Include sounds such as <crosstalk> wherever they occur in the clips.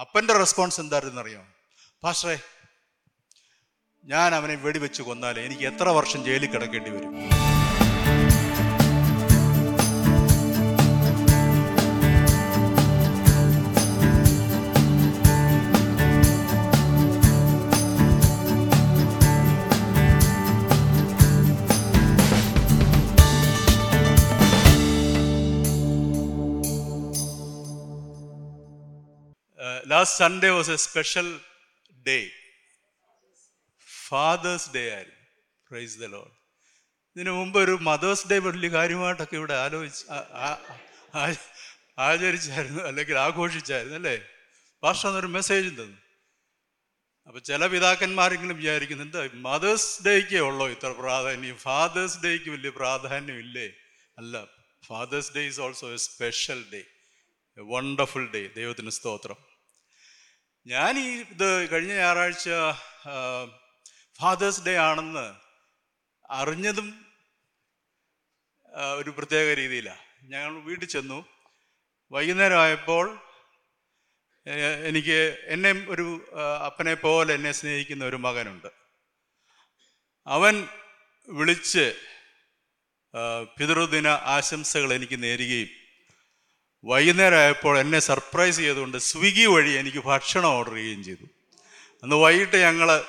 അപ്പന്റെ റെസ്പോൺസ് എന്തായിരുന്നു അറിയോ പാഷേ ഞാൻ അവനെ വെടിവെച്ച് കൊന്നാൽ എനിക്ക് എത്ര വർഷം ജയിലിൽ കിടക്കേണ്ടി വരും? Sunday was a special day father's day ആയിരുന്നു. പ്രൈസ് ദ ലോഡ് ഇതിനു മുമ്പ് ഒരു മദേഴ്സ് ഡേ വലിയ കാര്യമായിട്ടൊക്കെ ഇവിടെ ആലോചിച്ച് ആചരിച്ചായിരുന്നു അല്ലെങ്കിൽ ആഘോഷിച്ചായിരുന്നു അല്ലേ? ഭാഷ എന്നൊരു മെസ്സേജും തന്നു. അപ്പൊ ചില പിതാക്കന്മാരെങ്കിലും വിചാരിക്കുന്നുണ്ട് മദേഴ്സ് ഡേക്ക് ഉള്ളോ ഇത്ര പ്രാധാന്യം? ഫാദേഴ്സ് ഡേക്ക് വലിയ പ്രാധാന്യം ഇല്ലേ അല്ല father's day is also a special day a wonderful day ദൈവത്തിന് സ്തോത്രം. ഞാൻ ഈ ഇത് കഴിഞ്ഞ ഞായറാഴ്ച ഫാദേഴ്സ് ഡേ ആണെന്ന് അറിഞ്ഞതും ഒരു പ്രത്യേക രീതിയിലാണ് ഞങ്ങൾ വീട്ടിൽ ചെന്നു. വൈകുന്നേരം ആയപ്പോൾ എനിക്ക് എന്നെ ഒരു അപ്പനെ പോലെ എന്നെ സ്നേഹിക്കുന്ന ഒരു മകനുണ്ട്. അവൻ വിളിച്ച് പിതൃദിന ആശംസകൾ എനിക്ക് നേരുകയും വൈകുന്നേരം ആയപ്പോൾ എന്നെ സർപ്രൈസ് ചെയ്തുകൊണ്ട് സ്വിഗ്ഗി വഴി എനിക്ക് ഭക്ഷണം ഓർഡർ ചെയ്യുകയും ചെയ്തു. അന്ന് വൈകിട്ട് ഞങ്ങൾ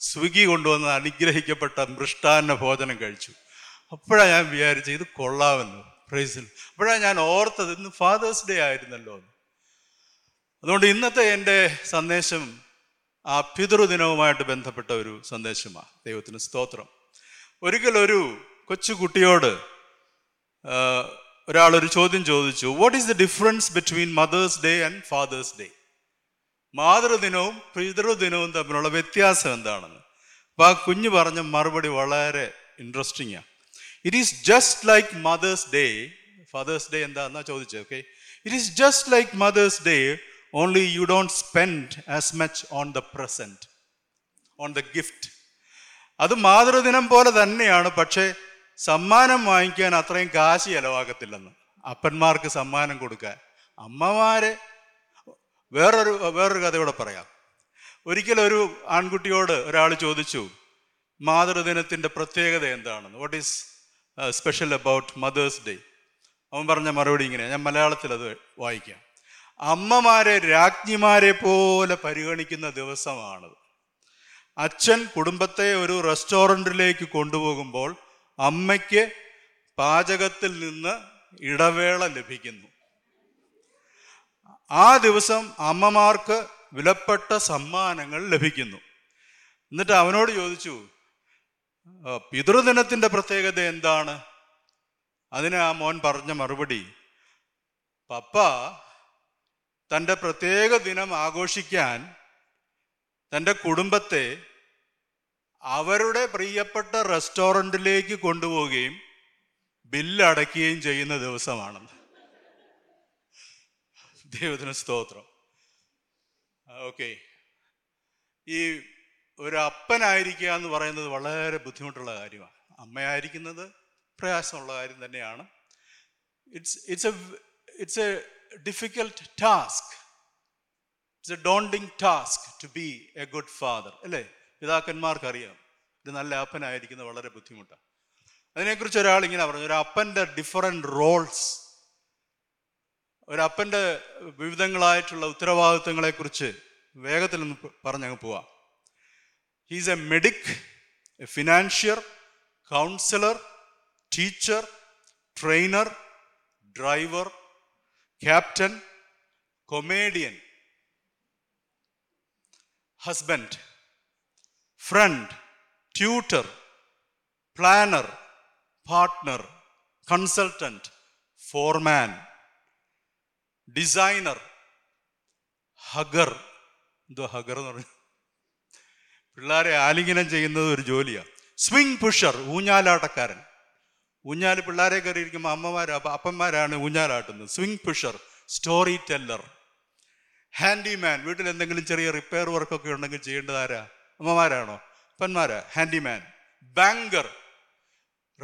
സ്വിഗ്ഗി കൊണ്ടുവന്ന് അനുഗ്രഹിക്കപ്പെട്ട മൃഷ്ടാന്ന ഭോജനം കഴിച്ചു. അപ്പോഴാണ് ഞാൻ വിചാരിച്ചത് ഇത് കൊള്ളാമെന്ന് പ്രൈസിൽ അപ്പോഴാണ് ഞാൻ ഓർത്തത് ഇന്ന് ഫാദേഴ്സ് ഡേ ആയിരുന്നല്ലോ അതുകൊണ്ട് ഇന്നത്തെ എന്റെ സന്ദേശം ആ പിതൃദിനവുമായിട്ട് ബന്ധപ്പെട്ട ഒരു സന്ദേശമാണ് ദൈവത്തിന് സ്തോത്രം. ഒരിക്കലൊരു കൊച്ചു കുട്ടിയോട് ഒരാൾ ഒരു ചോദ്യം ചോദിച്ചു what is the difference between mother's day and father's day മാതൃദിനവും പിതൃദിനവും തമ്മിലുള്ള വ്യത്യാസം എന്താണെന്ന്. അപ്പൊ ആ കുഞ്ഞ് പറഞ്ഞ മറുപടി വളരെ ഇൻട്രസ്റ്റിംഗ് ആണ് it is just like mother's day father's day എന്താന്നാ ചോദിച്ചത് okay it is just like mother's day only you don't spend as much on the present on the gift അത് മാതൃദിനം പോലെ തന്നെയാണ് പക്ഷേ സമ്മാനം വാങ്ങിക്കാൻ അത്രയും കാശ് ചിലവാകത്തില്ലെന്ന് അപ്പന്മാർക്ക് സമ്മാനം കൊടുക്കാൻ. അമ്മമാരെ വേറൊരു വേറൊരു കഥ കൂടെ പറയാം. ഒരിക്കലൊരു ആൺകുട്ടിയോട് ഒരാൾ ചോദിച്ചു മാതൃദിനത്തിന്റെ പ്രത്യേകത എന്താണെന്ന്? What is special about mother's day അവൻ പറഞ്ഞ മറുപടി ഇങ്ങനെ ഞാൻ മലയാളത്തിൽ അത് വായിക്കാം. അമ്മമാരെ രാജ്ഞിമാരെ പോലെ പരിഗണിക്കുന്ന ദിവസമാണത്. അച്ഛൻ കുടുംബത്തെ ഒരു റെസ്റ്റോറന്റിലേക്ക് കൊണ്ടുപോകുമ്പോൾ അമ്മയ്ക്ക് പാചകത്തിൽ നിന്ന് ഇടവേള ലഭിക്കുന്നു. ആ ദിവസം അമ്മമാർക്ക് വിലപ്പെട്ട സമ്മാനങ്ങൾ ലഭിക്കുന്നു. എന്നിട്ട് അവനോട് ചോദിച്ചു പിതൃദിനത്തിന്റെ പ്രത്യേകത എന്താണ്? അതിന് ആ മോൻ പറഞ്ഞ മറുപടി പപ്പ തന്റെ പ്രത്യേക ദിനം ആഘോഷിക്കാൻ തന്റെ കുടുംബത്തെ അവരുടെ പ്രിയപ്പെട്ട റെസ്റ്റോറന്റിലേക്ക് കൊണ്ടുപോവുകയും ബില്ലടയ്ക്കുകയും ചെയ്യുന്ന ദിവസമാണെന്ന് ദൈവത്തിന് സ്തോത്രം. ഓക്കെ. ഈ ഒരു അപ്പനായിരിക്കുക എന്ന് പറയുന്നത് വളരെ ബുദ്ധിമുട്ടുള്ള കാര്യമാണ്. അമ്മയായിരിക്കുന്നത് പ്രയാസമുള്ള കാര്യം തന്നെയാണ്. It's it's a it's a difficult task it's a daunting task to be a good father അല്ലേ? പിതാക്കന്മാർക്ക് ഇത് നല്ല അപ്പനായിരിക്കുന്നത് വളരെ ബുദ്ധിമുട്ടാണ്. അതിനെക്കുറിച്ച് ഒരാൾ ഇങ്ങനെ പറഞ്ഞു ഒരു അപ്പന്റെ ഡിഫറെന്റ് റോൾസ് ഒരു വിവിധങ്ങളായിട്ടുള്ള ഉത്തരവാദിത്വങ്ങളെക്കുറിച്ച് വേഗത്തിൽ ഒന്ന് പറഞ്ഞങ്ങ് പോവാം. He's a medic a financier counselor teacher trainer driver captain comedian husband friend tutor planner partner consultant foreman designer hugger എന്തോ ഹഗർ എന്ന് പറഞ്ഞു. പിള്ളേരെ ആലിംഗനം ചെയ്യുന്നത് ഒരു ജോലിയാണ് സ്വിംഗ് പുഷർ ഊഞ്ഞാലാട്ടക്കാരൻ. ഊഞ്ഞാൽ പിള്ളേരെ കയറിയിരിക്കുമ്പോൾ അമ്മമാർ അപ്പ- അപ്പന്മാരാണ് ഊഞ്ഞാലാട്ടുന്നത്. Swing pusher story teller handyman വീട്ടിൽ എന്തെങ്കിലും ചെറിയ റിപ്പയർ വർക്കൊക്കെ ഉണ്ടെങ്കിൽ ചെയ്യേണ്ടത് അമ്മമാരാണോ? അപ്പന്മാരാ ഹാൻഡിമാൻ ബാങ്കർ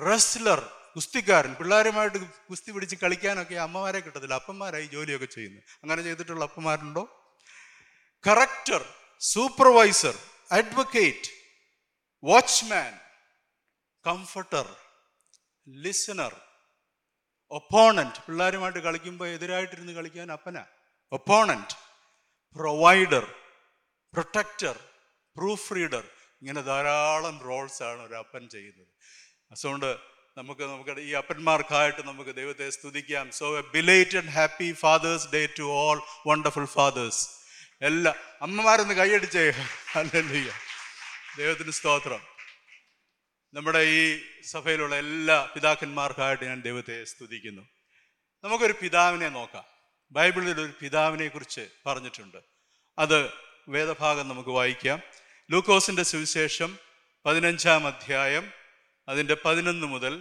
റെസ്ലർ കുസ്തിക്കാരൻ പിള്ളേരുമായിട്ട് കുസ്തി പിടിച്ച് കളിക്കാനൊക്കെ അമ്മമാരെ കിട്ടത്തില്ല. അപ്പന്മാരായി ജോലിയൊക്കെ ചെയ്യുന്നു. അങ്ങനെ ചെയ്തിട്ടുള്ള അപ്പന്മാരുണ്ടോ? Corrector supervisor advocate watchman comforter listener opponent പിള്ളേരുമായിട്ട് കളിക്കുമ്പോൾ എതിരായിട്ടിരുന്ന് കളിക്കാൻ അപ്പന. Opponent provider protector proof reader ഇങ്ങനെ ധാരാളം റോൾസ് ആണ് ഒരു അപ്പൻ ചെയ്യുന്നത്. അതുകൊണ്ട് നമുക്ക് നമുക്ക് ഈ അപ്പന്മാർക്കായിട്ട് നമുക്ക് ദൈവത്തെ സ്തുതിക്കാം. So a belated happy father's day to all wonderful fathers എല്ലാ അമ്മമാരൊന്ന് കൈയടിച്ചേ. അല്ലല്ല ദൈവത്തിന് സ്തോത്രം. നമ്മുടെ ഈ സഭയിലുള്ള എല്ലാ പിതാക്കന്മാർക്കായിട്ട് ഞാൻ ദൈവത്തെ സ്തുതിക്കുന്നു. നമുക്കൊരു പിതാവിനെ നോക്കാം. ബൈബിളിൽ ഒരു പിതാവിനെ കുറിച്ച് പറഞ്ഞിട്ടുണ്ട്. അത് വേദഭാഗം നമുക്ക് വായിക്കാം. ലൂക്കോസിന്റെ സുവിശേഷം പതിനഞ്ചാം അധ്യായം അതിന്റെ പതിനൊന്ന് മുതൽ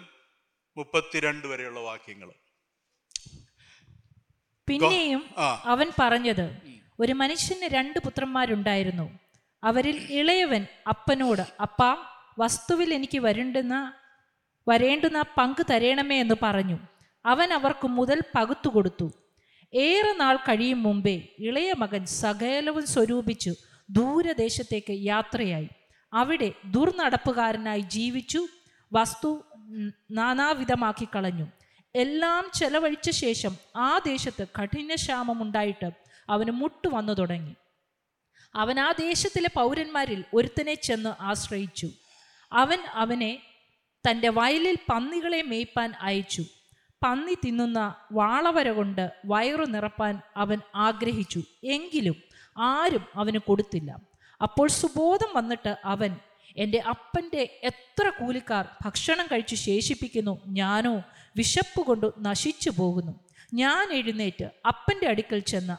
മുപ്പത്തിരണ്ട് വരെയുള്ള വാക്യങ്ങൾ. പിന്നെയും അവൻ പറഞ്ഞത് ഒരു മനുഷ്യന് രണ്ട് പുത്രന്മാരുണ്ടായിരുന്നു. അവരിൽ ഇളയവൻ അപ്പനോട് അപ്പാ വസ്തുവിൽ എനിക്ക് വരണ്ടുന്ന വരേണ്ടുന്ന പങ്ക് തരേണമേ എന്ന് പറഞ്ഞു. അവൻ അവർക്ക് മുതൽ പകുത്തു കൊടുത്തു. ഏറെ നാൾ കഴിയും മുമ്പേ ഇളയ മകൻ സകലവും സ്വരൂപിച്ചു. ദൂരദേശത്തേക്ക് യാത്രയായി. അവിടെ ദുർനടപ്പുകാരനായി ജീവിച്ചു വസ്തു നാനാവിധമാക്കി കളഞ്ഞു എല്ലാം ചെലവഴിച്ച ശേഷം ആ ദേശത്ത് കഠിനക്ഷാമമുണ്ടായിട്ട് അവന് മുട്ടു വന്നു തുടങ്ങി. അവൻ ആ ദേശത്തിലെ പൗരന്മാരിൽ ഒരുത്തനെ ചെന്ന് ആശ്രയിച്ചു. അവൻ അവനെ തന്റെ വയലിൽ പന്നികളെ മേയ്പ്പാൻ അയച്ചു. പന്നി തിന്നുന്ന വാളവര കൊണ്ട് വയറു നിറപ്പാൻ അവൻ ആഗ്രഹിച്ചു. എങ്കിലും ആരും അവന് കൊടുത്തില്ല. അപ്പോൾ സുബോധം വന്നിട്ട് അവൻ എന്റെ അപ്പന്റെ എത്ര കൂലിക്കാർ ഭക്ഷണം കഴിച്ച് ശേഷിപ്പിക്കുന്നു ഞാനോ വിശപ്പ് കൊണ്ട് നശിച്ചു പോകുന്നു. ഞാൻ എഴുന്നേറ്റ് അപ്പന്റെ അടുക്കൽ ചെന്ന്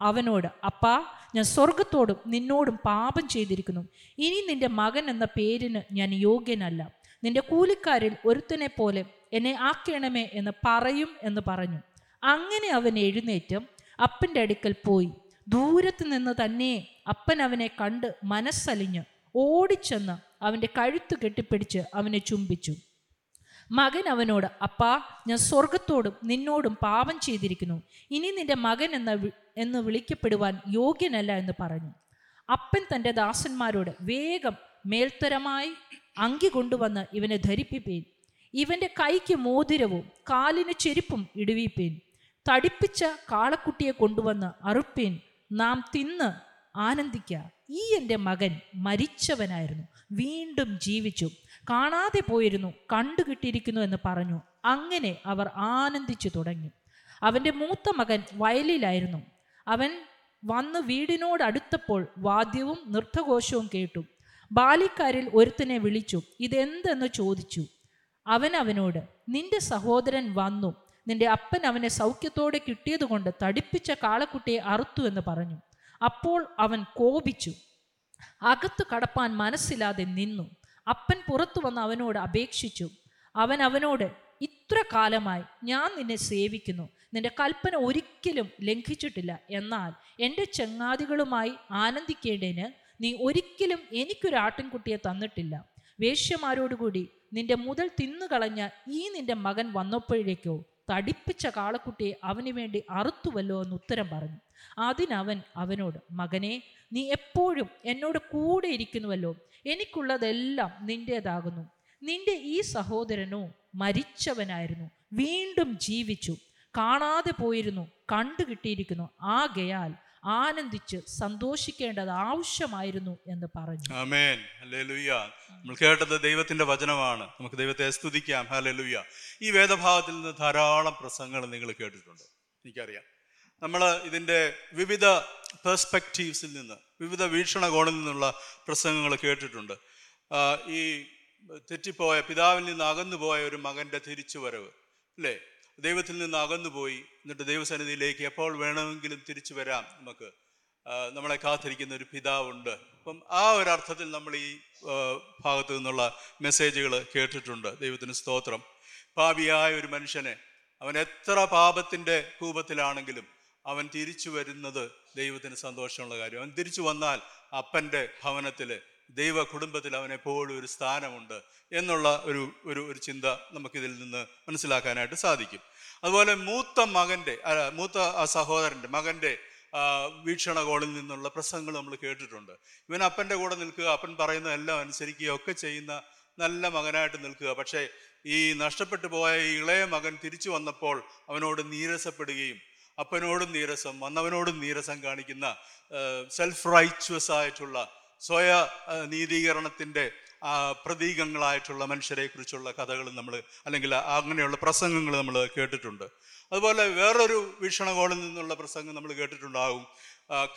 അവനോട് അപ്പാ ഞാൻ സ്വർഗത്തോടും നിന്നോടും പാപം ചെയ്തിരിക്കുന്നു. ഇനി നിന്റെ മകൻ എന്ന പേരിന് ഞാൻ യോഗ്യനല്ല. നിന്റെ കൂലിക്കാരിൽ ഒരുത്തനെ പോലെ എന്നെ ആക്കണമേ എന്ന് പറയും എന്ന് പറഞ്ഞു. അങ്ങനെ അവൻ എഴുന്നേറ്റ് അപ്പന്റെ അടുക്കൽ പോയി. ദൂരത്ത് നിന്ന് തന്നെ അപ്പൻ അവനെ കണ്ട് മനസ്സലിഞ്ഞ് ഓടിച്ചെന്ന് അവന്റെ കഴുത്ത് കെട്ടിപ്പിടിച്ച് അവനെ ചുംബിച്ചു. മകൻ അവനോട് അപ്പാ ഞാൻ സ്വർഗത്തോടും നിന്നോടും പാപം ചെയ്തിരിക്കുന്നു. ഇനി നിന്റെ മകൻ എന്ന എന്ന് വിളിക്കപ്പെടുവാൻ യോഗ്യനല്ല എന്ന് പറഞ്ഞു. അപ്പൻ തന്റെ ദാസന്മാരോട് വേഗം മേൽത്തരമായി അങ്കി കൊണ്ടുവന്ന് ഇവനെ ധരിപ്പിപ്പേൻ. ഇവന്റെ കൈക്ക് മോതിരവും കാലിന് ചെരുപ്പും ഇടുവിപ്പേൻ. തടിപ്പിച്ച കാളക്കുട്ടിയെ കൊണ്ടുവന്ന് അറുപ്പേൻ. നാം തിന്ന് ആനന്ദിക്ക. ഈ എന്റെ മകൻ മരിച്ചവനായിരുന്നു. വീണ്ടും ജീവിച്ചു. കാണാതെ പോയിരുന്നു. കണ്ടുകിട്ടിയിരിക്കുന്നു എന്ന് പറഞ്ഞു. അങ്ങനെ അവർ ആനന്ദിച്ചു തുടങ്ങി. അവന്റെ മൂത്ത മകൻ വയലിലായിരുന്നു. അവൻ വന്ന് വീടിനോടടുത്തപ്പോൾ വാദ്യവും നൃത്തഘോഷവും കേട്ടു. ബാലിക്കാരിൽ ഒരുത്തനെ വിളിച്ചു. ഇതെന്തെന്ന് ചോദിച്ചു? അവൻ അവനോട് നിന്റെ സഹോദരൻ വന്നു. നിന്റെ അപ്പൻ അവനെ സൗഖ്യത്തോടെ കിട്ടിയതുകൊണ്ട് തടിപ്പിച്ച കാളക്കുട്ടിയെ അറുത്തു എന്ന് പറഞ്ഞു. അപ്പോൾ അവൻ കോപിച്ചു. അകത്തു കടപ്പാൻ മനസ്സില്ലാതെ നിന്നു. അപ്പൻ പുറത്തു വന്ന് അവനോട് അപേക്ഷിച്ചു. അവൻ അവനോട് ഇത്ര കാലമായി ഞാൻ നിന്നെ സേവിക്കുന്നു. നിന്റെ കൽപ്പന ഒരിക്കലും ലംഘിച്ചിട്ടില്ല. എന്നാൽ എന്റെ ചങ്ങാതികളുമായി ആനന്ദിക്കേണ്ടതിന് നീ ഒരിക്കലും എനിക്കൊരു ആട്ടിൻകുട്ടിയെ തന്നിട്ടില്ല. വേശ്യമാരോടുകൂടി നിന്റെ മുതൽ തിന്നുകളഞ്ഞ ഈ നിന്റെ മകൻ വന്നപ്പോഴേക്കോ തടിപ്പിച്ച കാളക്കുട്ടിയെ അവന് വേണ്ടി അറുത്തുവല്ലോ എന്ന് ഉത്തരം പറഞ്ഞു. അതിനവൻ അവനോട് മകനെ നീ എപ്പോഴും എന്നോട് കൂടെ ഇരിക്കുന്നുവല്ലോ. എനിക്കുള്ളതെല്ലാം നിന്റേതാകുന്നു നിന്റെ ഈ സഹോദരനോ മരിച്ചവനായിരുന്നു. വീണ്ടും ജീവിച്ചു. കാണാതെ പോയിരുന്നു. കണ്ടുകിട്ടിയിരിക്കുന്നു. ആകയാൽ ആനന്ദിച്ച് സന്തോഷിക്കേണ്ടത് ആവശ്യമായിരുന്നു എന്ന് പറഞ്ഞു. ആമേൻ. നമ്മൾ കേട്ടത് ദൈവത്തിന്റെ വചനമാണ്. നമുക്ക് ദൈവത്തെ സ്തുതിക്കാം. ഹല്ലേലൂയ. ഈ വേദഭാഗത്തിൽ നിന്ന് ധാരാളം പ്രസംഗങ്ങൾ നിങ്ങൾ കേട്ടിട്ടുണ്ട്. എനിക്കറിയാം. നമ്മൾ ഇതിന്റെ വിവിധ പെർസ്പെക്റ്റീവ്സിൽ നിന്ന് വിവിധ വീക്ഷണകോണിൽ നിന്നുള്ള പ്രസംഗങ്ങൾ കേട്ടിട്ടുണ്ട്. ഈ തെറ്റിപ്പോയ പിതാവിൽ നിന്ന് അകന്നുപോയ ഒരു മകന്റെ തിരിച്ചുവരവ് അല്ലേ? ദൈവത്തിൽ നിന്ന് അകന്നുപോയി. എന്നിട്ട് ദൈവസന്നിധിയിലേക്ക് എപ്പോൾ വേണമെങ്കിലും തിരിച്ചു വരാം നമുക്ക്. നമ്മളെ കാത്തിരിക്കുന്ന ഒരു പിതാവുണ്ട്. അപ്പം ആ ഒരു അർത്ഥത്തിൽ നമ്മൾ ഈ ഭാഗത്തു നിന്നുള്ള മെസ്സേജുകൾ കേട്ടിട്ടുണ്ട്. ദൈവത്തിന് സ്തോത്രം. പാപിയായ ഒരു മനുഷ്യനെ അവൻ എത്ര പാപത്തിന്റെ കൂപത്തിലാണെങ്കിലും അവൻ തിരിച്ചു വരുന്നത് ദൈവത്തിന് സന്തോഷമുള്ള കാര്യം. അവൻ തിരിച്ചു വന്നാൽ അപ്പന്റെ ഭവനത്തിൽ ദൈവ കുടുംബത്തിൽ അവൻ എപ്പോഴും ഒരു സ്ഥാനമുണ്ട് എന്നുള്ള ഒരു ഒരു ഒരു ചിന്ത നമുക്കിതിൽ നിന്ന് മനസ്സിലാക്കാനായിട്ട് സാധിക്കും. അതുപോലെ മൂത്ത മകന്റെ മൂത്ത സഹോദരന്റെ മകന്റെ വീക്ഷണകോണിൽ നിന്നുള്ള പ്രസംഗങ്ങൾ നമ്മൾ കേട്ടിട്ടുണ്ട്. ഇവൻ അപ്പന്റെ കൂടെ നിൽക്കുക അപ്പൻ പറയുന്നതെല്ലാം അനുസരിക്കുക ഒക്കെ ചെയ്യുന്ന നല്ല മകനായിട്ട് നിൽക്കുക. പക്ഷേ ഈ നഷ്ടപ്പെട്ടു പോയ ഇളയ മകൻ തിരിച്ചു വന്നപ്പോൾ അവനോട് നീരസപ്പെടുകയും അപ്പനോടും നീരസം വന്നവനോടും നീരസം കാണിക്കുന്ന സെൽഫ് റൈച്വസ് ആയിട്ടുള്ള സ്വയ നീതീകരണത്തിന്റെ പ്രതീകങ്ങളായിട്ടുള്ള മനുഷ്യരെ കുറിച്ചുള്ള കഥകൾ നമ്മൾ അല്ലെങ്കിൽ അങ്ങനെയുള്ള പ്രസംഗങ്ങൾ നമ്മൾ കേട്ടിട്ടുണ്ട്. അതുപോലെ വേറൊരു വീക്ഷണകോണിൽ നിന്നുള്ള പ്രസംഗം നമ്മൾ കേട്ടിട്ടുണ്ടാകും.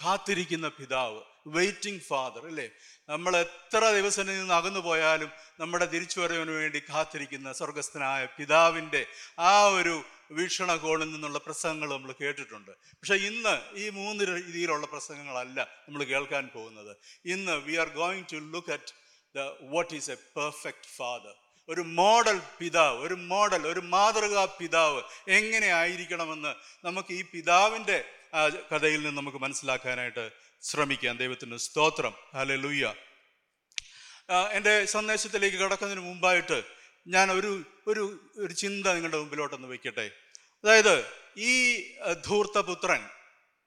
കാത്തിരിക്കുന്ന പിതാവ് വെയിറ്റിംഗ് ഫാദർ അല്ലേ? നമ്മൾ എത്ര ദിവസം നിന്ന് അകന്നു പോയാലും നമ്മുടെ തിരിച്ചുവരവിന് വേണ്ടി കാത്തിരിക്കുന്ന സ്വർഗസ്ഥനായ പിതാവിന്റെ ആ ഒരു വീക്ഷണകോണിൽ നിന്നുള്ള പ്രസംഗങ്ങൾ നമ്മൾ കേട്ടിട്ടുണ്ട്. പക്ഷേ ഇന്ന് ഈ മൂന്ന് രീതിയിലുള്ള പ്രസംഗങ്ങളല്ല നമ്മൾ കേൾക്കാൻ പോകുന്നത്. ഇന്ന് we are going to look at the what is a perfect father ഒരു മോഡൽ പിതാവ് ഒരു മോഡൽ ഒരു മാതൃകാ പിതാവ് എങ്ങനെ ആയിരിക്കണമെന്ന് നമുക്ക് ഈ പിതാവിന്റെ കഥയിൽ നിന്ന് നമുക്ക് മനസ്സിലാക്കാനായിട്ട് ശ്രമിക്കാം. ദൈവത്തിന് സ്തോത്രം. ഹലെ ലൂയ്യ എന്റെ സന്ദേശത്തിലേക്ക് കടക്കുന്നതിന് മുമ്പായിട്ട് ഞാൻ ഒരു ഒരു ഒരു ചിന്ത നിങ്ങളുടെ മുമ്പിലോട്ടൊന്ന് വയ്ക്കട്ടെ. അതായത് ഈ ധൂർത്ത ധൂർത്തപുത്രൻ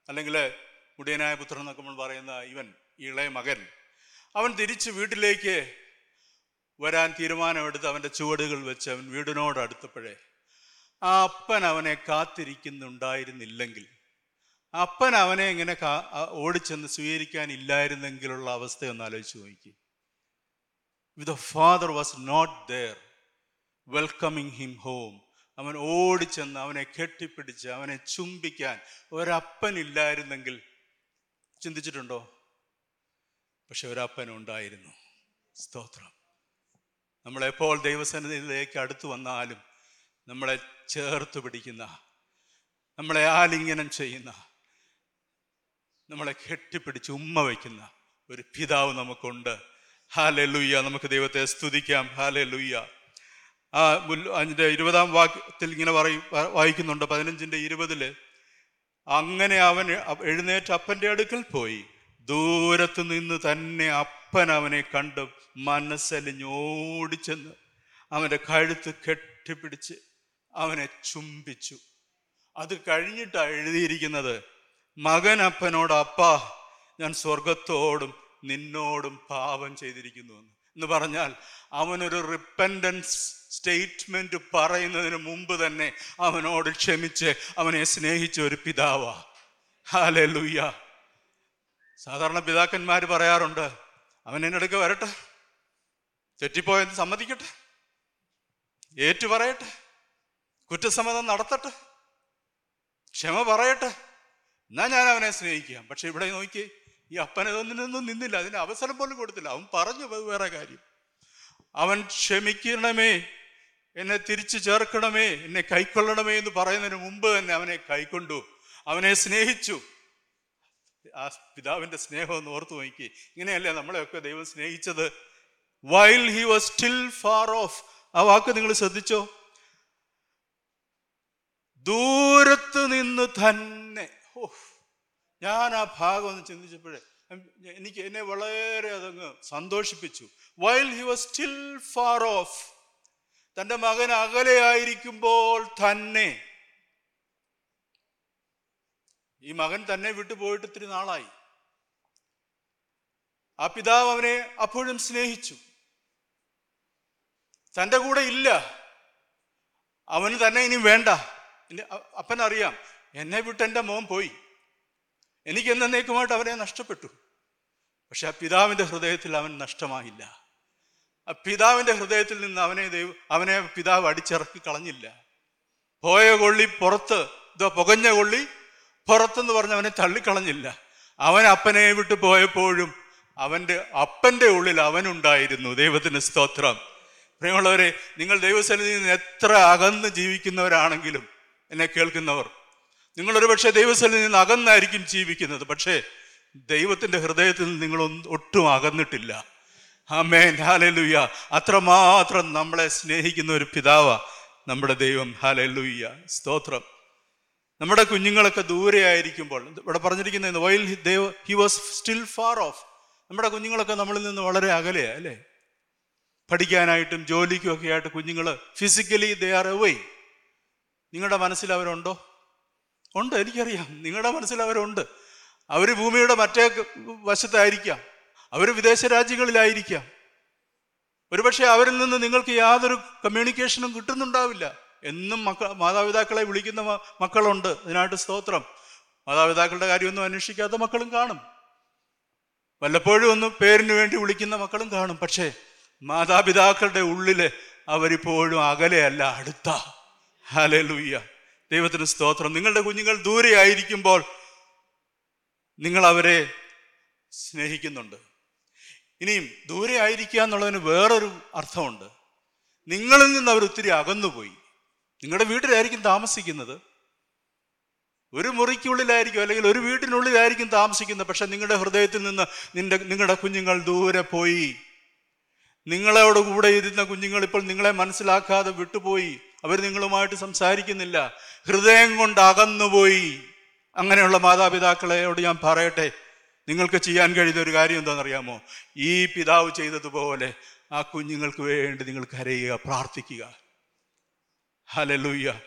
അല്ലെങ്കിൽ മുടിയനായ പുത്രൻ എന്നൊക്കെ നമ്മൾ പറയുന്ന ഇവൻ ഇളയ മകൻ അവൻ തിരിച്ച് വീട്ടിലേക്ക് വരാൻ തീരുമാനമെടുത്ത് അവന്റെ ചുവടുകൾ വെച്ച് അവൻ വീടിനോട് അടുത്തപ്പോഴേ ആ അപ്പൻ അവനെ കാത്തിരിക്കുന്നുണ്ടായിരുന്നില്ലെങ്കിൽ അപ്പൻ അവനെ ഇങ്ങനെ കാ ഓടിച്ചെന്ന് സ്വീകരിക്കാനില്ലായിരുന്നെങ്കിലുള്ള അവസ്ഥയൊന്ന് ആലോചിച്ച് നോക്കി. The father was not there welcoming him home അവൻ ഓടിച്ചെന്ന് അവനെ കെട്ടിപ്പിടിച്ച് അവനെ ചുംബിക്കാൻ. ഒരപ്പനില്ലായിരുന്നെങ്കിൽ ചിന്തിച്ചിട്ടുണ്ടോ? പക്ഷെ ഒരപ്പൻ ഉണ്ടായിരുന്നു സ്തോത്രം നമ്മളെപ്പോൾ ദൈവസന്നിധിയിലേക്ക് അടുത്തു വന്നാലും നമ്മളെ ചേർത്ത് പിടിക്കുന്ന നമ്മളെ ആലിംഗനം ചെയ്യുന്ന നമ്മളെ കെട്ടിപ്പിടിച്ച് ഉമ്മ വയ്ക്കുന്ന ഒരു പിതാവ് നമുക്കുണ്ട്. ഹാലെ ലുയ്യ നമുക്ക് ദൈവത്തെ സ്തുതിക്കാം. ഹാലെ ലുയ്യ അതിന്റെ ഇരുപതാം വാക്യത്തിൽ ഇങ്ങനെ പറയും വായിക്കുന്നുണ്ട്. പതിനഞ്ചിന്റെ ഇരുപതിൽ അങ്ങനെ അവൻ എഴുന്നേറ്റ് അപ്പന്റെ അടുക്കൽ പോയി. ദൂരത്തു നിന്ന് തന്നെ അപ്പൻ അവനെ കണ്ട് മനസ്സലിഞ്ഞോടിച്ചെന്ന് അവന്റെ കഴുത്ത് കെട്ടിപ്പിടിച്ച് അവനെ ചുംബിച്ചു. അത് കഴിഞ്ഞിട്ടാണ് എഴുതിയിരിക്കുന്നത് മകൻ അപ്പനോട് അപ്പാ ഞാൻ സ്വർഗത്തോടും നിന്നോടും പാപം ചെയ്തിരിക്കുന്നു എന്ന്. എന്ന് പറഞ്ഞാൽ അവനൊരു റിപ്പൻഡൻസ് സ്റ്റേറ്റ്മെന്റ് പറയുന്നതിന് മുമ്പ് തന്നെ അവനോട് ക്ഷമിച്ച് അവനെ സ്നേഹിച്ച ഒരു പിതാവാ. ഹാലെ ലൂയ്യ സാധാരണ പിതാക്കന്മാർ പറയാറുണ്ട് അവൻ എന്റെ അടുക്ക വരട്ടെ. തെറ്റിപ്പോയെന്ന് സമ്മതിക്കട്ടെ. ഏറ്റു പറയട്ടെ. കുറ്റസമ്മതം നടത്തട്ടെ. ക്ഷമ പറയട്ടെ. എന്നാ ഞാൻ അവനെ സ്നേഹിക്കാം. പക്ഷെ ഇവിടെ നോക്കി ഈ അപ്പനതൊന്നിനൊന്നും നിന്നില്ല അതിന് അവസരം പോലും കൊടുത്തില്ല. അവൻ പറഞ്ഞു അത് വേറെ കാര്യം. അവൻ ക്ഷമിക്കണമേ എന്നെ തിരിച്ചു ചേർക്കണമേ എന്നെ കൈക്കൊള്ളണമേ എന്ന് പറയുന്നതിന് മുമ്പ് തന്നെ അവനെ കൈക്കൊണ്ടു. അവനെ സ്നേഹിച്ചു. ആ പിതാവിന്റെ സ്നേഹം ഒന്ന് ഓർത്തു നോക്കി. ഇങ്ങനെയല്ലേ നമ്മളെയൊക്കെ ദൈവം സ്നേഹിച്ചത്? While he was still far off ആ വാക്ക് നിങ്ങൾ ശ്രദ്ധിച്ചോ? ദൂരത്ത് നിന്ന് തന്നെ. ഓ ഞാൻ ആ ഭാഗം ഒന്ന് ചിന്തിച്ചപ്പോഴേ എനിക്ക് എന്നെ വളരെ അതങ്ങ് സന്തോഷിപ്പിച്ചു. While he was still far off തന്റെ മകൻ അകലെയായിരിക്കുമ്പോൾ തന്നെ ഈ മകൻ തന്നെ വിട്ടുപോയിട്ട് ഇത്തിരി നാളായി. ആ പിതാവ് അവനെ അപ്പോഴും സ്നേഹിച്ചു. തന്റെ കൂടെ ഇല്ല. അവന് തന്നെ ഇനി വേണ്ട. അപ്പനറിയാം എന്നെ വിട്ട് എന്റെ മോൻ പോയി. എനിക്ക് എന്നേക്കുമായിട്ട് അവരെ നഷ്ടപ്പെട്ടു. പക്ഷെ ആ പിതാവിന്റെ ഹൃദയത്തിൽ അവൻ നഷ്ടമായില്ല. ആ പിതാവിന്റെ ഹൃദയത്തിൽ നിന്ന് അവനെ ദൈവം അവനെ പിതാവ് അടിച്ചിറക്കി കളഞ്ഞില്ല. പോയ കൊള്ളി പുറത്ത് ഇതോ പുകഞ്ഞ കൊള്ളി പുറത്തെന്ന് പറഞ്ഞ് അവനെ തള്ളിക്കളഞ്ഞില്ല. അവൻ അപ്പനെ വിട്ട് പോയപ്പോഴും അവന്റെ അപ്പന്റെ ഉള്ളിൽ അവനുണ്ടായിരുന്നു ദൈവത്തിന്റെ സ്തോത്രം. പ്രിയമുള്ളവരെ നിങ്ങൾ ദൈവസന്നിധിയിൽ നിന്ന് എത്ര അകന്ന് ജീവിക്കുന്നവരാണെങ്കിലും എന്നെ കേൾക്കുന്നവർ നിങ്ങളൊരു പക്ഷേ ദൈവസ്ഥലിൽ നിന്ന് അകന്നായിരിക്കും ജീവിക്കുന്നത്. പക്ഷേ ദൈവത്തിന്റെ ഹൃദയത്തിൽ നിന്ന് നിങ്ങൾ ഒട്ടും അകന്നിട്ടില്ല. ആമേൻ. ഹാലലുയ്യ അത്രമാത്രം നമ്മളെ സ്നേഹിക്കുന്ന ഒരു പിതാവ നമ്മുടെ ദൈവം. ഹാലലുയ്യ സ്തോത്രം. നമ്മുടെ കുഞ്ഞുങ്ങളൊക്കെ ദൂരെ ആയിരിക്കുമ്പോൾ ഇവിടെ പറഞ്ഞിരിക്കുന്നത് വൈൽ ദൈവ he was still far off നമ്മുടെ കുഞ്ഞുങ്ങളൊക്കെ നമ്മളിൽ നിന്ന് വളരെ അകലെയാ അല്ലേ? പഠിക്കാനായിട്ടും ജോലിക്കും ഒക്കെ ആയിട്ട് കുഞ്ഞുങ്ങൾ ഫിസിക്കലി ദേ ആർ എവേ നിങ്ങളുടെ മനസ്സിൽ അവരുണ്ടോ? ഉണ്ട് എനിക്കറിയാം. നിങ്ങളുടെ മനസ്സിൽ അവരുണ്ട്. അവർ ഭൂമിയുടെ മറ്റേ വശത്തായിരിക്കാം. അവർ വിദേശ രാജ്യങ്ങളിലായിരിക്കാം. ഒരുപക്ഷെ അവരിൽ നിന്ന് നിങ്ങൾക്ക് യാതൊരു കമ്മ്യൂണിക്കേഷനും കിട്ടുന്നുണ്ടാവില്ല. എന്നും മക്ക മാതാപിതാക്കളെ വിളിക്കുന്ന മക്കളുണ്ട്. അതിനായിട്ട് സ്തോത്രം. മാതാപിതാക്കളുടെ കാര്യമൊന്നും അന്വേഷിക്കാത്ത മക്കളും കാണും. വല്ലപ്പോഴും ഒന്ന് പേരിന് വേണ്ടി വിളിക്കുന്ന മക്കളും കാണും. പക്ഷേ മാതാപിതാക്കളുടെ ഉള്ളിൽ അവരിപ്പോഴും അകലെയല്ല അടുത്ത. ഹലലൂയ്യ ദൈവത്തിന് സ്തോത്രം. നിങ്ങളുടെ കുഞ്ഞുങ്ങൾ ദൂരെ ആയിരിക്കുമ്പോൾ നിങ്ങൾ അവരെ സ്നേഹിക്കുന്നുണ്ട്. ഇനിയും ദൂരെ ആയിരിക്കുക എന്നുള്ളതിന് വേറൊരു അർത്ഥമുണ്ട്. നിങ്ങളിൽ നിന്ന് അവർ ഒത്തിരി അകന്നുപോയി. നിങ്ങളുടെ വീട്ടിലായിരിക്കും താമസിക്കുന്നത്. ഒരു മുറിക്കുള്ളിലായിരിക്കും അല്ലെങ്കിൽ ഒരു വീട്ടിനുള്ളിലായിരിക്കും താമസിക്കുന്നത്. പക്ഷെ നിങ്ങളുടെ ഹൃദയത്തിൽ നിന്ന് നിന്റെ നിങ്ങളുടെ കുഞ്ഞുങ്ങൾ ദൂരെ പോയി. നിങ്ങളോട് കൂടെ ഇരുന്ന കുഞ്ഞുങ്ങൾ ഇപ്പോൾ നിങ്ങളെ മനസ്സിലാക്കാതെ വിട്ടുപോയി. അവർ നിങ്ങളുമായിട്ട് സംസാരിക്കുന്നില്ല. ഹൃദയം കൊണ്ട് അകന്നുപോയി. അങ്ങനെയുള്ള മാതാപിതാക്കളെയോട് ഞാൻ പറയട്ടെ നിങ്ങൾക്ക് ചെയ്യാൻ കഴിയുന്ന ഒരു കാര്യം എന്താണെന്നറിയാമോ? ഈ പിതാവ് ചെയ്തതുപോലെ ആ കുഞ്ഞുങ്ങൾക്ക് വേണ്ടി നിങ്ങൾ കരയുക പ്രാർത്ഥിക്കുക. ഹലലൂയ്യ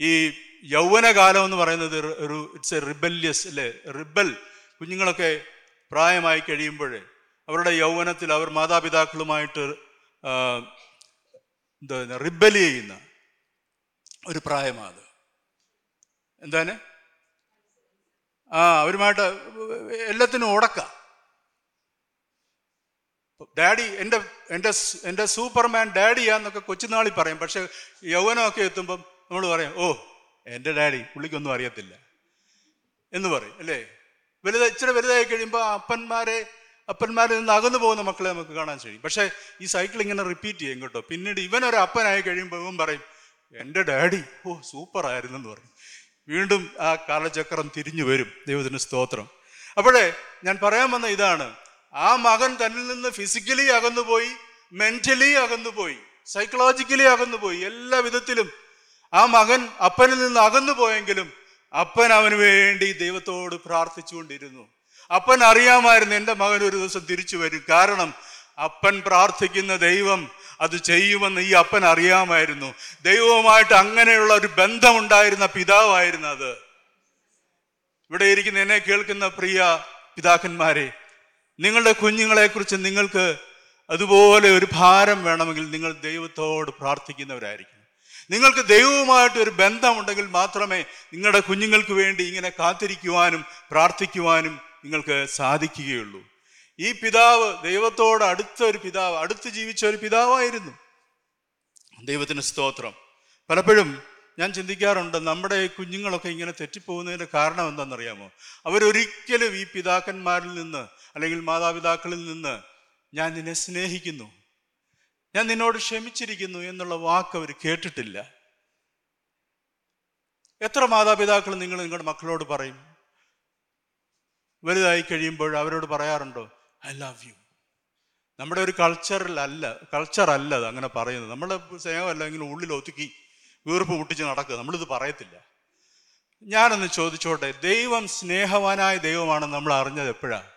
ഈ യൗവനകാലം എന്ന് പറയുന്നത് ഒരു- ഇറ്റ്സ് എ റിബല്യസ് അല്ലേ? റിബൽ കുഞ്ഞുങ്ങളൊക്കെ പ്രായമായി കഴിയുമ്പോൾ അവരുടെ യൗവനത്തിൽ അവർ മാതാപിതാക്കളുമായിട്ട് എന്താ റിബൽ ചെയ്യുന്ന. ഒരു പ്രായമാണ് അത് എന്താണ്? ആ അവരുമായിട്ട് എല്ലാത്തിനും ഉടക്ക. ഡാഡി എന്റെ എന്റെ എന്റെ സൂപ്പർമാൻ ഡാഡിയാന്നൊക്കെ കൊച്ചുനാളിൽ പറയും. പക്ഷെ യൗവനമൊക്കെ എത്തുമ്പം നമ്മൾ പറയും ഓ എന്റെ ഡാഡി പുള്ളിക്കൊന്നും അറിയത്തില്ല. എന്ന് പറയും അല്ലേ? വലുത് ഇച്ചിരി വലുതായി കഴിയുമ്പോൾ അപ്പന്മാരെ അപ്പന്മാരിൽ നിന്ന് അകന്നു പോകുന്ന മക്കളെ നമുക്ക് കാണാൻ കഴിയും പക്ഷേ ഈ സൈക്കിൾ ഇങ്ങനെ റിപ്പീറ്റ് ചെയ്യും കേട്ടോ. പിന്നീട് ഇവനൊരു അപ്പനായി കഴിയുമ്പോൾ ഇവൻ പറയും എന്റെ ഡാഡി. ഓ സൂപ്പർ ആയിരുന്നു എന്ന് പറയും വീണ്ടും ആ കാലചക്രം തിരിഞ്ഞു വരും. ദൈവത്തിന് സ്തോത്രം. അപ്പോഴേ ഞാൻ പറയാൻ വന്ന ഇതാണ്. ആ മകൻ തന്നിൽ നിന്ന് ഫിസിക്കലി അകന്നുപോയി മെന്റലി അകന്നുപോയി സൈക്കോളജിക്കലി അകന്നുപോയി എല്ലാ വിധത്തിലും ആ മകൻ അപ്പനിൽ നിന്ന് അകന്നു പോയെങ്കിലും അപ്പൻ അവന് വേണ്ടി ദൈവത്തോട് പ്രാർത്ഥിച്ചുകൊണ്ടിരുന്നു. അപ്പൻ അറിയാമായിരുന്നു എന്റെ മകൻ ഒരു ദിവസം തിരിച്ചു വരും. കാരണം അപ്പൻ പ്രാർത്ഥിക്കുന്ന ദൈവം അത് ചെയ്യുമെന്ന് ഈ അപ്പൻ അറിയാമായിരുന്നു. ദൈവവുമായിട്ട് അങ്ങനെയുള്ള ഒരു ബന്ധമുണ്ടായിരുന്ന പിതാവായിരുന്നു അത്. ഇവിടെ ഇരിക്കുന്ന എന്നെ കേൾക്കുന്ന പ്രിയ പിതാക്കന്മാരെ നിങ്ങളുടെ കുഞ്ഞുങ്ങളെക്കുറിച്ച് നിങ്ങൾക്ക് അതുപോലെ ഒരു ഭാരം വേണമെങ്കിൽ നിങ്ങൾ ദൈവത്തോട് പ്രാർത്ഥിക്കുന്നവരായിരിക്കും നിങ്ങൾക്ക് ദൈവവുമായിട്ട് ഒരു ബന്ധമുണ്ടെങ്കിൽ മാത്രമേ നിങ്ങളുടെ കുഞ്ഞുങ്ങൾക്ക് വേണ്ടി ഇങ്ങനെ കാത്തിരിക്കുവാനും പ്രാർത്ഥിക്കുവാനും നിങ്ങൾക്ക് സാധിക്കുകയുള്ളൂ. ഈ പിതാവ് ദൈവത്തോട് അടുത്ത ഒരു പിതാവ് അടുത്ത് ജീവിച്ച ഒരു പിതാവായിരുന്നു. ദൈവത്തിന് സ്തോത്രം. പലപ്പോഴും ഞാൻ ചിന്തിക്കാറുണ്ട് നമ്മുടെ കുഞ്ഞുങ്ങളൊക്കെ ഇങ്ങനെ തെറ്റിപ്പോകുന്നതിന്റെ കാരണം എന്താണെന്നറിയാമോ? അവരൊരിക്കലും ഈ പിതാക്കന്മാരിൽ നിന്ന് അല്ലെങ്കിൽ മാതാപിതാക്കളിൽ നിന്ന് ഞാൻ നിന്നെ സ്നേഹിക്കുന്നു ഞാൻ നിന്നോട് ക്ഷമിച്ചിരിക്കുന്നു എന്നുള്ള വാക്ക് അവർ കേട്ടിട്ടില്ല. എത്ര മാതാപിതാക്കൾ നിങ്ങൾ നിങ്ങളുടെ മക്കളോട് പറയും? വലുതായി കഴിയുമ്പോൾ അവരോട് പറയാറുണ്ടോ? I love you. നമ്മുടെ ഒരു കൾച്ചറിലല്ല കൾച്ചർ അല്ല അത് അങ്ങനെ പറയുന്നത്. നമ്മൾ ഇങ്ങനെ ഉള്ളിൽ ഒതുക്കി വീർപ്പ് പൊട്ടിച്ച് നടക്കുക. നമ്മളിത് പറയത്തില്ല. ഞാനൊന്ന് ചോദിച്ചോട്ടെ ദൈവം സ്നേഹവാനായ ദൈവമാണെന്ന് നമ്മൾ അറിഞ്ഞത് എപ്പോഴാ?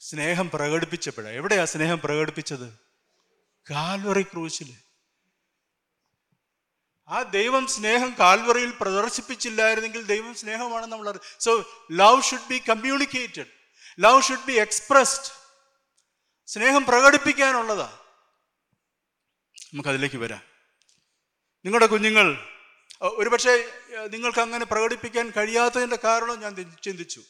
സ്നേഹം പ്രകടിപ്പിച്ചപ്പോഴാണ് എവിടെയാ സ്നേഹം പ്രകടിപ്പിച്ചത്? കാൽവറി ക്രൂശിൽ ആ ദൈവം സ്നേഹം കാൽവറിയിൽ പ്രദർശിപ്പിച്ചില്ലായിരുന്നെങ്കിൽ ദൈവം സ്നേഹമാണെന്ന് നമ്മൾ so love should be communicated love should be expressed സ്നേഹം പ്രകടിപ്പിക്കാനുള്ളതാ. നമുക്കതിലേക്ക് വരാം. നിങ്ങളുടെ കുഞ്ഞുങ്ങൾ ഒരുപക്ഷെ നിങ്ങൾക്ക് അങ്ങനെ പ്രകടിപ്പിക്കാൻ കഴിയാത്തതിന്റെ കാരണം ഞാൻ ചിന്തിച്ചു.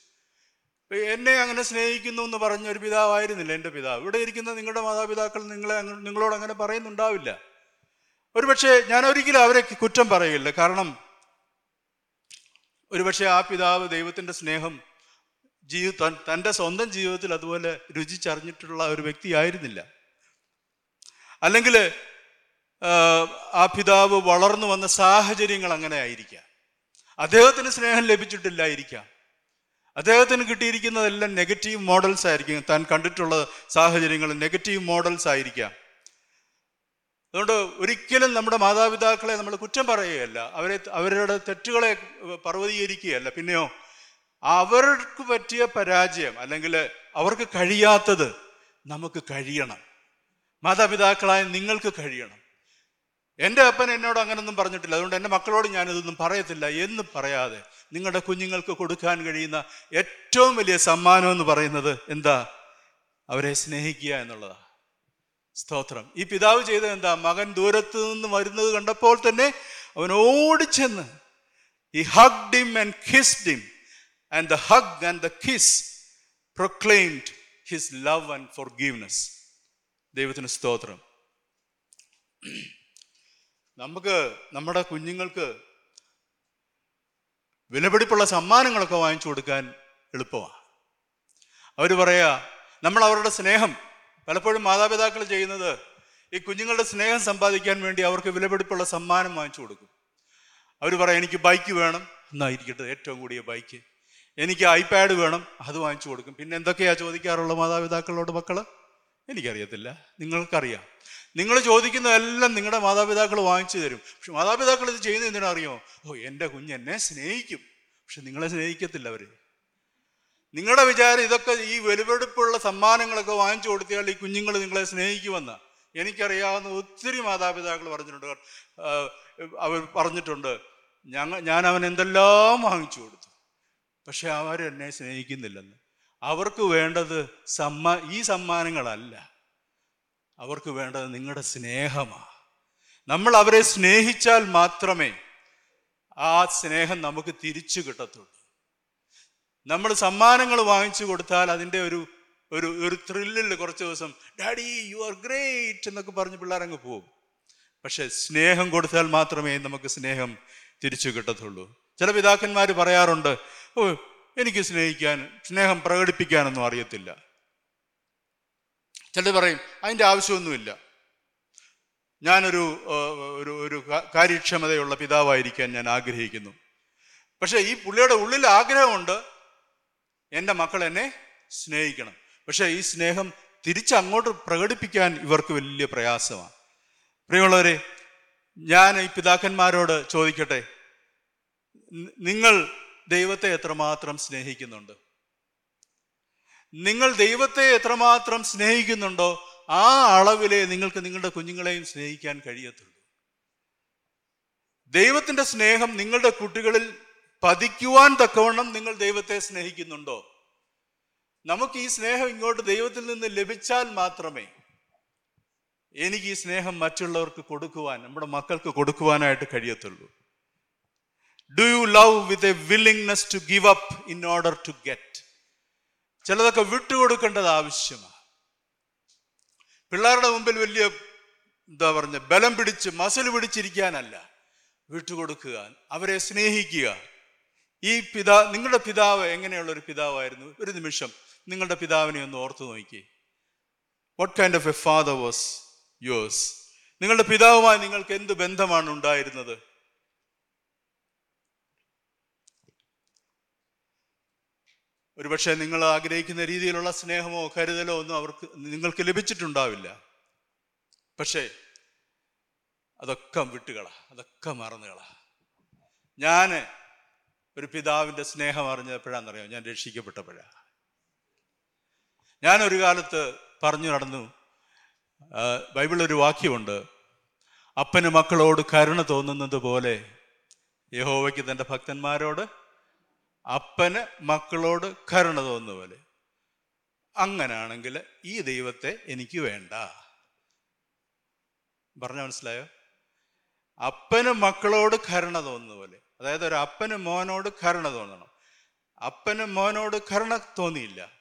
എന്നെ അങ്ങനെ സ്നേഹിക്കുന്നു എന്ന് പറഞ്ഞ ഒരു പിതാവായിരുന്നില്ല എന്റെ പിതാവ്. ഇവിടെ ഇരിക്കുന്ന നിങ്ങളുടെ മാതാപിതാക്കൾ നിങ്ങളെ നിങ്ങളോട് അങ്ങനെ പറയുന്നുണ്ടാവില്ല. ഒരുപക്ഷെ ഞാൻ ഒരിക്കലും അവരെ കുറ്റം പറയില്ല. കാരണം ഒരുപക്ഷെ ആ പിതാവ് ദൈവത്തിന്റെ സ്നേഹം ജീവി തൻ- തന്റെ സ്വന്തം ജീവിതത്തിൽ അതുപോലെ രുചിച്ചറിഞ്ഞിട്ടുള്ള ഒരു വ്യക്തിയായിരുന്നില്ല അല്ലെങ്കിൽ ആ പിതാവ് വളർന്നു വന്ന സാഹചര്യങ്ങൾ അങ്ങനെ ആയിരിക്കാം. അദ്ദേഹത്തിന് സ്നേഹം ലഭിച്ചിട്ടില്ലായിരിക്കാം അദ്ദേഹത്തിന് കിട്ടിയിരിക്കുന്നതെല്ലാം നെഗറ്റീവ് മോഡൽസ് ആയിരിക്കും. താൻ കണ്ടിട്ടുള്ള സാഹചര്യങ്ങൾ നെഗറ്റീവ് മോഡൽസ് ആയിരിക്കാം. അതുകൊണ്ട് ഒരിക്കലും നമ്മുടെ മാതാപിതാക്കളെ നമ്മൾ കുറ്റം പറയുകയല്ല. അവരെ അവരുടെ തെറ്റുകളെ പർവതീകരിക്കുകയല്ല. പിന്നെയോ അവർക്ക് പറ്റിയ പരാജയം അല്ലെങ്കിൽ അവർക്ക് കഴിയാത്തത് നമുക്ക് കഴിയണം. മാതാപിതാക്കളായ നിങ്ങൾക്ക് കഴിയണം. എന്റെ അപ്പൻ എന്നോട് അങ്ങനൊന്നും പറഞ്ഞിട്ടില്ല. അതുകൊണ്ട് എന്റെ മക്കളോട് ഞാനിതൊന്നും പറയത്തില്ല എന്ന് പറയാതെ നിങ്ങളുടെ കുഞ്ഞുങ്ങൾക്ക് കൊടുക്കാൻ കഴിയുന്ന ഏറ്റവും വലിയ സമ്മാനം എന്ന് പറയുന്നത് എന്താ? അവരെ സ്നേഹിക്കുക എന്നുള്ളതാ. സ്തോത്രം. ഈ പിതാവ് ചെയ്തത് എന്താ? മകൻ ദൂരത്ത് നിന്ന് വരുന്നത് കണ്ടപ്പോൾ തന്നെ അവൻ ഓടിച്ചെന്ന്. ഈ hug him and kissed him and the hug and the kiss proclaimed his love and forgiveness ദൈവത്തിന് സ്തോത്രം. നമുക്ക് നമ്മുടെ കുഞ്ഞുങ്ങൾക്ക് വിലപിടിപ്പുള്ള സമ്മാനങ്ങളൊക്കെ വാങ്ങിച്ചു കൊടുക്കാൻ എളുപ്പമാണ്. അവർ പറയുക നമ്മൾ അവരുടെ സ്നേഹം പലപ്പോഴും മാതാപിതാക്കൾ ചെയ്യുന്നത് ഈ കുഞ്ഞുങ്ങളുടെ സ്നേഹം സമ്പാദിക്കാൻ വേണ്ടി അവർക്ക് വിലപിടിപ്പുള്ള സമ്മാനം വാങ്ങിച്ചു കൊടുക്കും. അവർ പറയാം എനിക്ക് ബൈക്ക് വേണം എന്നായിരിക്കട്ടെ ഏറ്റവും കൂടിയ ബൈക്ക്. എനിക്ക് ഐപാഡ് വേണം അത് വാങ്ങിച്ചു കൊടുക്കും. പിന്നെ എന്തൊക്കെയാണ് ചോദിക്കാറുള്ള മാതാപിതാക്കളോട് മക്കൾ എനിക്കറിയത്തില്ല. നിങ്ങൾക്കറിയാം. നിങ്ങൾ ചോദിക്കുന്നതെല്ലാം നിങ്ങളുടെ മാതാപിതാക്കൾ വാങ്ങിച്ചു തരും. പക്ഷെ മാതാപിതാക്കൾ ഇത് ചെയ്യുന്നത് എന്തിനാ അറിയോ ഓ എന്റെ കുഞ്ഞ് എന്നെ സ്നേഹിക്കും. പക്ഷെ നിങ്ങളെ സ്നേഹിക്കത്തില്ല അവർ നിങ്ങളുടെ വിചാരം ഇതൊക്കെ ഈ വെലുവെടുപ്പുള്ള സമ്മാനങ്ങളൊക്കെ വാങ്ങിച്ചു കൊടുത്തിയാൽ ഈ കുഞ്ഞുങ്ങൾ നിങ്ങളെ സ്നേഹിക്കുമെന്ന്. എനിക്കറിയാവുന്ന ഒത്തിരി മാതാപിതാക്കൾ പറഞ്ഞിട്ടുണ്ട്. അവർ പറഞ്ഞിട്ടുണ്ട് ഞങ്ങൾ ഞാൻ അവൻ എന്തെല്ലാം വാങ്ങിച്ചു കൊടുത്തു. പക്ഷെ അവർ എന്നെ സ്നേഹിക്കുന്നില്ലെന്ന്. അവർക്ക് വേണ്ടത് സമ്മാ ഈ സമ്മാനങ്ങളല്ല. അവർക്ക് വേണ്ടത് നിങ്ങളുടെ സ്നേഹമാണ് നമ്മൾ അവരെ സ്നേഹിച്ചാൽ മാത്രമേ ആ സ്നേഹം നമുക്ക് തിരിച്ചു കിട്ടത്തുള്ളൂ. നമ്മൾ സമ്മാനങ്ങൾ വാങ്ങിച്ചു കൊടുത്താൽ അതിന്റെ ഒരു ഒരു ഒരു ത്രില്ലിൽ കുറച്ച് ദിവസം ഡാഡി യു ആർ ഗ്രേറ്റ് എന്നൊക്കെ പറഞ്ഞ് പിള്ളേരങ്ങ് പോകും. പക്ഷെ സ്നേഹം കൊടുത്താൽ മാത്രമേ നമുക്ക് സ്നേഹം തിരിച്ചു കിട്ടത്തുള്ളൂ. ചില പിതാക്കന്മാർ പറയാറുണ്ട് ഓ എനിക്ക് സ്നേഹിക്കാൻ സ്നേഹം പ്രകടിപ്പിക്കാനൊന്നും അറിയത്തില്ല. ചിലർ പറയും അതിന്റെ ആവശ്യമൊന്നുമില്ല. ഞാനൊരു ഒരു ഒരു കാര്യക്ഷമതയുള്ള പിതാവായിരിക്കാൻ ഞാൻ ആഗ്രഹിക്കുന്നു. പക്ഷേ ഈ പുള്ളിയുടെ ഉള്ളിൽ ആഗ്രഹമുണ്ട് എന്റെ മക്കൾ എന്നെ സ്നേഹിക്കണം. പക്ഷേ ഈ സ്നേഹം തിരിച്ചങ്ങോട്ട് പ്രകടിപ്പിക്കാൻ ഇവർക്ക് വലിയ പ്രയാസമാണ്. പ്രിയമുള്ളവരെ ഞാൻ ഈ പിതാക്കന്മാരോട് ചോദിക്കട്ടെ? നിങ്ങൾ ദൈവത്തെ എത്രമാത്രം സ്നേഹിക്കുന്നുണ്ട്? നിങ്ങൾ ദൈവത്തെ എത്രമാത്രം സ്നേഹിക്കുന്നുണ്ടോ ആ അളവിലെ നിങ്ങൾക്ക് നിങ്ങളുടെ കുഞ്ഞുങ്ങളെയും സ്നേഹിക്കാൻ കഴിയത്തുള്ളൂ. ദൈവത്തിന്റെ സ്നേഹം നിങ്ങളുടെ കുട്ടികളിൽ പതിക്കുവാൻ തക്കവണ്ണം നിങ്ങൾ ദൈവത്തെ സ്നേഹിക്കുന്നുണ്ടോ? നമുക്ക് ഈ സ്നേഹം ഇങ്ങോട്ട് ദൈവത്തിൽ നിന്ന് ലഭിച്ചാൽ മാത്രമേ എനിക്ക് ഈ സ്നേഹം മറ്റുള്ളവർക്ക് കൊടുക്കുവാൻ നമ്മുടെ മക്കൾക്ക് കൊടുക്കുവാനായിട്ട് കഴിയത്തുള്ളൂ. Do you love with a willingness to give up in order to get ചിലതൊക്കെ വിട്ടുകൊടുക്കേണ്ടത് ആവശ്യമാണ്. പിള്ളേരുടെ മുമ്പിൽ വലിയ എന്താ പറഞ്ഞ ബലം പിടിച്ച് മസിൽ പിടിച്ചിരിക്കാനല്ല. വിട്ടുകൊടുക്കുക അവരെ സ്നേഹിക്കുക. ഈ പിതാ നിങ്ങളുടെ പിതാവ് എങ്ങനെയുള്ള ഒരു പിതാവായിരുന്നു? ഒരു നിമിഷം നിങ്ങളുടെ പിതാവിനെ ഒന്ന് ഓർത്തു നോക്കി what kind of a father was yours നിങ്ങളുടെ പിതാവുമായി നിങ്ങൾക്ക് എന്ത് ബന്ധമാണ് ഉണ്ടായിരുന്നത്? ഒരുപക്ഷെ നിങ്ങൾ ആഗ്രഹിക്കുന്ന രീതിയിലുള്ള സ്നേഹമോ കരുതലോ ഒന്നും അവർക്ക് നിങ്ങൾക്ക് ലഭിച്ചിട്ടുണ്ടാവില്ല. പക്ഷേ അതൊക്കെ വിട്ടുകള അതൊക്കെ മറന്നുകള. ഞാൻ ഒരു പിതാവിന്റെ സ്നേഹം അറിഞ്ഞപ്പോഴാണെന്നറിയാം ഞാൻ രക്ഷിക്കപ്പെട്ടപ്പോഴാ. ഞാൻ ഒരു കാലത്ത് പറഞ്ഞു നടന്നു ബൈബിളൊരു വാക്യമുണ്ട്. അപ്പന് മക്കളോട് കരുണ തോന്നുന്നത് പോലെ യഹോവയ്ക്ക് തന്റെ ഭക്തന്മാരോട് അപ്പന് മക്കളോട് കരുണ തോന്നുന്ന പോലെ. അങ്ങനാണെങ്കിൽ ഈ ദൈവത്തെ എനിക്ക് വേണ്ട. പറഞ്ഞ മനസ്സിലായോ? അപ്പന് മക്കളോട് കരുണ തോന്നുന്ന പോലെ. അതായത് ഒരു അപ്പന് മോനോട് കരുണ തോന്നണം. അപ്പന് മോനോട് കരുണ തോന്നിയില്ല.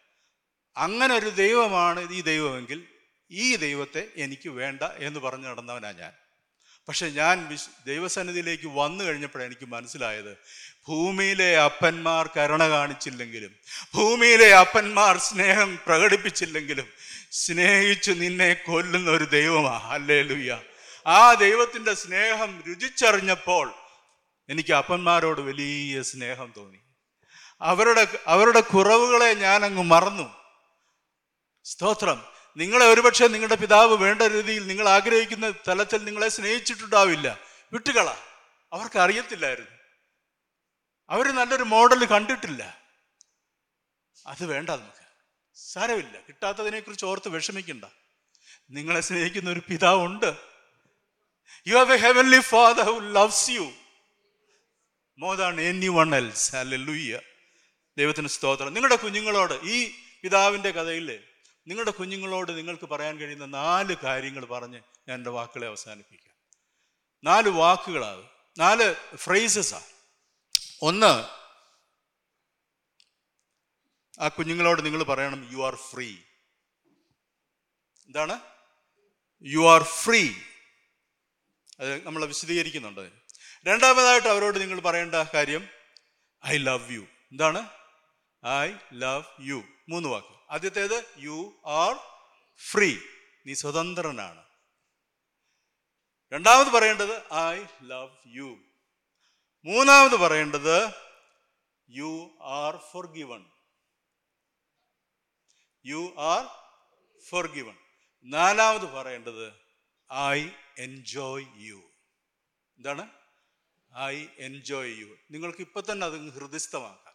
അങ്ങനെ ഒരു ദൈവമാണ് ഈ ദൈവമെങ്കിൽ ഈ ദൈവത്തെ എനിക്ക് വേണ്ട എന്ന് പറഞ്ഞു നടന്നവനാ ഞാൻ. പക്ഷെ ഞാൻ വിശ് ദൈവസന്നിധിയിലേക്ക് വന്നു കഴിഞ്ഞപ്പോഴാണ് എനിക്ക് മനസ്സിലായത് ഭൂമിയിലെ അപ്പന്മാർ കരുണ കാണിച്ചില്ലെങ്കിലും ഭൂമിയിലെ അപ്പന്മാർ സ്നേഹം പ്രകടിപ്പിച്ചില്ലെങ്കിലും സ്നേഹിച്ചു നിന്നെ കൊല്ലുന്ന ഒരു ദൈവമാ. അല്ലേ ലുയ്യ ആ ദൈവത്തിന്റെ സ്നേഹം രുചിച്ചറിഞ്ഞപ്പോൾ എനിക്ക് അപ്പന്മാരോട് വലിയ സ്നേഹം തോന്നി. അവരുടെ അവരുടെ കുറവുകളെ ഞാൻ അങ്ങ് മറന്നു. സ്തോത്രം. നിങ്ങളെ ഒരുപക്ഷെ നിങ്ങളുടെ പിതാവ് വേണ്ട രീതിയിൽ നിങ്ങൾ ആഗ്രഹിക്കുന്ന തലത്തിൽ നിങ്ങളെ സ്നേഹിച്ചിട്ടുണ്ടാവില്ല. വിട്ടുകള. അവർക്ക് അറിയത്തില്ലായിരുന്നു അവർ നല്ലൊരു മോഡൽ കണ്ടിട്ടില്ല. അത് വേണ്ട നമുക്ക്. സാരമില്ല. കിട്ടാത്തതിനെക്കുറിച്ച് ഓർത്ത് വിഷമിക്കണ്ട. നിങ്ങളെ സ്നേഹിക്കുന്ന ഒരു പിതാവുണ്ട്. You have a heavenly father who loves you more than anyone else hallelujah ദൈവത്തിന് സ്തോത്രം. നിങ്ങളുടെ കുഞ്ഞുങ്ങളോട് ഈ പിതാവിന്റെ കഥയിൽ നിങ്ങളുടെ കുഞ്ഞുങ്ങളോട് നിങ്ങൾക്ക് പറയാൻ കഴിയുന്ന നാല് കാര്യങ്ങൾ പറഞ്ഞ് ഞാൻ എന്റെ വാക്കുകളെ അവസാനിപ്പിക്കാം. നാല് വാക്കുകളാണ്. നാല് ഫ്രേസസാണ് ഒന്ന് ആ കുഞ്ഞുങ്ങളോട് നിങ്ങൾ പറയണം യു ആർ ഫ്രീ എന്താണ്? യു ആർ ഫ്രീ അത് നമ്മൾ വിശദീകരിക്കുന്നുണ്ട്. രണ്ടാമതായിട്ട് അവരോട് നിങ്ങൾ പറയേണ്ട കാര്യം ഐ ലവ് യു എന്താണ്? ഐ ലവ് യു മൂന്ന് വാക്ക്. ആദ്യത്തേത് യു ആർ ഫ്രീ നീ സ്വതന്ത്രനാണ്. രണ്ടാമത് പറയേണ്ടത് ഐ ലവ് യു മൂന്നാമത് പറയേണ്ടത് you are forgiven you are forgiven നാലാമത് പറയേണ്ടത് ഐ എൻജോയ് യു എന്താണ്? ഐ എൻജോയ് യു നിങ്ങൾക്ക് ഇപ്പൊ തന്നെ അത് ഹൃദയസ്ഥമാക്കാം.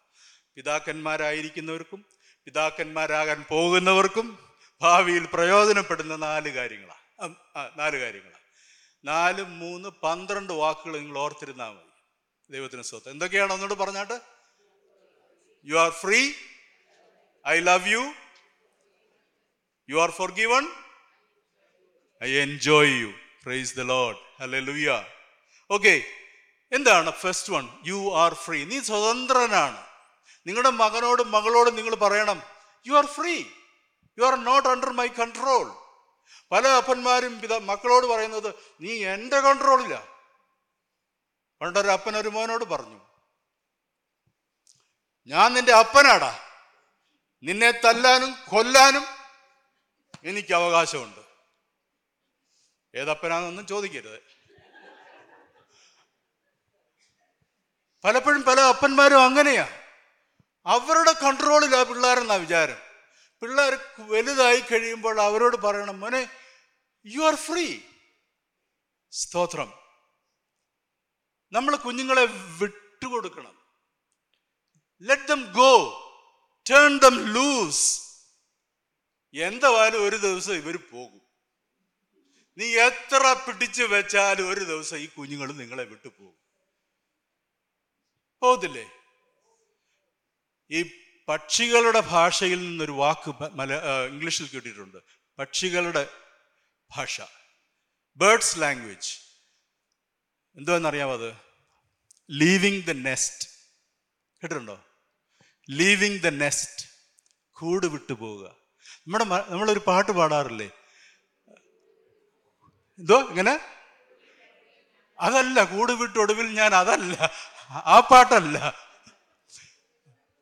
പിതാക്കന്മാരായിരിക്കുന്നവർക്കും പിതാക്കന്മാരാകാൻ പോകുന്നവർക്കും ഭാവിയിൽ പ്രയോജനപ്പെടുന്ന നാല് കാര്യങ്ങളാണ് നാല് കാര്യങ്ങളാണ് നാല് മൂന്ന് പന്ത്രണ്ട് വാക്കുകൾ നിങ്ങൾ ഓർത്തിരുന്നാൽ മതി. ദൈവത്തിന് സ്വത്ത്. എന്തൊക്കെയാണ് ഒന്നോട് പറഞ്ഞാട്ട്? You are free I love you you are forgiven I enjoy you praise the Lord hallelujah okay എന്താണ്? First one you are free നീ സ്വതന്ത്രനാണ്. നിങ്ങളുടെ മകനോടും മകളോടും നിങ്ങൾ പറയണം you are free you are not under my control പല അപ്പന്മാരും പിത മക്കളോട് പറയുന്നത് നീ എന്റെ കൺട്രോളില്ല പണ്ടൊരു അപ്പൻ ഒരു മോനോട് പറഞ്ഞു ഞാൻ നിന്റെ അപ്പനാടാ. നിന്നെ തല്ലാനും കൊല്ലാനും എനിക്ക് അവകാശമുണ്ട്. ഏതപ്പനാണെന്നൊന്നും ചോദിക്കരുത്. പലപ്പോഴും പല അപ്പന്മാരും അങ്ങനെയാ. അവരുടെ കൺട്രോളിലാ പിള്ളേരെന്നാ വിചാരം. പിള്ളേർ വലുതായി കഴിയുമ്പോൾ അവരോട് പറയണം മോനെ യു ആർ ഫ്രീ സ്തോത്രം. നമ്മൾ കുഞ്ഞുങ്ങളെ വിട്ടുകൊടുക്കണം. Let them go turn them loose എന്തായാലും ഒരു ദിവസം ഇവർ പോകും. നീ എത്ര പിടിച്ചു വെച്ചാലും ഒരു ദിവസം ഈ കുഞ്ഞുങ്ങൾ നിങ്ങളെ വിട്ടു പോകും. പോകത്തില്ലേ? ഈ പക്ഷികളുടെ ഭാഷയിൽ നിന്നൊരു വാക്ക് മല ഇംഗ്ലീഷിൽ കിട്ടിയിട്ടുണ്ട്. പക്ഷികളുടെ ഭാഷ. ബേർഡ്സ് ലാംഗ്വേജ് എന്തുവെന്നറിയാമോ അത്? ലീവിങ് ദ നെസ്റ്റ് കേട്ടിട്ടുണ്ടോ? ലീവിങ് ദ നെസ്റ്റ് കൂട് വിട്ടു പോവുക. നമ്മുടെ നമ്മളൊരു പാട്ട് പാടാറില്ലേ? എന്തോ ഇങ്ങനെ? അതല്ല കൂട് വിട്ടൊടുവിൽ ഞാൻ അതല്ല. ആ പാട്ടല്ല.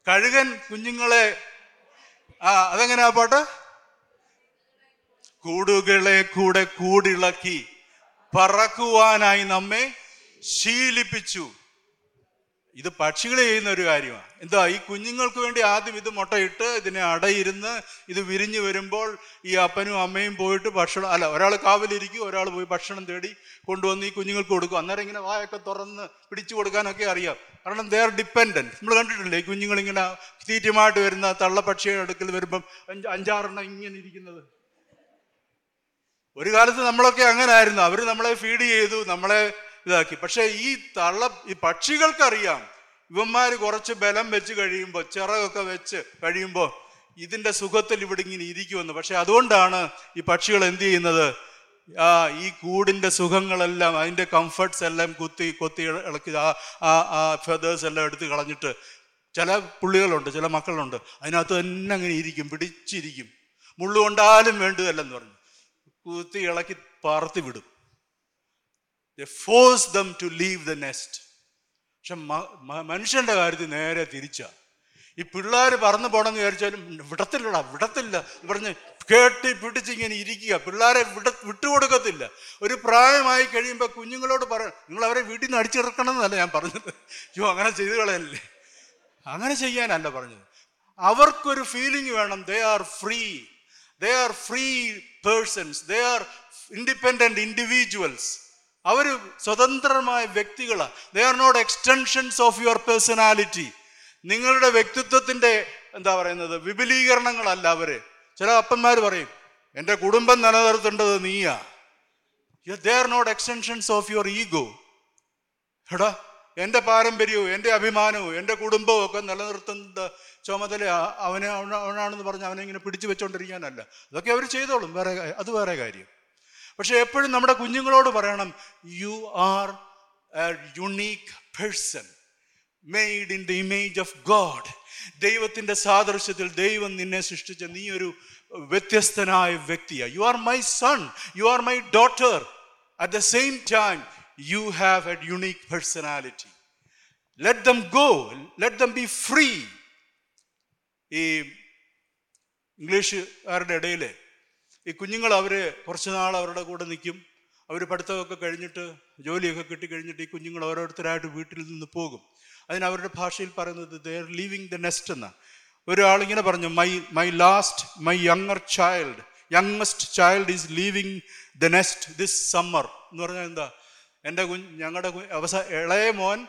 കഴുകൻ കുഞ്ഞുങ്ങളെ ആ അതെങ്ങനെ ആ പാട്ട്? കൂടുകളെ കൂടെ കൂടിളക്കി. പറക്കുവാനായി നമ്മെ ശീലിപ്പിച്ചു. ഇത് പക്ഷികൾ ചെയ്യുന്ന ഒരു കാര്യമാണ്. എന്താ ഈ കുഞ്ഞുങ്ങൾക്ക് വേണ്ടി ആദ്യം ഇത് മുട്ടയിട്ട് ഇതിനെ അടയിരുന്ന് ഇത് വിരിഞ്ഞു വരുമ്പോൾ ഈ അപ്പനും അമ്മയും പോയിട്ട് ഭക്ഷണം അല്ല ഒരാൾ കാവലിരിക്കും ഒരാൾ പോയി ഭക്ഷണം തേടി കൊണ്ടുവന്ന് ഈ കുഞ്ഞുങ്ങൾക്ക് കൊടുക്കും. അന്നേരം ഇങ്ങനെ വായൊക്കെ തുറന്ന് പിടിച്ചു കൊടുക്കാനൊക്കെ അറിയാം. കാരണം ദേ ആർ ഡിപ്പെൻഡന്റ് നമ്മൾ കണ്ടിട്ടില്ലേ ഇങ്ങനെ തീറ്റമായിട്ട് വരുന്ന തള്ളപ്പക്ഷിയുടെ അടുക്കൽ വരുമ്പം അഞ്ച് അഞ്ചാറെണ്ണം ഇങ്ങനെ ഇരിക്കുന്നത്. ഒരു കാലത്ത് നമ്മളൊക്കെ അങ്ങനെ ആയിരുന്നു അവർ നമ്മളെ ഫീഡ് ചെയ്തു നമ്മളെ ഇതാക്കി. പക്ഷെ ഈ തള്ള ഈ പക്ഷികൾക്കറിയാം. ഇവന്മാർ കുറച്ച് ബലം വെച്ച് കഴിയുമ്പോൾ ചിറകൊക്കെ വെച്ച് കഴിയുമ്പോൾ ഇതിന്റെ സുഖത്തിൽ ഇവിടെ ഇങ്ങനെ ഇരിക്കുമെന്ന്. പക്ഷെ അതുകൊണ്ടാണ് ഈ പക്ഷികൾ എന്ത് ചെയ്യുന്നത്? ആ ഈ കൂടിന്റെ സുഖങ്ങളെല്ലാം അതിന്റെ കംഫർട്ട്സ് എല്ലാം കുത്തി കൊത്തി ഇളക്കി ആ ആ ഫെതേഴ്സ് എല്ലാം എടുത്ത് കളഞ്ഞിട്ട് ചില പുള്ളികളുണ്ട് ചില മക്കളുണ്ട്. അതിനകത്ത് തന്നെ അങ്ങനെ ഇരിക്കും പിടിച്ചിരിക്കും. മുള്ളുകൊണ്ടാലും വേണ്ടതല്ലെന്ന് പറഞ്ഞു. കുത്തി ഇളക്കി പറത്തി വിടും. Force them to leave the nest പക്ഷെ മനുഷ്യന്റെ കാര്യത്തിൽ നേരെ തിരിച്ച. ഈ പിള്ളേർ പറന്നു പോണെന്ന് വിചാരിച്ചാലും വിടത്തില്ലടാ വിടത്തില്ല. പറഞ്ഞ് കേട്ടി പിടിച്ച് ഇങ്ങനെ ഇരിക്കുക. പിള്ളേരെ വിട വിട്ടുകൊടുക്കത്തില്ല. ഒരു പ്രായമായി കഴിയുമ്പോൾ കുഞ്ഞുങ്ങളോട് പറ നിങ്ങൾ അവരെ വീട്ടിൽ നിന്ന് അടിച്ചിറക്കണം എന്നല്ല ഞാൻ പറഞ്ഞത്. അയ്യോ അങ്ങനെ ചെയ്തു കളയല്ലേ? അങ്ങനെ ചെയ്യാനല്ല പറഞ്ഞത്. അവർക്കൊരു ഫീലിംഗ് വേണം. They are free they are free persons they are independent individuals അവർ സ്വതന്ത്രമായ വ്യക്തികളാണ് they are not extensions of your personality നിങ്ങളുടെ വ്യക്തിത്വത്തിന്റെ എന്താ പറയുന്നത് വിപുലീകരണങ്ങളല്ല അവർ ചില അപ്പന്മാർ പറയും എന്റെ കുടുംബം നിലനിർത്തേണ്ടത് നീയാ. You they are not extensions of your ego എടാ എന്റെ പാരമ്പര്യവും എന്റെ അഭിമാനവും എന്റെ കുടുംബവും ഒക്കെ നിലനിർത്തുന്ന ചുമതല അവനെ അവനാണെന്ന് പറഞ്ഞ് അവനെ ഇങ്ങനെ പിടിച്ചു വെച്ചോണ്ടിരിക്കാനല്ല. അതൊക്കെ അവർ ചെയ്തോളും. വേറെ അത് വേറെ കാര്യം. പക്ഷെ എപ്പോഴും നമ്മുടെ കുഞ്ഞുങ്ങളോട് പറയണം you are a unique person made in the image of God ദൈവത്തിന്റെ സാദൃശ്യത്തിൽ ദൈവം നിന്നെ സൃഷ്ടിച്ച നീ ഒരു വ്യത്യസ്തനായ വ്യക്തിയാണ് you are my son you are my daughter at the same time you have a unique personality let them go let them be free ഈ ഇംഗ്ലീഷുകാരുടെ ഇടയിൽ ഈ കുഞ്ഞുങ്ങൾ അവർ കുറച്ച് നാൾ അവരുടെ കൂടെ നിൽക്കും. അവർ പഠിത്തമൊക്കെ കഴിഞ്ഞിട്ട് ജോലിയൊക്കെ കിട്ടിക്കഴിഞ്ഞിട്ട് ഈ കുഞ്ഞുങ്ങൾ ഓരോരുത്തരായിട്ട് വീട്ടിൽ നിന്ന് പോകും. അതിന് അവരുടെ ഭാഷയിൽ പറയുന്നത് ദർ ലീവിങ് ദ നെസ്റ്റ് എന്ന. ഒരാളിങ്ങനെ പറഞ്ഞു my my last my younger child youngest child is leaving the nest this summer എന്ന് പറഞ്ഞാൽ എന്താ? എന്റെ കുഞ്ഞ് ഞങ്ങളുടെ അവസാന ഇളയ മോൻ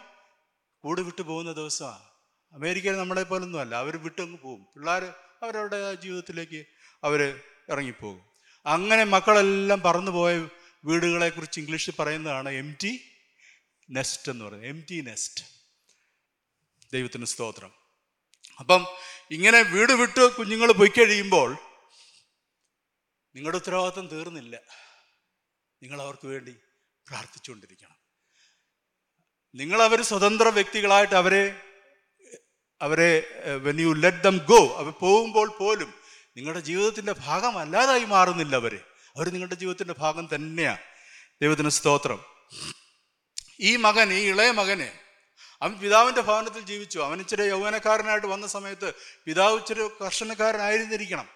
കൂട് വിട്ടു പോകുന്ന ദിവസമാണ്. അമേരിക്കയിൽ നമ്മളെ പോലൊന്നും അല്ല അവർ വിട്ടങ്ങ് പോകും. പിള്ളേർ അവരവരുടെ ജീവിതത്തിലേക്ക് അവർ ഇറങ്ങിപ്പോകും. അങ്ങനെ മക്കളെല്ലാം പറന്നുപോയ വീടുകളെക്കുറിച്ച് ഇംഗ്ലീഷിൽ പറയുന്നതാണ് എം ടി നെസ്റ്റ് എന്ന് പറയുന്നത്. എം ടി നെസ്റ്റ് ദൈവത്തിന് സ്തോത്രം. അപ്പം ഇങ്ങനെ വീട് വിട്ട് കുഞ്ഞുങ്ങൾ പോയി കഴിയുമ്പോൾ നിങ്ങളുടെ ഉത്തരവാദിത്വം തീർന്നില്ല. നിങ്ങൾ അവർക്ക് വേണ്ടി പ്രാർത്ഥിച്ചുകൊണ്ടിരിക്കണം. നിങ്ങളവർ സ്വതന്ത്ര വ്യക്തികളായിട്ട് അവരെ അവരെ when you let them go അവർ പോകുമ്പോൾ പോലും നിങ്ങളുടെ ജീവിതത്തിന്റെ ഭാഗമല്ലാതായി മാറുന്നില്ല അവർ അവർ നിങ്ങളുടെ ജീവിതത്തിന്റെ ഭാഗം തന്നെയാണ് ദൈവത്തിന് സ്തോത്രം. ഈ മകൻ ഈ ഇളയ മകനെ അവൻ പിതാവിന്റെ ഭവനത്തിൽ ജീവിച്ചു. അവൻ ഇച്ചിരി യൗവനക്കാരനായിട്ട് വന്ന സമയത്ത് പിതാവ് ഇച്ചിരി കർശനക്കാരനായിരുന്നിരിക്കണം.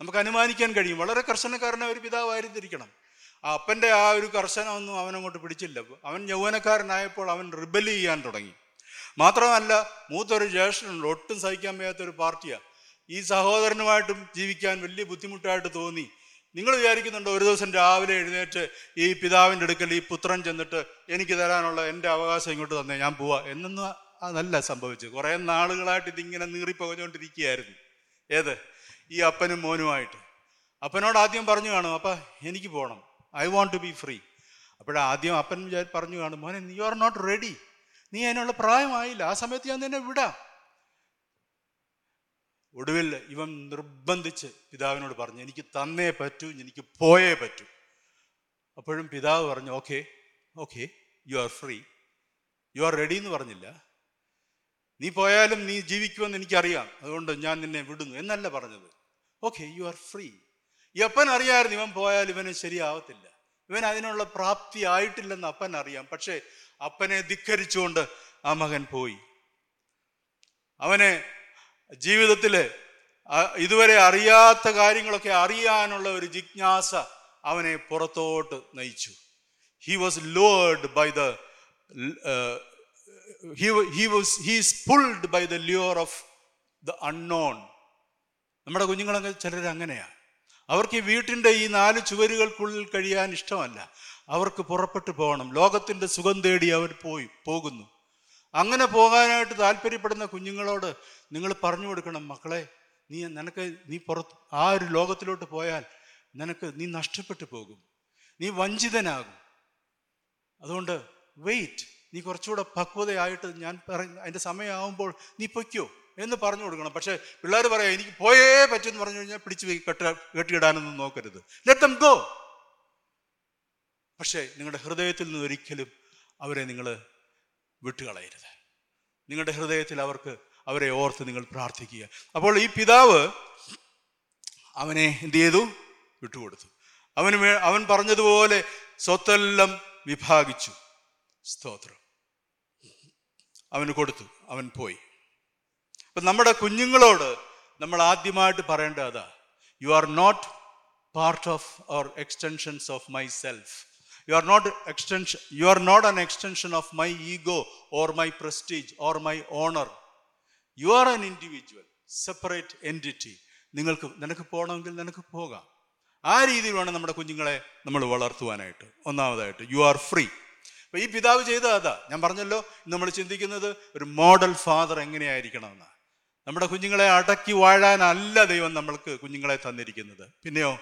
നമുക്ക് അനുമാനിക്കാൻ കഴിയും. വളരെ കർശനക്കാരനായ ഒരു പിതാവായിരുന്നിരിക്കണം. ആ അപ്പന്റെ ആ ഒരു കർശനമൊന്നും അവനങ്ങോട്ട് പിടിച്ചില്ല. അവൻ യൗവനക്കാരനായപ്പോൾ അവൻ റിബൽ ചെയ്യാൻ തുടങ്ങി. മാത്രമല്ല മൂത്തൊരു ജ്യേഷ്ഠനുണ്ട്. ഒട്ടും സഹിക്കാൻ വയ്യാത്തൊരു പാർട്ടിയാണ് ഈ സഹോദരനുമായിട്ടും ജീവിക്കാൻ വലിയ ബുദ്ധിമുട്ടായിട്ട് തോന്നി. നിങ്ങൾ വിചാരിക്കുന്നുണ്ടോ ഒരു ദിവസം രാവിലെ എഴുന്നേറ്റ് ഈ പിതാവിന്റെ അടുക്കൽ ഈ പുത്രൻ ചെന്നിട്ട് എനിക്ക് തരാനുള്ള എന്റെ അവകാശം ഇങ്ങോട്ട് തന്നെ ഞാൻ പോവാ എന്നൊന്നും അതല്ല സംഭവിച്ചത്. കുറേ നാളുകളായിട്ട് ഇതിങ്ങനെ നീറിപ്പകഞ്ഞുകൊണ്ടിരിക്കുകയായിരുന്നു. ഏത്? ഈ അപ്പനും മോനുമായിട്ട്. അപ്പനോട് ആദ്യം പറഞ്ഞു കാണും അപ്പ എനിക്ക് പോകണം I want to be free. അപ്പോഴാദ്യം അപ്പൻ പറഞ്ഞു കാണും മോനെ യു ആർ നോട്ട് റെഡി. നീ അതിനുള്ള പ്രായമായില്ല. ആ സമയത്ത് ഞാൻ നിന്നെ വിടാം. ഒടുവിൽ ഇവൻ നിർബന്ധിച്ച് പിതാവിനോട് പറഞ്ഞു എനിക്ക് തന്നേ പറ്റൂ എനിക്ക് പോയേ പറ്റൂ. അപ്പോഴും പിതാവ് പറഞ്ഞു okay okay you are free you are ready എന്ന് പറഞ്ഞില്ല. നീ പോയാലും നീ ജീവിക്കുമെന്ന് എനിക്കറിയാം. അതുകൊണ്ട് ഞാൻ നിന്നെ വിടുന്നു എന്നല്ല പറഞ്ഞത്. ഓക്കെ യു ആർ ഫ്രീ എപ്പൻ അറിയാമായിരുന്നു ഇവൻ പോയാൽ ഇവന് ശരിയാവത്തില്ല. ഇവൻ അതിനുള്ള പ്രാപ്തി ആയിട്ടില്ലെന്ന് അപ്പൻ അറിയാം. പക്ഷേ അപ്പനെ ധിക്കരിച്ചുകൊണ്ട് ആ മകൻ പോയി. അവനെ ജീവിതത്തിൽ ഇതുവരെ അറിയാത്ത കാര്യങ്ങളൊക്കെ അറിയാനുള്ള ഒരു ജിജ്ഞാസ അവനെ പുറത്തോട്ട് നയിച്ചു. He was lured by the he was his pulled by the lure of the unknown നമ്മുടെ കുഞ്ഞുങ്ങളൊക്കെ ചിലർ അങ്ങനെയാണ് അവർക്ക് ഈ വീട്ടിന്റെ ഈ നാല് ചുവരുകൾക്കുള്ളിൽ കഴിയാൻ ഇഷ്ടമല്ല. അവർക്ക് പുറപ്പെട്ടു പോകണം. ലോകത്തിന്റെ സുഖം തേടി അവർ പോയി പോകുന്നു. അങ്ങനെ പോകാനായിട്ട് താല്പര്യപ്പെടുന്ന കുഞ്ഞുങ്ങളോട് നിങ്ങൾ പറഞ്ഞു കൊടുക്കണം മക്കളെ നീ നിനക്ക് നീ പുറത്ത് ആ ഒരു ലോകത്തിലോട്ട് പോയാൽ നിനക്ക് നീ നഷ്ടപ്പെട്ടു പോകും. നീ വഞ്ചിതനാകും. അതുകൊണ്ട് വെയിറ്റ് നീ കുറച്ചുകൂടെ പക്വതയായിട്ട് ഞാൻ പറഞ്ഞ അതിന്റെ സമയമാകുമ്പോൾ നീ പൊയ്ക്കോ എന്ന് പറഞ്ഞു കൊടുക്കണം. പക്ഷേ പിള്ളേർ പറയാം എനിക്ക് പോയേ പറ്റുമെന്ന് പറഞ്ഞു കഴിഞ്ഞാൽ പിടിച്ച് കെട്ട കെട്ടിയിടാനൊന്നും നോക്കരുത്. ലെറ്റ് ഗോ പക്ഷേ നിങ്ങളുടെ ഹൃദയത്തിൽ നിന്ന് ഒരിക്കലും അവരെ നിങ്ങൾ വിട്ടുകളയരുത്. നിങ്ങളുടെ ഹൃദയത്തിൽ അവർക്ക് അവരെ ഓർത്ത് നിങ്ങൾ പ്രാർത്ഥിക്കുക. അപ്പോൾ ഈ പിതാവ് അവനെ എന്ത് ചെയ്തു? വിട്ടുകൊടുത്തു. അവന് അവൻ പറഞ്ഞതുപോലെ സ്വത്തെല്ലാം വിഭാഗിച്ചു. സ്തോത്രം. അവന് കൊടുത്തു. അവൻ പോയി. അപ്പൊ നമ്മുടെ കുഞ്ഞുങ്ങളോട് നമ്മൾ ആദ്യമായിട്ട് പറയേണ്ട അതാ. You are not part of our extensions of myself you are not extension you are not an extension of my ego or my prestige or my honour you are an individual separate entity നിങ്ങൾക്ക് നിനക്ക് പോകണമെങ്കിൽ നിനക്ക് പോകാം. ആ രീതിയിൽ വേണം നമ്മുടെ കുഞ്ഞുങ്ങളെ നമ്മൾ വളർത്തുവാനായിട്ട്. ഒന്നാമതായിട്ട് യു ആർ ഫ്രീ അപ്പോൾ ഈ പിതാവ് ചെയ്ത അതാ. ഞാൻ പറഞ്ഞല്ലോ നമ്മൾ ചിന്തിക്കുന്നത് ഒരു മോഡൽ ഫാദർ എങ്ങനെയായിരിക്കണമെന്നാണ്. നമ്മുടെ കുഞ്ഞുങ്ങളെ അടക്കി വാഴാനല്ല ദൈവം നമ്മൾക്ക് കുഞ്ഞുങ്ങളെ തന്നിരിക്കുന്നത്. പിന്നെയോ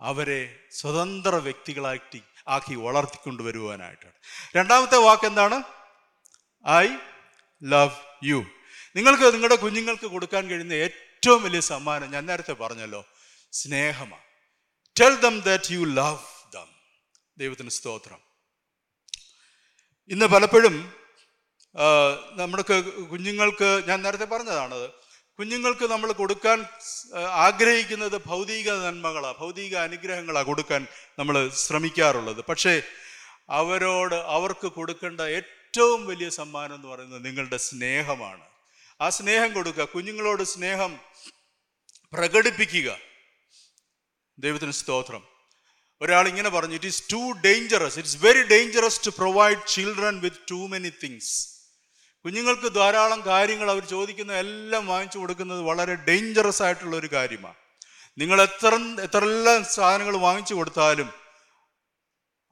അവരെ സ്വതന്ത്ര വ്യക്തികളാക്കി ആക്കി വളർത്തിക്കൊണ്ടുവരുവാനായിട്ടാണ്. രണ്ടാമത്തെ വാക്ക് എന്താണ്? I love you. നിങ്ങൾക്ക് നിങ്ങളുടെ കുഞ്ഞുങ്ങൾക്ക് കൊടുക്കാൻ കഴിയുന്ന ഏറ്റവും വലിയ സമ്മാനം ഞാൻ നേരത്തെ പറഞ്ഞല്ലോ സ്നേഹമാണ്. Tell them that you love them ദൈവത്തിന് സ്തോത്രം. ഇന്ന് പലപ്പോഴും നമ്മുടെ കുഞ്ഞുങ്ങൾക്ക് ഞാൻ നേരത്തെ പറഞ്ഞതാണത് കുഞ്ഞുങ്ങൾക്ക് നമ്മൾ കൊടുക്കാൻ ആഗ്രഹിക്കുന്നത് ഭൗതിക നന്മകളാണ് ഭൗതിക അനുഗ്രഹങ്ങളാണ് കൊടുക്കാൻ നമ്മൾ ശ്രമിക്കാറുള്ളത്. പക്ഷേ അവരോട് അവർക്ക് കൊടുക്കേണ്ട ഏറ്റവും വലിയ സമ്മാനം എന്ന് പറയുന്നത് നിങ്ങളുടെ സ്നേഹമാണ്. ആ സ്നേഹം കൊടുക്കുക കുഞ്ഞുങ്ങളോട് സ്നേഹം പ്രകടിപ്പിക്കുക. ദൈവത്തിന് സ്തോത്രം. ഒരാൾ ഇങ്ങനെ പറഞ്ഞു it is too dangerous it's very dangerous to provide children with too many things കുഞ്ഞുങ്ങൾക്ക് ധാരാളം കാര്യങ്ങൾ അവർ ചോദിക്കുന്ന എല്ലാം വാങ്ങിച്ചു കൊടുക്കുന്നത് വളരെ ഡേഞ്ചറസ് ആയിട്ടുള്ള ഒരു കാര്യമാണ്. നിങ്ങൾ എത്ര എത്രയെല്ലാം സാധനങ്ങൾ വാങ്ങിച്ചു കൊടുത്താലും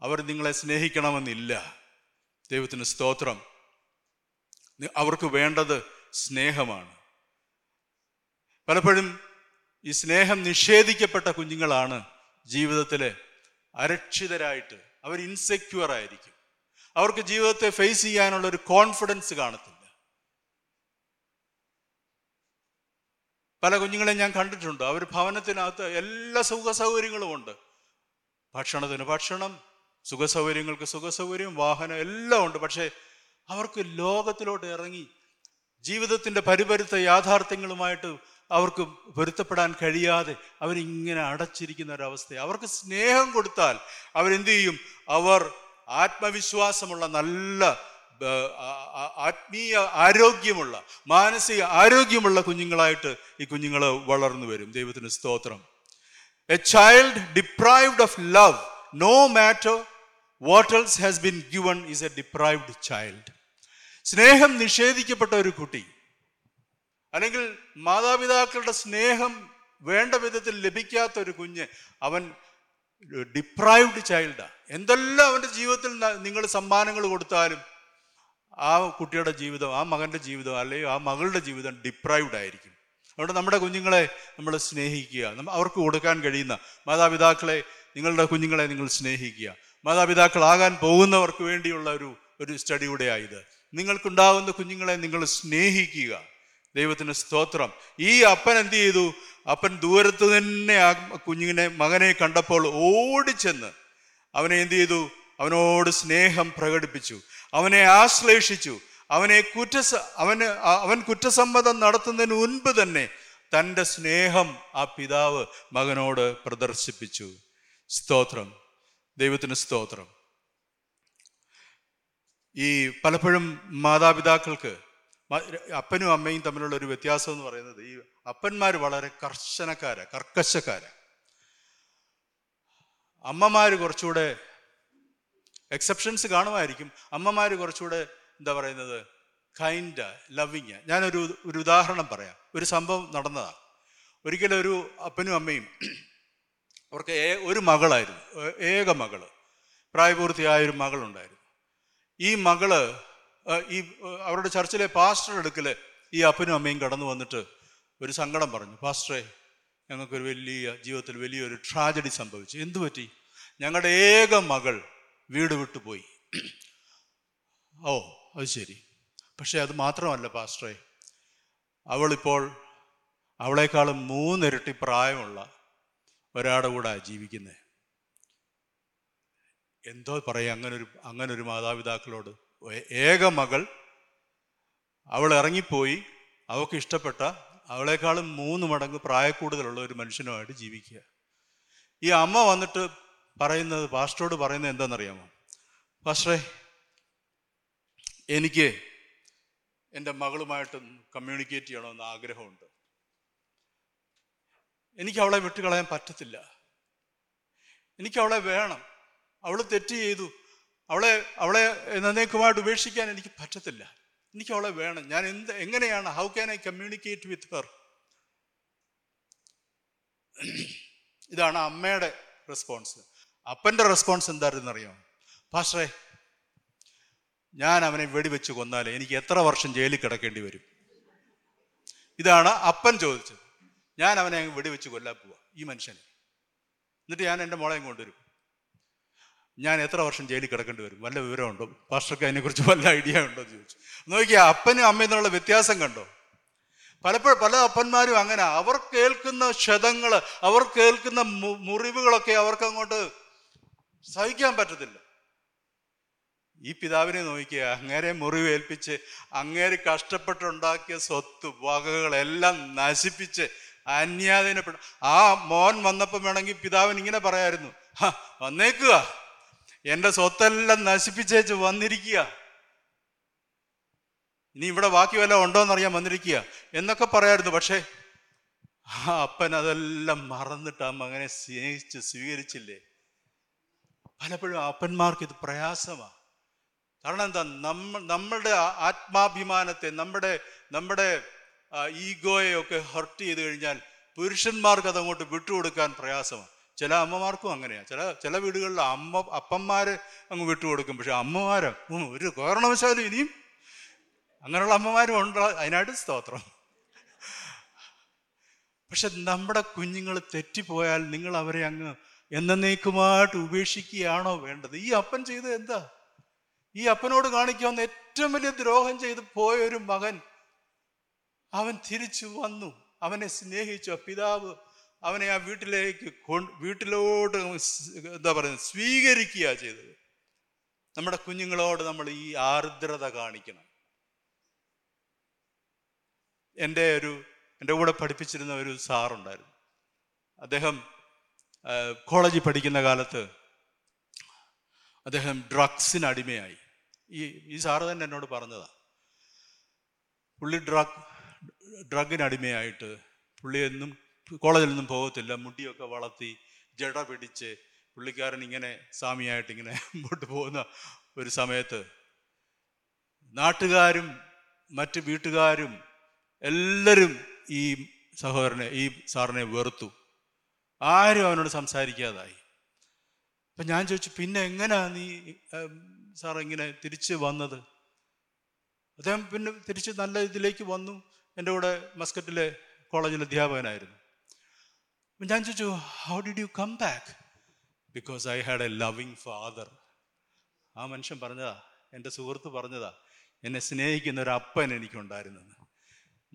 അവർ നിങ്ങളെ സ്നേഹിക്കണമെന്നില്ല. ദൈവത്തിന് സ്തോത്രം. അവർക്ക് വേണ്ടത് സ്നേഹമാണ്. പലപ്പോഴും ഈ സ്നേഹം നിഷേധിക്കപ്പെട്ട കുഞ്ഞുങ്ങളാണ് ജീവിതത്തിലെ അരക്ഷിതരായിട്ട് അവർ ഇൻസെക്യൂർ ആയിരിക്കും. അവർക്ക് ജീവിതത്തെ ഫേസ് ചെയ്യാനുള്ള ഒരു കോൺഫിഡൻസ് കാണത്തില്ല. പല കുഞ്ഞുങ്ങളെ ഞാൻ കണ്ടിട്ടുണ്ട്. അവർ ഭവനത്തിനകത്ത് എല്ലാ സുഖ സൗകര്യങ്ങളും ഉണ്ട്. ഭക്ഷണത്തിന് ഭക്ഷണം സുഖ സൗകര്യങ്ങൾക്ക് സുഖ സൗകര്യം വാഹനം എല്ലാം ഉണ്ട്. പക്ഷേ അവർക്ക് ലോകത്തിലോട്ട് ഇറങ്ങി ജീവിതത്തിന്റെ പരിപരുത്ത യാഥാർത്ഥ്യങ്ങളുമായിട്ട് അവർക്ക് പൊരുത്തപ്പെടാൻ കഴിയാതെ അവരിങ്ങനെ അടച്ചിരിക്കുന്ന ഒരവസ്ഥ അവർക്ക് സ്നേഹം കൊടുത്താൽ അവരെന്ത് ചെയ്യും? അവർ ആത്മവിശ്വാസമുള്ള നല്ല ആത്മീയ ആരോഗ്യമുള്ള മാനസിക ആരോഗ്യമുള്ള കുഞ്ഞുങ്ങളായിട്ട് ഈ കുഞ്ഞുങ്ങൾ വളർന്നു വരും. ദൈവത്തിന് സ്തോത്രം. A child deprived of love no matter what else has been given is a deprived child സ്നേഹം നിഷേധിക്കപ്പെട്ട ഒരു കുട്ടി അല്ലെങ്കിൽ മാതാപിതാക്കളുടെ സ്നേഹം വേണ്ട വിധത്തിൽ ലഭിക്കാത്ത ഒരു കുഞ്ഞ് അവൻ ഡിപ്രൈവ്ഡ് ചൈൽഡാണ് എന്തെല്ലാം അവന്റെ ജീവിതത്തിൽ നിങ്ങൾ സമ്മാനങ്ങൾ കൊടുത്താലും ആ കുട്ടിയുടെ ജീവിതം ആ മകന്റെ ജീവിതം അല്ലെങ്കിൽ ആ മകളുടെ ജീവിതം ഡിപ്രൈവ്ഡ് ആയിരിക്കും. അതുകൊണ്ട് നമ്മുടെ കുഞ്ഞുങ്ങളെ നമ്മൾ സ്നേഹിക്കുക. അവർക്ക് കൊടുക്കാൻ കഴിയുന്ന മാതാപിതാക്കളെ നിങ്ങളുടെ കുഞ്ഞുങ്ങളെ നിങ്ങൾ സ്നേഹിക്കുക. മാതാപിതാക്കളാകാൻ പോകുന്നവർക്ക് വേണ്ടിയുള്ള ഒരു ഒരു സ്റ്റഡിയുടെ ആയത് നിങ്ങൾക്കുണ്ടാകുന്ന കുഞ്ഞുങ്ങളെ നിങ്ങൾ സ്നേഹിക്കുക. ദൈവത്തിന് സ്തോത്രം. ഈ അപ്പൻ എന്ത് ചെയ്തു? അപ്പൻ ദൂരത്ത് തന്നെ ആ കുഞ്ഞിനെ മകനെ കണ്ടപ്പോൾ ഓടിച്ചെന്ന് അവനെ എന്ത് ചെയ്തു? അവനോട് സ്നേഹം പ്രകടിപ്പിച്ചു. അവനെ ആശ്ലേഷിച്ചു. അവനെ കുറ്റ അവന് അവൻ കുറ്റസമ്മതം നടത്തുന്നതിന് മുൻപ് തന്നെ തന്റെ സ്നേഹം ആ പിതാവ് മകനോട് പ്രദർശിപ്പിച്ചു. സ്തോത്രം. ദൈവത്തിന് സ്തോത്രം. ഈ പലപ്പോഴും മാതാപിതാക്കൾക്ക് അപ്പനും അമ്മയും തമ്മിലുള്ള ഒരു വ്യത്യാസം എന്ന് പറയുന്നത് ഈ അപ്പന്മാർ വളരെ കർശനക്കാര കർക്കശക്കാര. അമ്മമാർ കുറച്ചുകൂടെ എക്സെപ്ഷൻസ് കാണുമായിരിക്കും. അമ്മമാർ കുറച്ചുകൂടെ എന്താ പറയുന്നത്? കൈൻഡ് ലവിങ് ഞാനൊരു ഒരു ഉദാഹരണം പറയാം. ഒരു സംഭവം നടന്നതാണ് ഒരിക്കലും ഒരു അപ്പനും അമ്മയും <clears throat> അവർക്ക് ഏ- ഒരു മകളായിരുന്നു. ഏക മകൾ. പ്രായപൂർത്തിയായ ഒരു മകളുണ്ടായിരുന്നു. ഈ മകൾ ഈ അവരുടെ ചർച്ചിലെ പാസ്റ്റർ അടുക്കൽ ഈ അപ്പനും അമ്മയും കടന്നു വന്നിട്ട് ഒരു സങ്കടം പറഞ്ഞു. പാസ്റ്ററെ ഞങ്ങൾക്കൊരു വലിയ ജീവിതത്തിൽ വലിയൊരു ട്രാജഡി സംഭവിച്ചു. എന്തു പറ്റി? ഞങ്ങളുടെ ഏക മകൾ വീട് വിട്ടു പോയി. ഓ അത് ശരി. പക്ഷേ അത് മാത്രമല്ല പാസ്റ്ററെ. അവളിപ്പോൾ അവളെക്കാളും മൂന്നിരട്ടി പ്രായമുള്ള ഒരാളുടെ കൂടെ ജീവിക്കുന്നത് എന്തോ പറയാം അങ്ങനൊരു അങ്ങനൊരു മാതാപിതാക്കളോട് ഏക മകൾ. അവൾ ഇറങ്ങിപ്പോയി. അവൾക്ക് ഇഷ്ടപ്പെട്ട അവളെക്കാളും മൂന്ന് മടങ്ങ് പ്രായക്കൂടുതലുള്ള ഒരു മനുഷ്യനുമായിട്ട് ജീവിക്കുക. ഈ അമ്മ വന്നിട്ട് പറയുന്നത് പാസ്റ്ററോട് പറയുന്നത് എന്താണെന്നറിയാമോ? പാസ്റ്ററെ എനിക്ക് എന്റെ മകളുമായിട്ട് കമ്മ്യൂണിക്കേറ്റ് ചെയ്യണമെന്ന് ആഗ്രഹമുണ്ട്. എനിക്ക് അവളെ വിട്ടുകളയാൻ പറ്റത്തില്ല. എനിക്ക് അവളെ വേണം. അവൾ തെറ്റ് ചെയ്തു. അവളെ അവളെ എന്നേക്കുമായിട്ട് ഉപേക്ഷിക്കാൻ എനിക്ക് പറ്റത്തില്ല. എനിക്ക് അവളെ വേണം. ഞാൻ എന്ത് എങ്ങനെയാണ് how can I communicate with her ഇതാണ് അമ്മയുടെ റെസ്പോൺസ് അപ്പന്റെ റെസ്പോൺസ് എന്തായിരുന്നു അറിയോ പാസ്റ്ററെ ഞാൻ അവനെ വെടിവെച്ച് കൊന്നാൽ എനിക്ക് എത്ര വർഷം ജയിലിൽ കിടക്കേണ്ടി വരും? ഇതാണ് അപ്പൻ ചോദിച്ചത്. ഞാൻ അവനെ വെടിവെച്ച് കൊല്ലാൻ പോവാ ഈ മനുഷ്യനെ. എന്നിട്ട് ഞാൻ എന്റെ മോളെയും കൊണ്ടുവരും. ഞാൻ എത്ര വർഷം ജയിലിൽ കിടക്കേണ്ടി വരും? വല്ല വിവരമുണ്ടോ? പാസ്റ്റർക്ക് അതിനെക്കുറിച്ച് വല്ല ഐഡിയ ഉണ്ടോ എന്ന് ചോദിച്ചു. നോക്കിയാൽ അപ്പനും അമ്മയും എന്നുള്ള വ്യത്യാസം കണ്ടോ? പലപ്പോഴും പല അപ്പന്മാരും അങ്ങനെ അവർ കേൾക്കുന്ന ക്ഷതങ്ങൾ അവർ കേൾക്കുന്ന മുറിവുകളൊക്കെ അവർക്ക് അങ്ങോട്ട് സഹിക്കാൻ പറ്റത്തില്ല. ഈ പിതാവിനെ നോക്കിയ അങ്ങേരെ മുറിവേൽപ്പിച്ച് അങ്ങേര് കഷ്ടപ്പെട്ടുണ്ടാക്കിയ സ്വത്ത് വകകളെല്ലാം നശിപ്പിച്ച് അന്യാധീനപ്പെട്ട ആ മോൻ വന്നപ്പം വേണമെങ്കിൽ പിതാവിന് ഇങ്ങനെ പറയായിരുന്നു. വന്നേക്കുക. എന്റെ സ്വത്തെല്ലാം നശിപ്പിച്ചേച്ച് വന്നിരിക്കുക. ഇനി ഇവിടെ ബാക്കി വല്ലതും ഉണ്ടോയെന്നറിയാൻ വന്നിരിക്കുക. എന്നൊക്കെ പറയായിരുന്നു. പക്ഷേ ആ അപ്പൻ അതെല്ലാം മറന്നിട്ട് ആ മകനെ സ്നേഹിച്ച് സ്വീകരിച്ചില്ലേ? പലപ്പോഴും അപ്പന്മാർക്ക് ഇത് പ്രയാസമാണ് കാരണം എന്താ? നമ്മ നമ്മളുടെ ആത്മാഭിമാനത്തെ നമ്മുടെ നമ്മുടെ ഈഗോയെ ഒക്കെ ഹർട്ട് ചെയ്ത് കഴിഞ്ഞാൽ പുരുഷന്മാർക്ക് അതങ്ങോട്ട് വിട്ടുകൊടുക്കാൻ പ്രയാസമാണ് ചില അമ്മമാർക്കും അങ്ങനെയാണ് ചില ചില വീടുകളിൽ അമ്മ അപ്പന്മാർ അങ്ങ് വിട്ടുകൊടുക്കും. പക്ഷെ അമ്മമാരെ ഒരു കാരണവശാലും ഇനിയും അങ്ങനെയുള്ള അമ്മമാരും ഉണ്ട്. അതിനായിട്ട് സ്തോത്രം. പക്ഷെ നമ്മുടെ കുഞ്ഞുങ്ങൾ തെറ്റിപ്പോയാൽ നിങ്ങൾ അവരെ അങ്ങ് എന്നേക്കുമായിട്ട് ഉപേക്ഷിക്കുകയാണോ വേണ്ടത്? ഈ അപ്പൻ ചെയ്തത് എന്താ? ഈ അപ്പനോട് കാണിക്കാവുന്ന ഏറ്റവും വലിയ ദ്രോഹം ചെയ്ത് പോയ ഒരു മകൻ അവൻ തിരിച്ചു വന്നു. അവനെ സ്നേഹിച്ചു. പിതാവ് അവനെ ആ വീട്ടിലേക്ക് വീട്ടിലോട്ട് എന്താ പറയുന്നത് സ്വീകരിക്കുക ചെയ്തത്. നമ്മുടെ കുഞ്ഞുങ്ങളോട് നമ്മൾ ഈ ആർദ്രത കാണിക്കണം. എന്റെ ഒരു എന്റെ കൂടെ പഠിപ്പിച്ചിരുന്ന ഒരു സാറുണ്ടായിരുന്നു. അദ്ദേഹം കോളേജിൽ പഠിക്കുന്ന കാലത്ത് അദ്ദേഹം ഡ്രഗ്സിന് അടിമയായി. ഈ ഈ സാറ് തന്നെ എന്നോട് പറഞ്ഞതാ പുള്ളി ഡ്രഗ് ഡ്രഗിന് അടിമയായിട്ട് പുള്ളി എന്നും കോളേജിൽ നിന്നും പോകത്തില്ല. മുടിയൊക്കെ വളർത്തി ജട പിടിച്ച് പുള്ളിക്കാരൻ ഇങ്ങനെ സ്വാമിയായിട്ട് ഇങ്ങനെ മുമ്പോട്ട് പോകുന്ന ഒരു സമയത്ത് നാട്ടുകാരും മറ്റ് വീട്ടുകാരും എല്ലാവരും ഈ സഹോദരനെ ഈ സാറിനെ വെറുത്തു. ആരും അവനോട് സംസാരിക്കാതായി. അപ്പൊ ഞാൻ ചോദിച്ചു പിന്നെ എങ്ങനെയാ നീ സാർ ഇങ്ങനെ തിരിച്ച് വന്നത്? അദ്ദേഹം പിന്നെ തിരിച്ച് നല്ല ഇതിലേക്ക് വന്നു. എന്റെ കൂടെ മസ്കറ്റിലെ കോളേജിൽ അധ്യാപകനായിരുന്നു. ഞാൻ ചോദിച്ചു how did you come back because I had a loving father ആ മനുഷ്യൻ പറഞ്ഞതാ എന്റെ സുഹൃത്ത് പറഞ്ഞതാ എന്നെ സ്നേഹിക്കുന്ന ഒരു അപ്പൻ എനിക്കുണ്ടായിരുന്നെന്ന്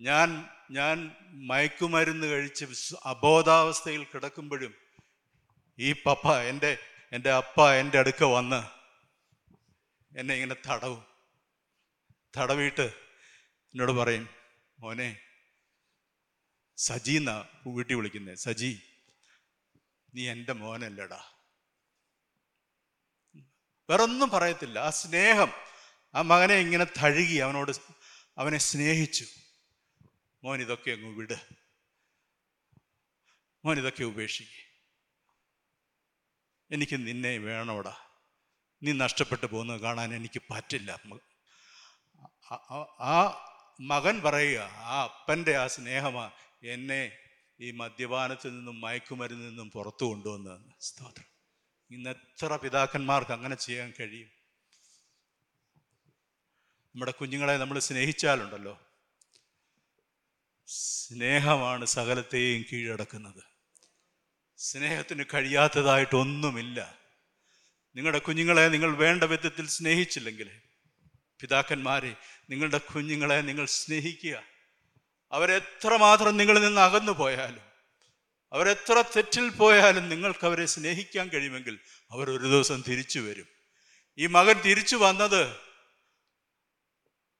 ഞാൻ ഞാൻ മയക്കുമരുന്ന് കഴിച്ച് അബോധാവസ്ഥയിൽ കിടക്കുമ്പോഴും ഈ പപ്പ എന്റെ എന്റെ അപ്പ എന്റെ അടുക്ക വന്ന് എന്നെ ഇങ്ങനെ തടവും. തടവിയിട്ട് എന്നോട് പറയും മോനെ സജി എന്നാ വീട്ടിൽ വിളിക്കുന്നത് സജി നീ എന്റെ മോനല്ലടാ. വേറൊന്നും പറയത്തില്ല. ആ സ്നേഹം ആ മകനെ ഇങ്ങനെ തഴുകി അവനോട് അവനെ സ്നേഹിച്ചു. മോൻ ഇതൊക്കെ അങ്ങ് വിട്. മോൻ ഇതൊക്കെ ഉപേക്ഷിക്കുക എനിക്ക് നിന്നെ വേണോടാ. നീ നഷ്ടപ്പെട്ടു പോകുന്നത് കാണാൻ എനിക്ക് പറ്റില്ല. ആ- മകൻ പറയുക ആ അപ്പന്റെ ആ സ്നേഹമാ എന്നെ ഈ മദ്യപാനത്തിൽ നിന്നും മയക്കുമരുന്നിൽ നിന്നും പുറത്തു കൊണ്ടുവന്നതെന്ന് സ്തോത്രം. ഇന്ന് എത്ര പിതാക്കന്മാർക്ക് അങ്ങനെ ചെയ്യാൻ കഴിയും? നമ്മുടെ കുഞ്ഞുങ്ങളെ നമ്മൾ സ്നേഹിച്ചാലുണ്ടല്ലോ. സ്നേഹമാണ് സകലത്തെയും കീഴടക്കുന്നത്. സ്നേഹത്തിന് കഴിയാത്തതായിട്ടൊന്നുമില്ല. നിങ്ങളുടെ കുഞ്ഞുങ്ങളെ നിങ്ങൾ വേണ്ട വിധത്തിൽ സ്നേഹിച്ചില്ലെങ്കിൽ പിതാക്കന്മാരെ നിങ്ങളുടെ കുഞ്ഞുങ്ങളെ നിങ്ങൾ സ്നേഹിക്കുക. അവരെത്രമാത്രം നിങ്ങളിൽ നിന്ന് അകന്നു പോയാലും അവരെത്ര തെറ്റിൽ പോയാലും നിങ്ങൾക്ക് അവരെ സ്നേഹിക്കാൻ കഴിയുമെങ്കിൽ അവർ ഒരു ദിവസം തിരിച്ചു വരും. ഈ മകൻ തിരിച്ചു വന്നത്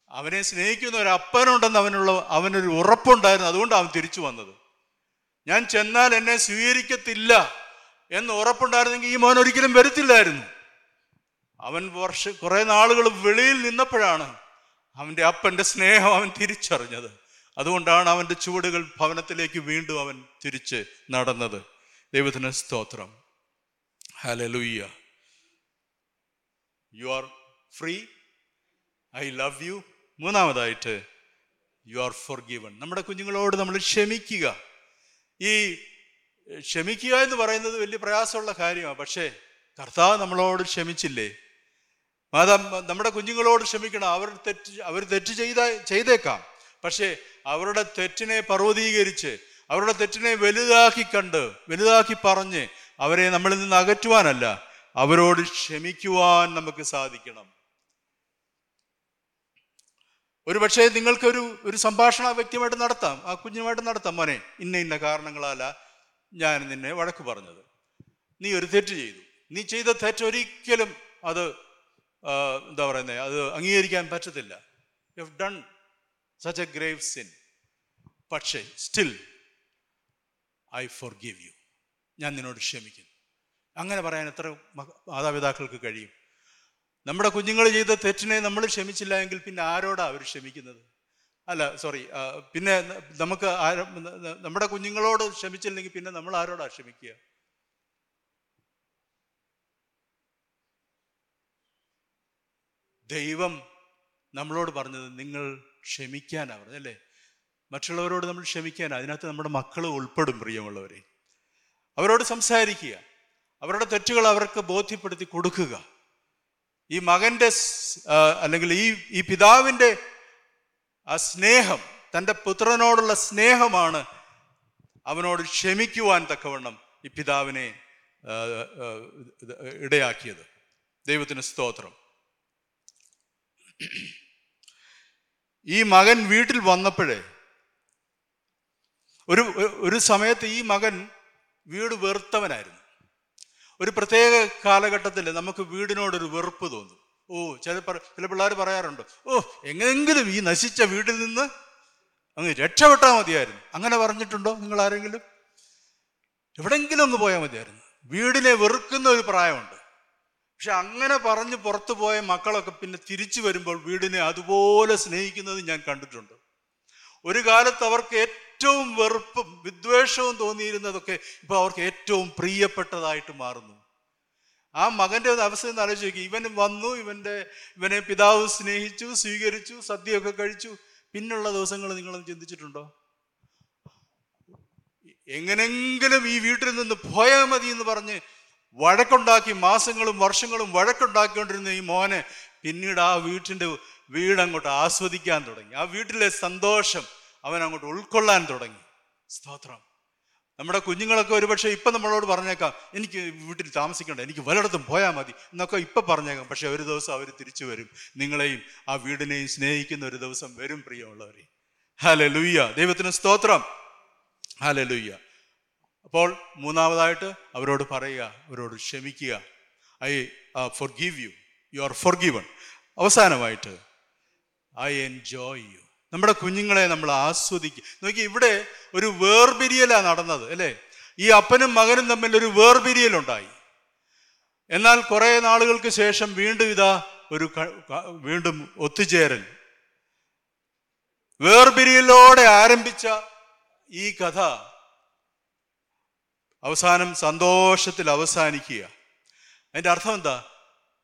അവനെ സ്നേഹിക്കുന്ന ഒരു അപ്പനുണ്ടെന്ന് അവനുള്ള അവനൊരു ഉറപ്പുണ്ടായിരുന്നു അതുകൊണ്ട് അവൻ തിരിച്ചു വന്നത്. ഞാൻ ചെന്നാൽ എന്നെ സ്വീകരിക്കത്തില്ല എന്ന് ഉറപ്പുണ്ടായിരുന്നെങ്കിൽ ഈ മോൻ ഒരിക്കലും വരത്തില്ലായിരുന്നു. അവൻ വർഷ കുറെ നാളുകൾ വെളിയിൽ നിന്നപ്പോഴാണ് അവന്റെ അപ്പന്റെ സ്നേഹം അവൻ തിരിച്ചറിഞ്ഞത്. അതുകൊണ്ടാണ് അവന്റെ ചുവടുകൾ ഭവനത്തിലേക്ക് വീണ്ടും അവൻ തിരിച്ച് നടന്നത്. ദൈവത്തിന് സ്തോത്രം. Hallelujah you are free I love you മൂന്നാമതായിട്ട് യു ആർ ഫോർ ഗിവൺ നമ്മുടെ കുഞ്ഞുങ്ങളോട് നമ്മൾ ക്ഷമിക്കുക. ഈ ക്ഷമിക്കുക എന്ന് പറയുന്നത് വലിയ പ്രയാസമുള്ള കാര്യമാണ്. പക്ഷേ കർത്താവ് നമ്മളോട് ക്ഷമിച്ചില്ലേ? മാതാ നമ്മുടെ കുഞ്ഞുങ്ങളോട് ക്ഷമിക്കണം. അവർ തെറ്റ് അവർ തെറ്റ് ചെയ്ത ചെയ്തേക്കാം. പക്ഷേ അവരുടെ തെറ്റിനെ പർവതീകരിച്ച് അവരുടെ തെറ്റിനെ വലുതാക്കി കണ്ട് വലുതാക്കി പറഞ്ഞ് അവരെ നമ്മളിൽ നിന്ന് അകറ്റുവാനല്ല അവരോട് ക്ഷമിക്കുവാൻ നമുക്ക് സാധിക്കണം. ഒരു പക്ഷേ നിങ്ങൾക്കൊരു ഒരു സംഭാഷണം വ്യക്തിയുമായിട്ട് നടത്താം ആ കുഞ്ഞുമായിട്ട് നടത്താം മോനെ ഇന്ന ഇന്ന കാരണങ്ങളാല ഞാൻ നിന്നെ വഴക്ക് പറഞ്ഞത്. നീ ഒരു തെറ്റ് ചെയ്തു. നീ ചെയ്ത തെറ്റ് ഒരിക്കലും അത് എന്താ പറയുന്നത് അത് അംഗീകരിക്കാൻ പറ്റത്തില്ല. You have done such a grave sin പക്ഷേ still I forgive you ഞാൻ നിന്നോട് ക്ഷമിക്കുന്നു. അങ്ങനെ പറയാൻ എത്ര മാതാപിതാക്കൾക്ക് കഴിയും? നമ്മുടെ കുഞ്ഞുങ്ങൾ ചെയ്ത തെറ്റിനെ നമ്മൾ ക്ഷമിച്ചില്ല എങ്കിൽ പിന്നെ ആരോടാ അവർ ക്ഷമിക്കുന്നത്? അല്ല സോറി പിന്നെ നമുക്ക് നമ്മുടെ കുഞ്ഞുങ്ങളോട് ക്ഷമിച്ചില്ലെങ്കിൽ പിന്നെ നമ്മൾ ആരോടാ ക്ഷമിക്കുക? ദൈവം നമ്മളോട് പറഞ്ഞത് നിങ്ങൾ ക്ഷമിക്കാനാ അല്ലേ? മറ്റുള്ളവരോട് നമ്മൾ ക്ഷമിക്കാൻ അതിനകത്ത് നമ്മുടെ മക്കൾ ഉൾപ്പെടും പ്രിയമുള്ളവരെ. അവരോട് സംസാരിക്കുക. അവരുടെ തെറ്റുകൾ അവർക്ക് ബോധ്യപ്പെടുത്തി കൊടുക്കുക. ഈ മകന്റെ അല്ലെങ്കിൽ ഈ ഈ പിതാവിന്റെ ആ സ്നേഹം തന്റെ പുത്രനോടുള്ള സ്നേഹമാണ് അവനോട് ക്ഷമിക്കുവാൻ തക്കവണ്ണം ഈ പിതാവിനെ ഇടയാക്കിയത്. ദൈവത്തിന് സ്തോത്രം. ഈ മകൻ വീട്ടിൽ വന്നപ്പോഴേ ഒരു ഒരു സമയത്ത് ഈ മകൻ വീട് വെറുത്തവനായിരുന്നു. ഒരു പ്രത്യേക കാലഘട്ടത്തിൽ നമുക്ക് വീടിനോടൊരു വെറുപ്പ് തോന്നും. ഓ ചില ചില പിള്ളേർ പറയാറുണ്ട് ഓ എങ്ങനെങ്കിലും ഈ നശിച്ച വീട്ടിൽ നിന്ന് അങ്ങ് രക്ഷപ്പെട്ടാൽ മതിയായിരുന്നു. അങ്ങനെ പറഞ്ഞിട്ടുണ്ടോ നിങ്ങൾ ആരെങ്കിലും എവിടെങ്കിലും ഒന്ന് പോയാൽ മതിയായിരുന്നു. വീടിനെ വെറുക്കുന്ന ഒരു പ്രായമുണ്ട്. പക്ഷെ അങ്ങനെ പറഞ്ഞ് പുറത്തു പോയ മക്കളൊക്കെ പിന്നെ തിരിച്ചു വരുമ്പോൾ വീടിനെ അതുപോലെ സ്നേഹിക്കുന്നത് ഞാൻ കണ്ടിട്ടുണ്ട്. ഒരു കാലത്ത് അവർക്ക് ഏറ്റവും വെറുപ്പും വിദ്വേഷവും തോന്നിയിരുന്നതൊക്കെ ഇപ്പൊ അവർക്ക് ഏറ്റവും പ്രിയപ്പെട്ടതായിട്ട് മാറുന്നു. ആ മകന്റെ ഒരു അവസ്ഥ എന്ന് ആലോചിച്ച് നോക്കി. ഇവൻ വന്നു ഇവന്റെ ഇവനെ പിതാവ് സ്നേഹിച്ചു സ്വീകരിച്ചു സദ്യയൊക്കെ കഴിച്ചു. പിന്നുള്ള ദിവസങ്ങൾ നിങ്ങളൊന്ന് ചിന്തിച്ചിട്ടുണ്ടോ? എങ്ങനെങ്കിലും ഈ വീട്ടിൽ നിന്ന് പോയാൽ മതി എന്ന് പറഞ്ഞ് വഴക്കുണ്ടാക്കി മാസങ്ങളും വർഷങ്ങളും വഴക്കുണ്ടാക്കിക്കൊണ്ടിരുന്ന ഈ മോനെ പിന്നീട് ആ വീട്ടിന്റെ വീട് അങ്ങോട്ട് ആസ്വദിക്കാൻ തുടങ്ങി. ആ വീട്ടിലെ സന്തോഷം അവൻ അങ്ങോട്ട് ഉൾക്കൊള്ളാൻ തുടങ്ങി. സ്തോത്രം. നമ്മുടെ കുഞ്ഞുങ്ങളൊക്കെ ഒരുപക്ഷെ ഇപ്പൊ നമ്മളോട് പറഞ്ഞേക്കാം എനിക്ക് വീട്ടിൽ താമസിക്കണ്ട എനിക്ക് പലയിടത്തും പോയാൽ മതി എന്നൊക്കെ ഇപ്പൊ പറഞ്ഞേക്കാം. പക്ഷെ ഒരു ദിവസം അവർ തിരിച്ചു വരും. നിങ്ങളെയും ആ വീടിനെയും സ്നേഹിക്കുന്ന ഒരു ദിവസം വരും പ്രിയമുള്ളവരെ. ഹാലെ ലുയ്യ ദൈവത്തിന് സ്തോത്രം. ഹാലെ ലുയ്യ അപ്പോൾ മൂന്നാമതായിട്ട് അവരോട് പറയുക അവരോട് ക്ഷമിക്കുക. I forgive you you are forgiven അവസാനമായിട്ട് ഐ എൻജോയ് യു നമ്മുടെ കുഞ്ഞുങ്ങളെ നമ്മൾ ആസ്വദിക്കുക. നോക്കി ഇവിടെ ഒരു വേർപിരിയലാ നടന്നത് അല്ലേ? ഈ അപ്പനും മകനും തമ്മിൽ ഒരു വേർപിരിയലുണ്ടായി. എന്നാൽ കുറെ നാളുകൾക്ക് ശേഷം വീണ്ടും ഇതാ ഒരു വീണ്ടും ഒത്തുചേരൽ. വേർപിരിയലോടെ ആരംഭിച്ച ഈ കഥ അവസാനം സന്തോഷത്തിൽ അവസാനിക്കുക. അതിന്റെ അർത്ഥം എന്താ?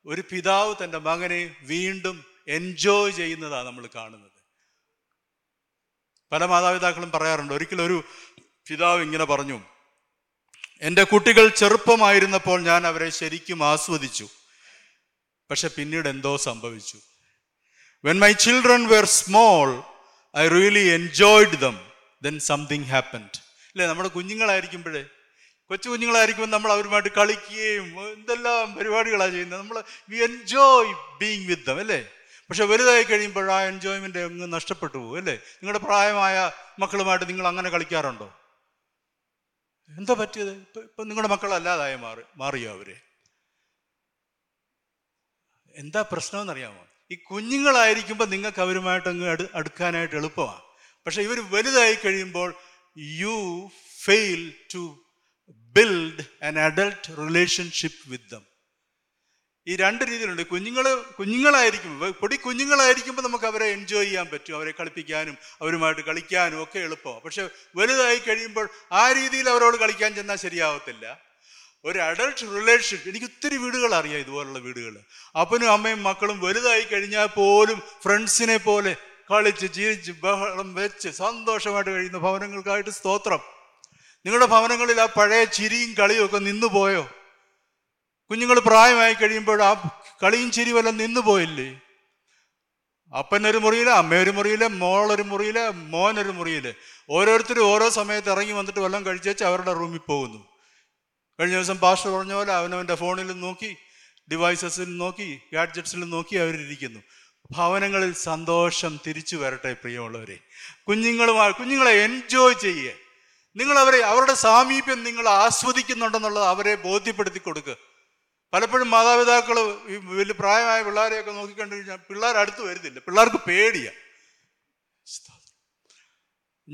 ഒരു പിതാവ് തന്റെ മകനെ വീണ്ടും എൻജോയ് ചെയ്യുന്നതാണ് നമ്മൾ കാണുന്നത്. പല മാതാപിതാക്കളും പറയാറുണ്ട് ഒരിക്കലൊരു ഒരു പിതാവ് ഇങ്ങനെ പറഞ്ഞു എന്റെ കുട്ടികൾ ചെറുപ്പമായിരുന്നപ്പോൾ ഞാൻ അവരെ ശരിക്കും ആസ്വദിച്ചു. പക്ഷെ പിന്നീട് എന്തോ സംഭവിച്ചു. When my children were small I really enjoyed them then something happened അല്ലേ നമ്മുടെ കുഞ്ഞുങ്ങളായിരിക്കുമ്പോഴേ കൊച്ചു കുഞ്ഞുങ്ങളായിരിക്കുമ്പോൾ നമ്മൾ അവരുമായിട്ട് കളിക്കുകയും എന്തെല്ലാം പരിപാടികളാണ് ചെയ്യുന്നത്. നമ്മൾ we enjoy being with them അല്ലേ? പക്ഷെ വലുതായി കഴിയുമ്പോൾ ആ എൻജോയ്മെന്റ് അങ്ങ് നഷ്ടപ്പെട്ടു പോകും അല്ലേ? നിങ്ങളുടെ പ്രായമായ മക്കളുമായിട്ട് നിങ്ങൾ അങ്ങനെ കളിക്കാറുണ്ടോ? എന്താ പറ്റിയത്? ഇപ്പൊ ഇപ്പൊ നിങ്ങളുടെ മക്കളല്ലാതായി മാറി മാറിയോ അവർ? എന്താ പ്രശ്നമെന്നറിയാമോ ഈ കുഞ്ഞുങ്ങളായിരിക്കുമ്പോൾ നിങ്ങൾക്ക് അവരുമായിട്ട് അങ്ങ് അടു അടുക്കാനായിട്ട് എളുപ്പമാണ്. പക്ഷെ ഇവർ വലുതായി കഴിയുമ്പോൾ you fail to build an adult relationship with them ഈ രണ്ട് രീതിയിലുണ്ട്. കുഞ്ഞുങ്ങൾ കുഞ്ഞുങ്ങളായിരിക്കും പൊടി കുഞ്ഞുങ്ങളായിരിക്കുമ്പോൾ നമുക്ക് അവരെ എൻജോയ് ചെയ്യാൻ പറ്റും. അവരെ കളിപ്പിക്കാനും അവരുമായിട്ട് കളിക്കാനും ഒക്കെ എളുപ്പമാണ്. പക്ഷെ വലുതായി കഴിയുമ്പോൾ ആ രീതിയിൽ അവരോട് കളിക്കാൻ ചെന്നാൽ ശരിയാവത്തില്ല. ഒരു അഡൾട്ട് റിലേഷൻഷിപ്പ് എനിക്ക് ഒത്തിരി വീടുകൾ അറിയാം ഇതുപോലുള്ള വീടുകൾ. അപ്പനും അമ്മയും മക്കളും വലുതായി കഴിഞ്ഞാൽ പോലും ഫ്രണ്ട്സിനെ പോലെ കളിച്ച് ചിരിച്ച് ബഹളം വെച്ച് സന്തോഷമായിട്ട് കഴിയുന്ന ഭവനങ്ങൾക്കായിട്ട് സ്തോത്രം. നിങ്ങളുടെ ഭവനങ്ങളിൽ ആ പഴയ ചിരിയും കളിയും ഒക്കെ നിന്നു പോയോ കുഞ്ഞുങ്ങൾ പ്രായമായി കഴിയുമ്പോൾ ആ കളിയും ചിരി വല്ല നിന്നു പോയില്ലേ അപ്പനൊരു മുറിയിൽ അമ്മയൊരു മുറിയിൽ മോളൊരു മുറിയിൽ മോനൊരു മുറിയിൽ. ഓരോരുത്തരും ഓരോ സമയത്ത് ഇറങ്ങി വന്നിട്ട് വല്ലതും കഴിച്ചേച്ച് അവരുടെ റൂമിൽ പോകുന്നു. കഴിഞ്ഞ ദിവസം പാസ്റ്റർ പറഞ്ഞ പോലെ അവനവന്റെ ഫോണിൽ നോക്കി ഡിവൈസസിൽ നോക്കി ഗാഡ്ജറ്റ്സിൽ നോക്കി അവരിരിക്കുന്നു. ഭവനങ്ങളിൽ സന്തോഷം തിരിച്ചു വരട്ടെ പ്രിയമുള്ളവരെ. കുഞ്ഞുങ്ങളുമായി കുഞ്ഞുങ്ങളെ എൻജോയ് ചെയ്യുക നിങ്ങൾ അവരെ അവരുടെ സാമീപ്യം നിങ്ങൾ ആസ്വദിക്കുന്നുണ്ടെന്നുള്ളത് അവരെ ബോധ്യപ്പെടുത്തി കൊടുക്കുക പലപ്പോഴും മാതാപിതാക്കൾ ഈ വലിയ പ്രായമായ പിള്ളേരെയൊക്കെ നോക്കിക്കണ്ടു കഴിഞ്ഞാൽ പിള്ളേർ അടുത്ത് വരുന്നില്ല പിള്ളേർക്ക് പേടിയാ.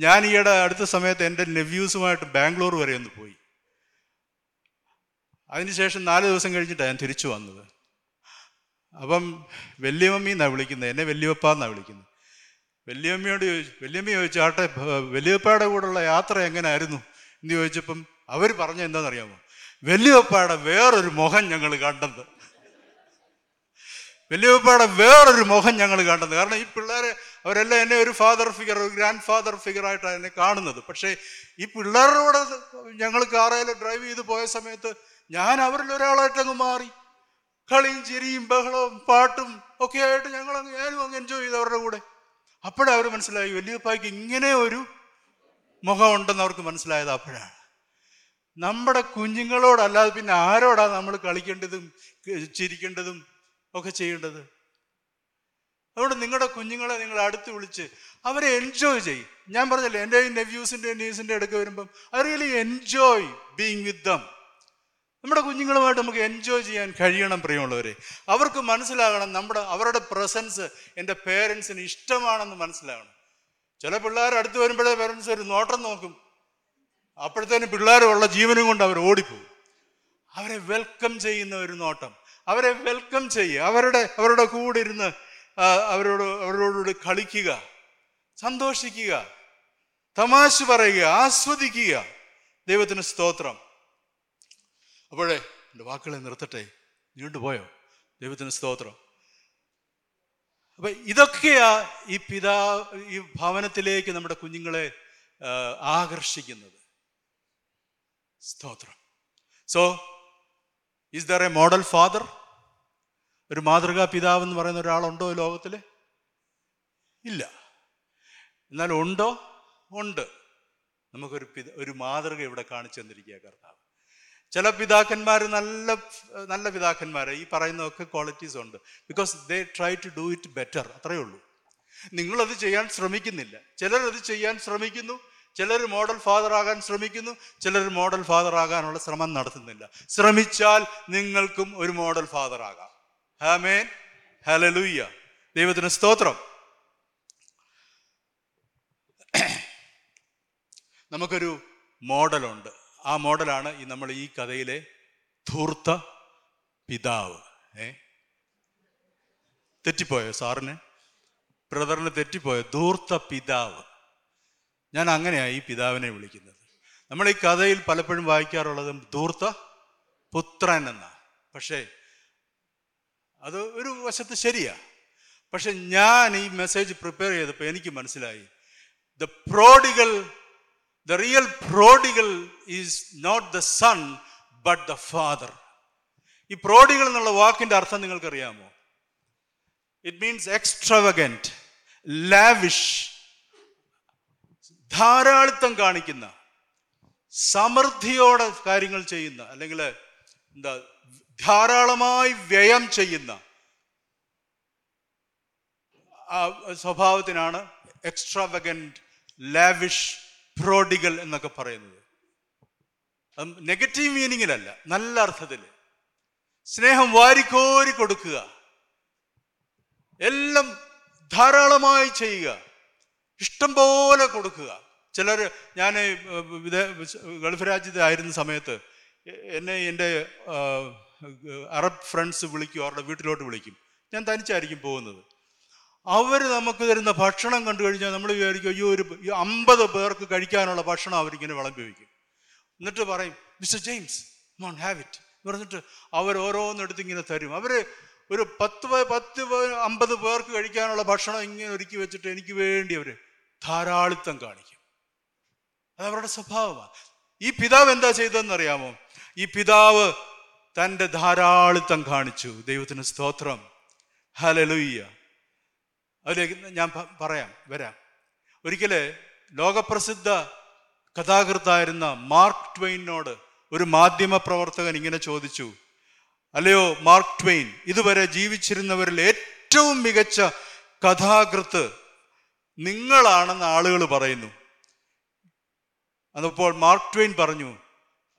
ഞാൻ ഈയിടെ അടുത്ത സമയത്ത് എന്റെ നെവ്യൂസുമായിട്ട് ബാംഗ്ലൂർ വരെ ഒന്ന് പോയി. അതിനുശേഷം നാല് ദിവസം കഴിഞ്ഞിട്ടാണ് ഞാൻ തിരിച്ചു വന്നത്. അപ്പം വല്യമ്മീന്നാണ് വിളിക്കുന്നത് എന്നെ വല്യപ്പ എന്നാണ് വിളിക്കുന്നത്. വല്യമ്മയോട് ചോദിച്ചു വല്യമ്മ ചോദിച്ചു ആട്ടെ വലിയപ്പയുടെ കൂടെയുള്ള യാത്ര എങ്ങനെയായിരുന്നു എന്ന് ചോദിച്ചപ്പം അവർ പറഞ്ഞ എന്താണെന്നറിയാമോ? വല്യപ്പയുടെ വേറൊരു മുഖം ഞങ്ങൾ കണ്ടത്. വല്യപ്പയുടെ വേറൊരു മുഖം ഞങ്ങൾ കണ്ടത്. കാരണം ഈ പിള്ളേരെ അവരെല്ലാം എന്നെ ഒരു ഫാദർ ഫിഗർ ഒരു ഗ്രാൻഡ് ഫാദർ ഫിഗർ ആയിട്ടാണ് എന്നെ കാണുന്നത്. പക്ഷേ ഈ പിള്ളേരുടെ ഞങ്ങൾ കാറയിൽ ഡ്രൈവ് ചെയ്ത് പോയ സമയത്ത് ഞാൻ അവരിൽ ഒരാളായിട്ടങ്ങ് മാറി. കളിയും ചിരിയും ബഹളവും പാട്ടും ഒക്കെ ആയിട്ട് ഞങ്ങൾ അങ്ങ് ഞാനും അങ്ങ് എൻജോയ് ചെയ്തു അവരുടെ കൂടെ. അപ്പോഴാണ് അവർ മനസ്സിലായി വലിയപ്പായ്ക്ക് ഇങ്ങനെ ഒരു മുഖം ഉണ്ടെന്ന് അവർക്ക് മനസ്സിലായത് അപ്പോഴാണ്. നമ്മുടെ കുഞ്ഞുങ്ങളോടല്ലാതെ പിന്നെ ആരോടാ നമ്മൾ കളിക്കേണ്ടതും ചിരിക്കേണ്ടതും ഒക്കെ ചെയ്യേണ്ടത്? അതുകൊണ്ട് നിങ്ങളുടെ കുഞ്ഞുങ്ങളെ നിങ്ങൾ അടുത്ത് വിളിച്ച് അവരെ എൻജോയ് ചെയ്യും. ഞാൻ പറഞ്ഞല്ലേ എന്റെ നെവ്യൂസിന്റെ നീസിന്റെ അടുക്ക വരുമ്പം I really enjoy being with them നമ്മുടെ കുഞ്ഞുങ്ങളുമായിട്ട് നമുക്ക് എൻജോയ് ചെയ്യാൻ കഴിയണം പ്രിയമുള്ളവരെ. അവർക്ക് മനസ്സിലാകണം നമ്മുടെ അവരുടെ പ്രസൻസ് എന്റെ പേരൻസിന് ഇഷ്ടമാണെന്ന് മനസ്സിലാകണം. ചില പിള്ളേർ അടുത്ത് വരുമ്പോഴേ പേരൻസ് ഒരു നോട്ടം നോക്കും. അപ്പോഴത്തേനും പിള്ളേരുള്ള ജീവനും കൊണ്ട് അവർ ഓടിപ്പോകും. അവരെ വെൽക്കം ചെയ്യുന്ന ഒരു നോട്ടം. അവരെ വെൽക്കം ചെയ്യുക അവരുടെ അവരുടെ കൂടെ ഇരുന്ന് അവരോട് അവരോട് കളിക്കുക. സന്തോഷിക്കുക. തമാശ പറയുക. ആസ്വദിക്കുക. ദൈവത്തിന് സ്തോത്രം. അപ്പോഴേ എന്റെ വാക്കുകളെ നിർത്തട്ടെ. നീണ്ടു പോയോ? ദൈവത്തിന് സ്തോത്രം. അപ്പൊ ഇതൊക്കെയാ ഈ പിതാ ഈ ഭവനത്തിലേക്ക് നമ്മുടെ കുഞ്ഞുങ്ങളെ ആകർഷിക്കുന്നത്. സ്തോത്രം. So is there a model father ഒരു മാതൃകാ പിതാവ് എന്ന് പറയുന്ന ഒരാളുണ്ടോ ഈ ലോകത്തിൽ ഇല്ല. എന്നാൽ ഉണ്ടോ? ഉണ്ട്. നമുക്കൊരു പിത ഒരു മാതൃക ഇവിടെ കാണിച്ചു തന്നിരിക്കുക കർത്താവ്. ചില പിതാക്കന്മാർ നല്ല നല്ല പിതാക്കന്മാർ ഈ പറയുന്നതൊക്കെ ക്വാളിറ്റീസ് ഉണ്ട്. Because they try to do it better അത്രയേ ഉള്ളൂ. നിങ്ങളത് ചെയ്യാൻ ശ്രമിക്കുന്നില്ല. ചിലർ അത് ചെയ്യാൻ ശ്രമിക്കുന്നു. ചിലർ മോഡൽ ഫാദർ ആകാൻ ശ്രമിക്കുന്നു. ചിലർ മോഡൽ ഫാദർ ആകാനുള്ള ശ്രമം നടത്തുന്നില്ല. ശ്രമിച്ചാൽ നിങ്ങൾക്കും ഒരു മോഡൽ ഫാദർ ആകാം. ഹാമേൻ ഹലലൂയ്യ ദൈവത്തിന് സ്തോത്രം. <clears throat> നമുക്കൊരു മോഡലുണ്ട് ആ മോഡലാണ് ഈ നമ്മൾ ഈ കഥയിലെ ധൂർത്ത പിതാവ്. ഏ? തെറ്റിപ്പോയോ സാറിന്? ബ്രദറിന് തെറ്റിപ്പോയോ? ധൂർത്ത പിതാവ്. ഞാൻ അങ്ങനെയാണ് ഈ പിതാവിനെ വിളിക്കുന്നത്. നമ്മൾ ഈ കഥയിൽ പലപ്പോഴും വായിക്കാറുള്ളത് ധൂർത്ത പുത്രൻ എന്നാണ് പക്ഷേ അത് ഒരു വശത്ത് ശരിയാ. പക്ഷെ ഞാൻ ഈ മെസ്സേജ് പ്രിപ്പയർ ചെയ്തപ്പോൾ എനിക്ക് മനസ്സിലായി. The prodigal the real prodigal is not the son but the father ഈ പ്രോഡികൾ എന്നുള്ള വാക്കിന്റെ അർത്ഥം നിങ്ങൾക്കറിയാമോ? ഇറ്റ് മീൻസ് എക്സ്ട്രവഗന്റ് ലാവിഷ് ധാരാളിത്തം കാണിക്കുന്ന സമൃദ്ധിയോടെ കാര്യങ്ങൾ ചെയ്യുന്ന അല്ലെങ്കിൽ എന്താ ധാരാളമായി വ്യയം ചെയ്യുന്ന സ്വഭാവത്തിനാണ് എക്സ്ട്രാവഗന്റ് ലാവിഷ് പ്രോഡിഗൽ എന്നൊക്കെ പറയുന്നത്. നെഗറ്റീവ് മീനിങ്ങിലല്ല നല്ല അർത്ഥത്തിൽ സ്നേഹം വാരിക്കോരി കൊടുക്കുക. എല്ലാം ധാരാളമായി ചെയ്യുക. ഇഷ്ടം പോലെ കൊടുക്കുക. ചിലർ ഞാൻ ഗൾഫ് രാജ്യത്തായിരുന്ന സമയത്ത് എന്നെ എന്റെ അറബ് ഫ്രണ്ട്സ് വിളിക്കും അവരുടെ വീട്ടിലോട്ട് വിളിക്കും. ഞാൻ തനിച്ചായിരിക്കും പോകുന്നത്. അവർ നമുക്ക് തരുന്ന ഭക്ഷണം കണ്ടു കഴിഞ്ഞാൽ നമ്മൾ വിചാരിക്കും അയ്യോ ഒരു അമ്പത് പേർക്ക് കഴിക്കാനുള്ള ഭക്ഷണം അവരിങ്ങനെ വിളമ്പി വയ്ക്കും. എന്നിട്ട് പറയും mister James mon have it പറഞ്ഞിട്ട് അവർ ഓരോന്നെടുത്ത് ഇങ്ങനെ തരും. അവർ ഒരു പത്ത് പത്ത് അമ്പത് പേർക്ക് കഴിക്കാനുള്ള ഭക്ഷണം ഇങ്ങനെ ഒരുക്കി വെച്ചിട്ട് എനിക്ക് വേണ്ടി അവർ ധാരാളിത്തം കാണിക്കും. അത് അവരുടെ സ്വഭാവമാണ്. ഈ പിതാവ് എന്താ ചെയ്തതെന്ന് അറിയാമോ? ഈ പിതാവ് തന്റെ ധാരാളിത്തം കാണിച്ചു. ദൈവത്തിന് സ്തോത്രം. ഹലലുയ്യ അതിലേക്ക് ഞാൻ പറയാം വരാം. ഒരിക്കലെ ലോകപ്രസിദ്ധ കഥാകൃത്തായിരുന്ന മാർക്ക് ട്വെയിനോട് ഒരു മാധ്യമ പ്രവർത്തകൻ ഇങ്ങനെ ചോദിച്ചു അല്ലയോ മാർക്ക് ട്വെയിൻ ഇതുവരെ ജീവിച്ചിരുന്നവരിൽ ഏറ്റവും മികച്ച കഥാകൃത്ത് നിങ്ങളാണെന്ന് ആളുകൾ പറയുന്നു. അതപ്പോൾ മാർക്ക് ട്വെയിൻ പറഞ്ഞു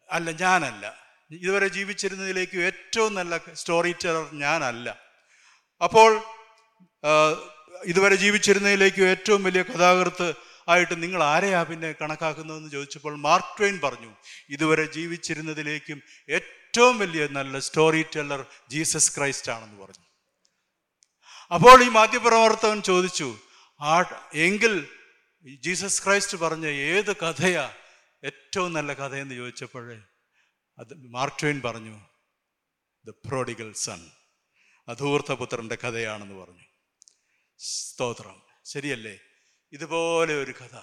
അല്ല ഞാനല്ല. ഇതുവരെ ജീവിച്ചിരുന്നതിലേക്ക് ഏറ്റവും നല്ല സ്റ്റോറി ടെലർ ഞാനല്ല. അപ്പോൾ ഇതുവരെ ജീവിച്ചിരുന്നതിലേക്ക് ഏറ്റവും വലിയ കഥാകൃത്ത് ആയിട്ട് നിങ്ങൾ ആരെയാ പിന്നെ കണക്കാക്കുന്നതെന്ന് ചോദിച്ചപ്പോൾ മാർക്ക് ട്വെയിൻ പറഞ്ഞു ഇതുവരെ ജീവിച്ചിരുന്നതിലേക്കും ഏറ്റവും വലിയ നല്ല സ്റ്റോറി ടെല്ലർ ജീസസ് ക്രൈസ്റ്റ് ആണെന്ന് പറഞ്ഞു. അപ്പോൾ ഈ മാധ്യമപ്രവർത്തകൻ ചോദിച്ചു ആ എങ്കിൽ ജീസസ് ക്രൈസ്റ്റ് പറഞ്ഞ ഏത് കഥയാ ഏറ്റവും നല്ല കഥയെന്ന് ചോദിച്ചപ്പോഴേ അത് മാർക്ക് ട്വെയിൻ പറഞ്ഞു ദ പ്രോഡിഗൽ സൺ അധൂർത്തപുത്രന്റെ കഥയാണെന്ന് പറഞ്ഞു. സ്തോത്രം. ശരിയല്ലേ? ഇതുപോലെ ഒരു കഥ.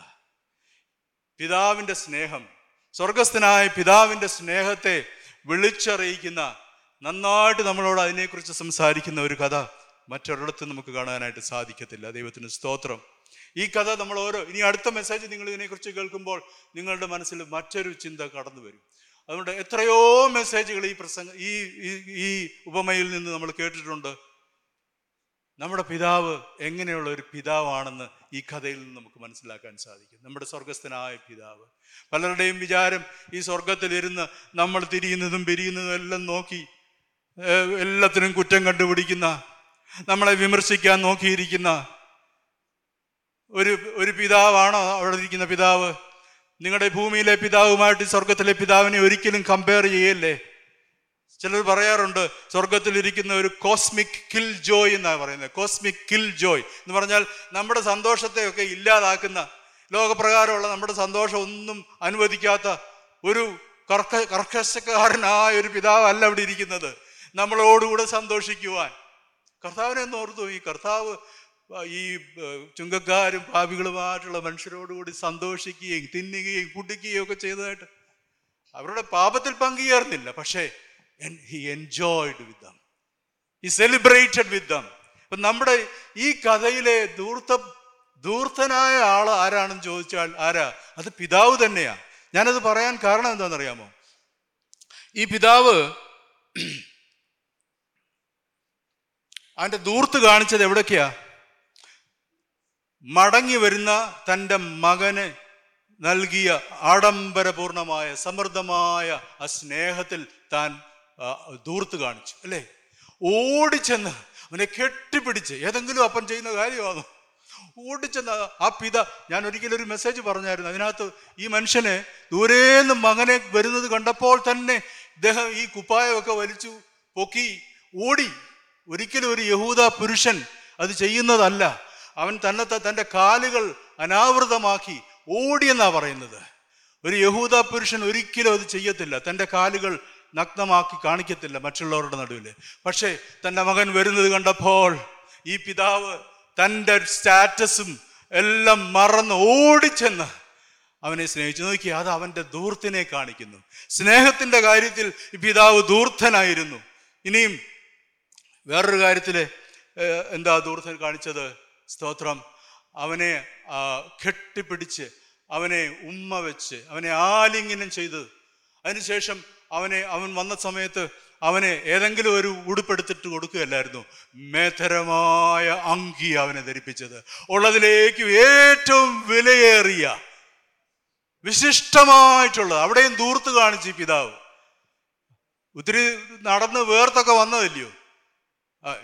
പിതാവിന്റെ സ്നേഹം സ്വർഗസ്ഥനായ പിതാവിന്റെ സ്നേഹത്തെ വിളിച്ചറിയിക്കുന്ന നന്നായിട്ട് നമ്മളോട് അതിനെക്കുറിച്ച് സംസാരിക്കുന്ന ഒരു കഥ മറ്റൊരിടത്തും നമുക്ക് കാണാനായിട്ട് സാധിക്കത്തില്ല. ദൈവത്തിന് സ്തോത്രം. ഈ കഥ നമ്മൾ ഓരോ ഇനി അടുത്ത മെസ്സേജ് നിങ്ങൾ ഇതിനെക്കുറിച്ച് കേൾക്കുമ്പോൾ നിങ്ങളുടെ മനസ്സിൽ മറ്റൊരു ചിന്ത കടന്നു വരും. അതുകൊണ്ട് എത്രയോ മെസ്സേജുകൾ ഈ പ്രസംഗ ഈ ഈ- ഉപമയിൽ നിന്ന് നമ്മൾ കേട്ടിട്ടുണ്ട്. നമ്മുടെ പിതാവ് എങ്ങനെയുള്ള ഒരു പിതാവാണെന്ന് ഈ കഥയിൽ നിന്ന് നമുക്ക് മനസ്സിലാക്കാൻ സാധിക്കും. നമ്മുടെ സ്വർഗസ്ഥനായ പിതാവ്. പലരുടെയും വിചാരം ഈ സ്വർഗത്തിലിരുന്ന് നമ്മൾ തിരിയുന്നതും പിരിയുന്നതും എല്ലാം നോക്കി എല്ലാത്തിനും കുറ്റം കണ്ടുപിടിക്കുന്ന നമ്മളെ വിമർശിക്കാൻ നോക്കിയിരിക്കുന്ന ഒരു ഒരു പിതാവാണോ അവിടെ ഇരിക്കുന്ന പിതാവ്? നിങ്ങളുടെ ഭൂമിയിലെ പിതാവുമായിട്ട് സ്വർഗത്തിലെ പിതാവിനെ ഒരിക്കലും കമ്പയർ ചെയ്യല്ലേ? ചിലർ പറയാറുണ്ട് സ്വർഗത്തിലിരിക്കുന്ന ഒരു കോസ്മിക് കിൽ ജോയ് എന്നാണ് പറയുന്നത്. കോസ്മിക് കിൽ ജോയ് എന്ന് പറഞ്ഞാൽ നമ്മുടെ സന്തോഷത്തെയൊക്കെ ഇല്ലാതാക്കുന്ന ലോകപ്രകാരമുള്ള നമ്മുടെ സന്തോഷം ഒന്നും അനുവദിക്കാത്ത ഒരു കർക്ക കർക്കശക്കാരനായ ഒരു പിതാവ് അല്ല അവിടെ ഇരിക്കുന്നത്. നമ്മളോടുകൂടെ സന്തോഷിക്കുവാൻ. കർത്താവിനെ ഓർത്തു ഈ കർത്താവ് ഈ ചുങ്കക്കാരും പാപികളുമായിട്ടുള്ള മനുഷ്യരോടുകൂടി സന്തോഷിക്കുകയും തിന്നുകയും കുടിക്കുകയും ഒക്കെ ചെയ്തതായിട്ട് അവരുടെ പാപത്തിൽ പങ്കുചേർന്നില്ല. പക്ഷേ he enjoyed with them he celebrated with them അപ്പം നമ്മുടെ ഈ കഥയിലെ ദൂർത്ത ദൂർത്തനായ ആൾ ആരാണെന്ന് ചോദിച്ചാൽ ആരാ? അത് പിതാവ് തന്നെയാ. ഞാനത് പറയാൻ കാരണം എന്താണെന്നറിയാമോ? ഈ പിതാവ് അവന്റെ ദൂർത്ത് കാണിച്ചത് എവിടൊക്കെയാ? മടങ്ങി വരുന്ന തന്റെ മകന് നൽകിയ ആഡംബരപൂർണമായ സമൃദ്ധമായ ആ സ്നേഹത്തിൽ താൻ ദൂർത്ത് കാണിച്ചു അല്ലേ? ഓടിച്ചെന്ന് അവനെ കെട്ടിപ്പിടിച്ച് ഏതെങ്കിലും അപ്പൻ ചെയ്യുന്ന കാര്യമാണോ? ഓടിച്ചെന്ന് ആ പിത ഞാൻ ഒരിക്കലും ഒരു മെസ്സേജ് പറഞ്ഞായിരുന്നു. അതിനകത്ത് ഈ മനുഷ്യനെ ദൂരേന്ന് മകനെ വരുന്നത് കണ്ടപ്പോൾ തന്നെ ഇദ്ദേഹം ഈ കുപ്പായമൊക്കെ വലിച്ചു പൊക്കി ഓടി. ഒരിക്കലും ഒരു യഹൂദ പുരുഷൻ അത് ചെയ്യുന്നതല്ല. അവൻ തന്നെ തന്റെ കാലുകൾ അനാവൃതമാക്കി ഓടിയെന്നാണ് പറയുന്നത്. ഒരു യഹൂദ പുരുഷൻ ഒരിക്കലും അത് ചെയ്യത്തില്ല. തന്റെ കാലുകൾ നഗ്നമാക്കി കാണിക്കത്തില്ല മറ്റുള്ളവരുടെ നടുവിൽ പക്ഷേ തന്റെ മകൻ വരുന്നത് കണ്ടപ്പോൾ ഈ പിതാവ് തന്റെ സ്റ്റാറ്റസും എല്ലാം മറന്ന് ഓടിച്ചെന്ന് അവനെ സ്നേഹിച്ചു. നോക്കി അത് അവന്റെ ദൂർത്തിനെ കാണിക്കുന്നു. സ്നേഹത്തിന്റെ കാര്യത്തിൽ പിതാവ് ദൂർത്തനായിരുന്നു ഇനിയും വേറൊരു കാര്യത്തിൽ എന്താ ദൂർത്തൻ കാണിച്ചത്? സ്തോത്രം. അവനെ കെട്ടിപ്പിടിച്ച് അവനെ ഉമ്മ വെച്ച് അവനെ ആലിംഗനം ചെയ്ത് അതിനുശേഷം അവനെ അവൻ വന്ന സമയത്ത് അവനെ ഏതെങ്കിലും ഒരു ഉടുപ്പെടുത്തിട്ട് കൊടുക്കുകയല്ലായിരുന്നു. മേധരമായ അങ്കി അവനെ ധരിപ്പിച്ചത്. ഉള്ളതിലേക്ക് ഏറ്റവും വിലയേറിയ വിശിഷ്ടമായിട്ടുള്ളത് അവിടെയും ദൂർത്ത് കാണിച്ച് പിതാവ്. ഒത്തിരി നടന്ന് വേർത്തൊക്കെ വന്നതല്ലയോ?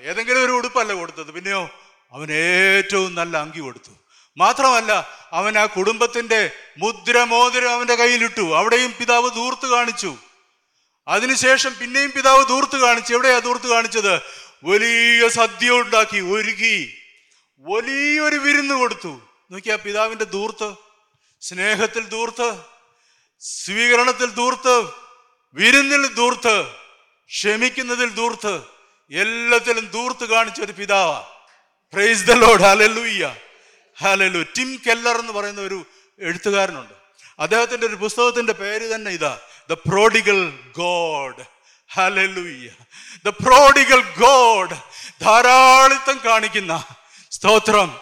ഏതെങ്കിലും ഒരു ഉടുപ്പല്ല കൊടുത്തത്. പിന്നെയോ അവൻ ഏറ്റവും നല്ല അങ്കി കൊടുത്തു. മാത്രമല്ല അവൻ ആ കുടുംബത്തിന്റെ മുദ്രമോതിരം അവന്റെ കയ്യിലിട്ടു. അവിടെയും പിതാവ് ദൂർത്ത് കാണിച്ചു. അതിനുശേഷം പിന്നെയും പിതാവ് ദൂർത്ത് കാണിച്ചു എവിടെയാ ദൂർത്ത് കാണിച്ചത്? വലിയ സദ്യ ഉണ്ടാക്കി ഒരുക്കി. വലിയൊരു വിരുന്ന് കൊടുത്തു. നോക്കിയാ പിതാവിന്റെ ദൂർത്ത് സ്നേഹത്തിൽ ദൂർത്ത് സ്വീകരണത്തിൽ ദൂർത്ത് വിരുന്നിൽ ദൂർത്ത് ക്ഷമിക്കുന്നതിൽ ദൂർത്ത് എല്ലാത്തിലും ദൂർത്ത് കാണിച്ച ഒരു പിതാവാ. പ്രൈസ് ദ ലോഡ് ഹാലലൂയ്യ ഹാലലു ടിം കെല്ലർ എന്ന് പറയുന്ന ഒരു എഴുത്തുകാരനുണ്ട്. അദ്ദേഹത്തിന്റെ ഒരു പുസ്തകത്തിന്റെ പേര് തന്നെ ഇതാ. The prodigal God hallelujah the prodigal God ധാരാളിത്തം കാണിക്കുന്ന സ്തോത്രം.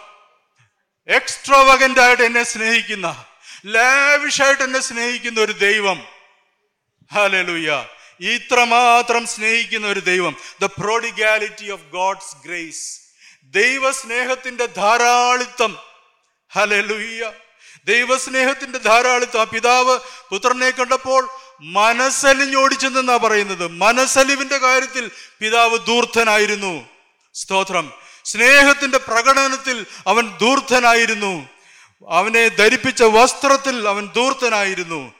എക്സ്ട്രോവകന്റ് ആയിട്ട് എന്നെ സ്നേഹിക്കുന്ന ലാവിഷായിട്ട് എന്നെ സ്നേഹിക്കുന്ന ഒരു ദൈവം. ഹലലൂയ്യ ഇത്രമാത്രം സ്നേഹിക്കുന്ന ഒരു ദൈവം. The prodigality of God's grace ദൈവസ്നേഹത്തിന്റെ ധാരാളിത്തം. ഹലലൂയ്യ ദൈവസ്നേഹത്തിന്റെ ധാരാളിത്തം. ആ പിതാവ് പുത്രനെ കണ്ടപ്പോൾ മനസ്സലിഞ്ഞോടിച്ചെന്നാ പറയുന്നത്. മനസ്സലിവിന്റെ കാര്യത്തിൽ പിതാവ് ദൂർത്തനായിരുന്നു സ്തോത്രം. സ്നേഹത്തിന്റെ പ്രകടനത്തിൽ അവൻ ദൂർത്തനായിരുന്നു അവനെ ധരിപ്പിച്ച വസ്ത്രത്തിൽ അവൻ ദൂർത്തനായിരുന്നു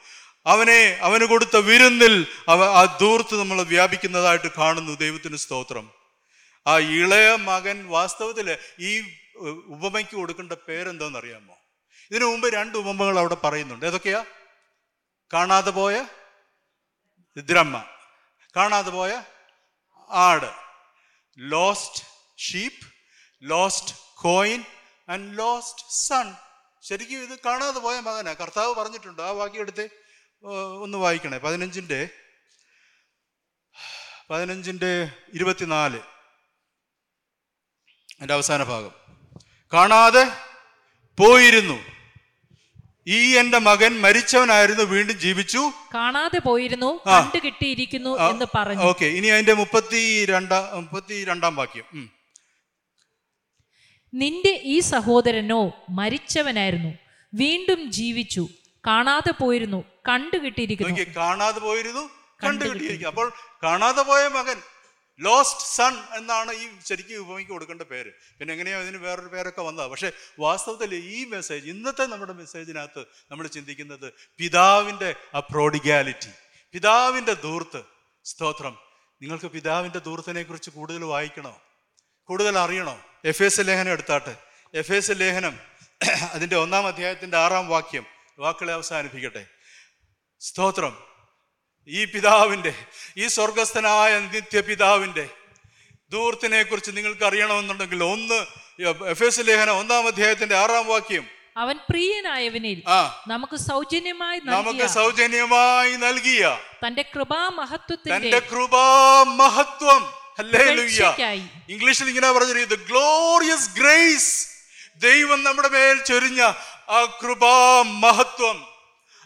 അവനെ അവന് കൊടുത്ത വിരുന്നിൽ അവ ആ ദൂർത്ത് നമ്മൾ വ്യാപിക്കുന്നതായിട്ട് കാണുന്നു ദൈവത്തിന് സ്തോത്രം. ആ ഇളയ മകൻ വാസ്തവത്തിൽ ഈ ഉപമയ്ക്ക് കൊടുക്കേണ്ട പേരെന്തോന്ന് അറിയാമോ ഇതിനു മുമ്പ് രണ്ട് ഉപമകൾ അവിടെ പറയുന്നുണ്ട്. ഏതൊക്കെയാ? കാണാതെ പോയ ദ്രമ്മ. കാണാതെ പോയ ആട്. Lost sheep lost coin and lost son ശരിക്കും ഇത് കാണാതെ പോയ മകനാ. കർത്താവ് പറഞ്ഞിട്ടുണ്ട് ആ വാക്യം എടുത്ത് ഒന്ന് വായിക്കണേ. പതിനഞ്ചിന്റെ പതിനഞ്ചിന്റെ ഇരുപത്തിനാല്. എന്റെ അവസാന ഭാഗം. കാണാതെ പോയിരുന്നു. ഈ എന്റെ മകൻ മരിച്ചവനായിരുന്നു വീണ്ടും ജീവിച്ചു. കാണാതെ പോയിരുന്നു. കണ്ടു കിട്ടിയിരിക്കുന്നു എന്ന് പറഞ്ഞു. ഓക്കെ ഇനി അതിന്റെ മുപ്പത്തി രണ്ടാം മുപ്പത്തി രണ്ടാം വാക്യം നിന്റെ ഈ സഹോദരനോ മരിച്ചവനായിരുന്നു വീണ്ടും ജീവിച്ചു കാണാതെ പോയിരുന്നു കണ്ടുകിട്ടിയിരിക്കുന്നു കാണാതെ പോയിരുന്നു കണ്ടു കിട്ടിയിരിക്കും അപ്പോൾ കാണാതെ പോയ മകൻ ലോസ്റ്റ് സൺ എന്നാണ് ഈ ശരിക്കും ഉപമയ്ക്ക് കൊടുക്കേണ്ട പേര്. പിന്നെ എങ്ങനെയോ ഇതിന് വേറൊരു പേരൊക്കെ വന്നത്. പക്ഷേ വാസ്തവത്തിൽ ഈ മെസ്സേജ് ഇന്നത്തെ നമ്മുടെ മെസ്സേജിനകത്ത് നമ്മൾ ചിന്തിക്കുന്നത് പിതാവിന്റെ ആ പ്രോഡിഗാലിറ്റി പിതാവിന്റെ ദൂർത്ത് സ്തോത്രം. നിങ്ങൾക്ക് പിതാവിന്റെ ദൂർത്തിനെ കുറിച്ച് കൂടുതൽ വായിക്കണോ? കൂടുതൽ അറിയണോ? എഫ് എസ് ലേഖനം എടുത്താട്ടെ. എഫ് എസ് ലേഖനം അതിന്റെ ഒന്നാം അധ്യായത്തിന്റെ ആറാം വാക്യം വാക്കുകളെ അവസാനിപ്പിക്കട്ടെ. സ്തോത്രം. ഈ പിതാവിന്റെ ഈ സ്വർഗസ്ഥനായ നിത്യപിതാവിന്റെ ദൂർത്തിനെ കുറിച്ച് നിങ്ങൾക്ക് അറിയണമെന്നുണ്ടെങ്കിൽ ഒന്ന് എഫ് എസ് ലേഖനം ഒന്നാം അധ്യായത്തിന്റെ ആറാം വാക്യം. അവൻ പ്രിയനായവനിൽ നമുക്ക് സൗജന്യമായി നമുക്ക് സൗജന്യമായി നൽകിയ തന്റെ കൃപാമഹത്വത്തിന്റെ തന്റെ കൃപാമഹത്വം. ഇംഗ്ലീഷിൽ ഇങ്ങനെ പറഞ്ഞത് ഗ്ലോറിയസ് ഗ്രേസ് ദൈവം നമ്മുടെ മേൽ ചൊരിഞ്ഞ ആ കൃപാമഹത്വം.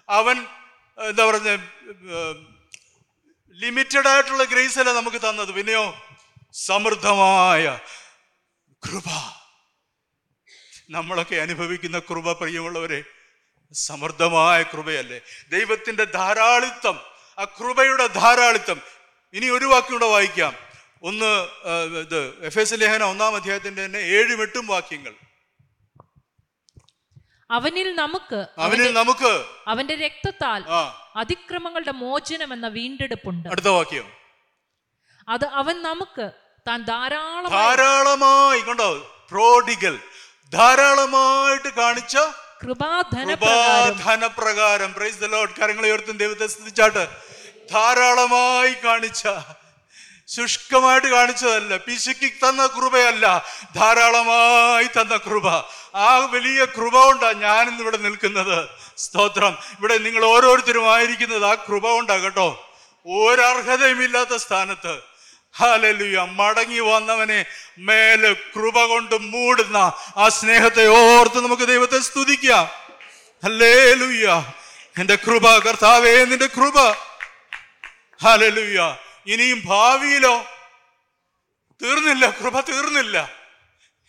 അവൻ എന്താ പറഞ്ഞ ലിമിറ്റഡ് ആയിട്ടുള്ള ഗ്രേസ് അല്ല നമുക്ക് തന്നത്? പിന്നെയോ സമൃദ്ധമായ കൃപ. നമ്മളൊക്കെ അനുഭവിക്കുന്ന കൃപ പ്രിയമുള്ളവരെ സമൃദ്ധമായ കൃപയല്ലേ? ദൈവത്തിന്റെ ധാരാളിത്വം ആ കൃപയുടെ ധാരാളിത്വം. ഇനി ഒരു വാക്യൂടെ വായിക്കാം. ഒന്ന് ഇത് എഫ് എസ് ലേഖന ഒന്നാം അധ്യായത്തിന്റെ തന്നെ ഏഴും എട്ടും വാക്യങ്ങൾ. അവനിൽ നമുക്ക് അവനിൽ നമുക്ക് അവന്റെ രക്തത്താൽ അതിക്രമങ്ങളുടെ മോചനം എന്ന വീണ്ടെടുപ്പുണ്ട്. അടുത്ത വാക്യം. അത് അവൻ നമുക്ക് താൻ ധാരാളം ധാരാളമായി കണ്ടോ? പ്രോഡിഗൽ. ധാരാളമായിട്ട് കാണിച്ച കൃപാധനപ്രകാരം. ധനപ്രകാരം പ്രൈസ് ദ ലോർഡ് കരങ്ങളെ ഉയർത്തും ദൈവത്തെ സ്തുതിച്ചാട്ട്. ധാരാളമായി കാണിച്ച ശുഷ്കമായിട്ട് കാണിച്ചതല്ല. പിശുക്കി തന്ന കൃപയല്ല. ധാരാളമായി തന്ന കൃപ. ആ വലിയ കൃപ കൊണ്ടാണ് ഞാനിന്ന് ഇവിടെ നിൽക്കുന്നത്. സ്തോത്രം. ഇവിടെ നിങ്ങൾ ഓരോരുത്തരും ആയിരിക്കുന്നത് ആ കൃപ കൊണ്ടാകട്ടോ ഒരർഹതയും ഒരർഹതയുമില്ലാത്ത സ്ഥാനത്ത്. ഹാലലുയ മടങ്ങി വന്നവനെ മേലെ കൃപ കൊണ്ട് മൂടുന്ന ആ സ്നേഹത്തെ ഓർത്ത് നമുക്ക് ദൈവത്തെ സ്തുതിക്കാം. ഹല്ലേലൂയ. എന്റെ കൃപ കർത്താവേ നിന്റെ കൃപ. ഹല്ലേലൂയ. ഇനിയും ഭാവിയിലോ? തീർന്നില്ല. കൃപ തീർന്നില്ല.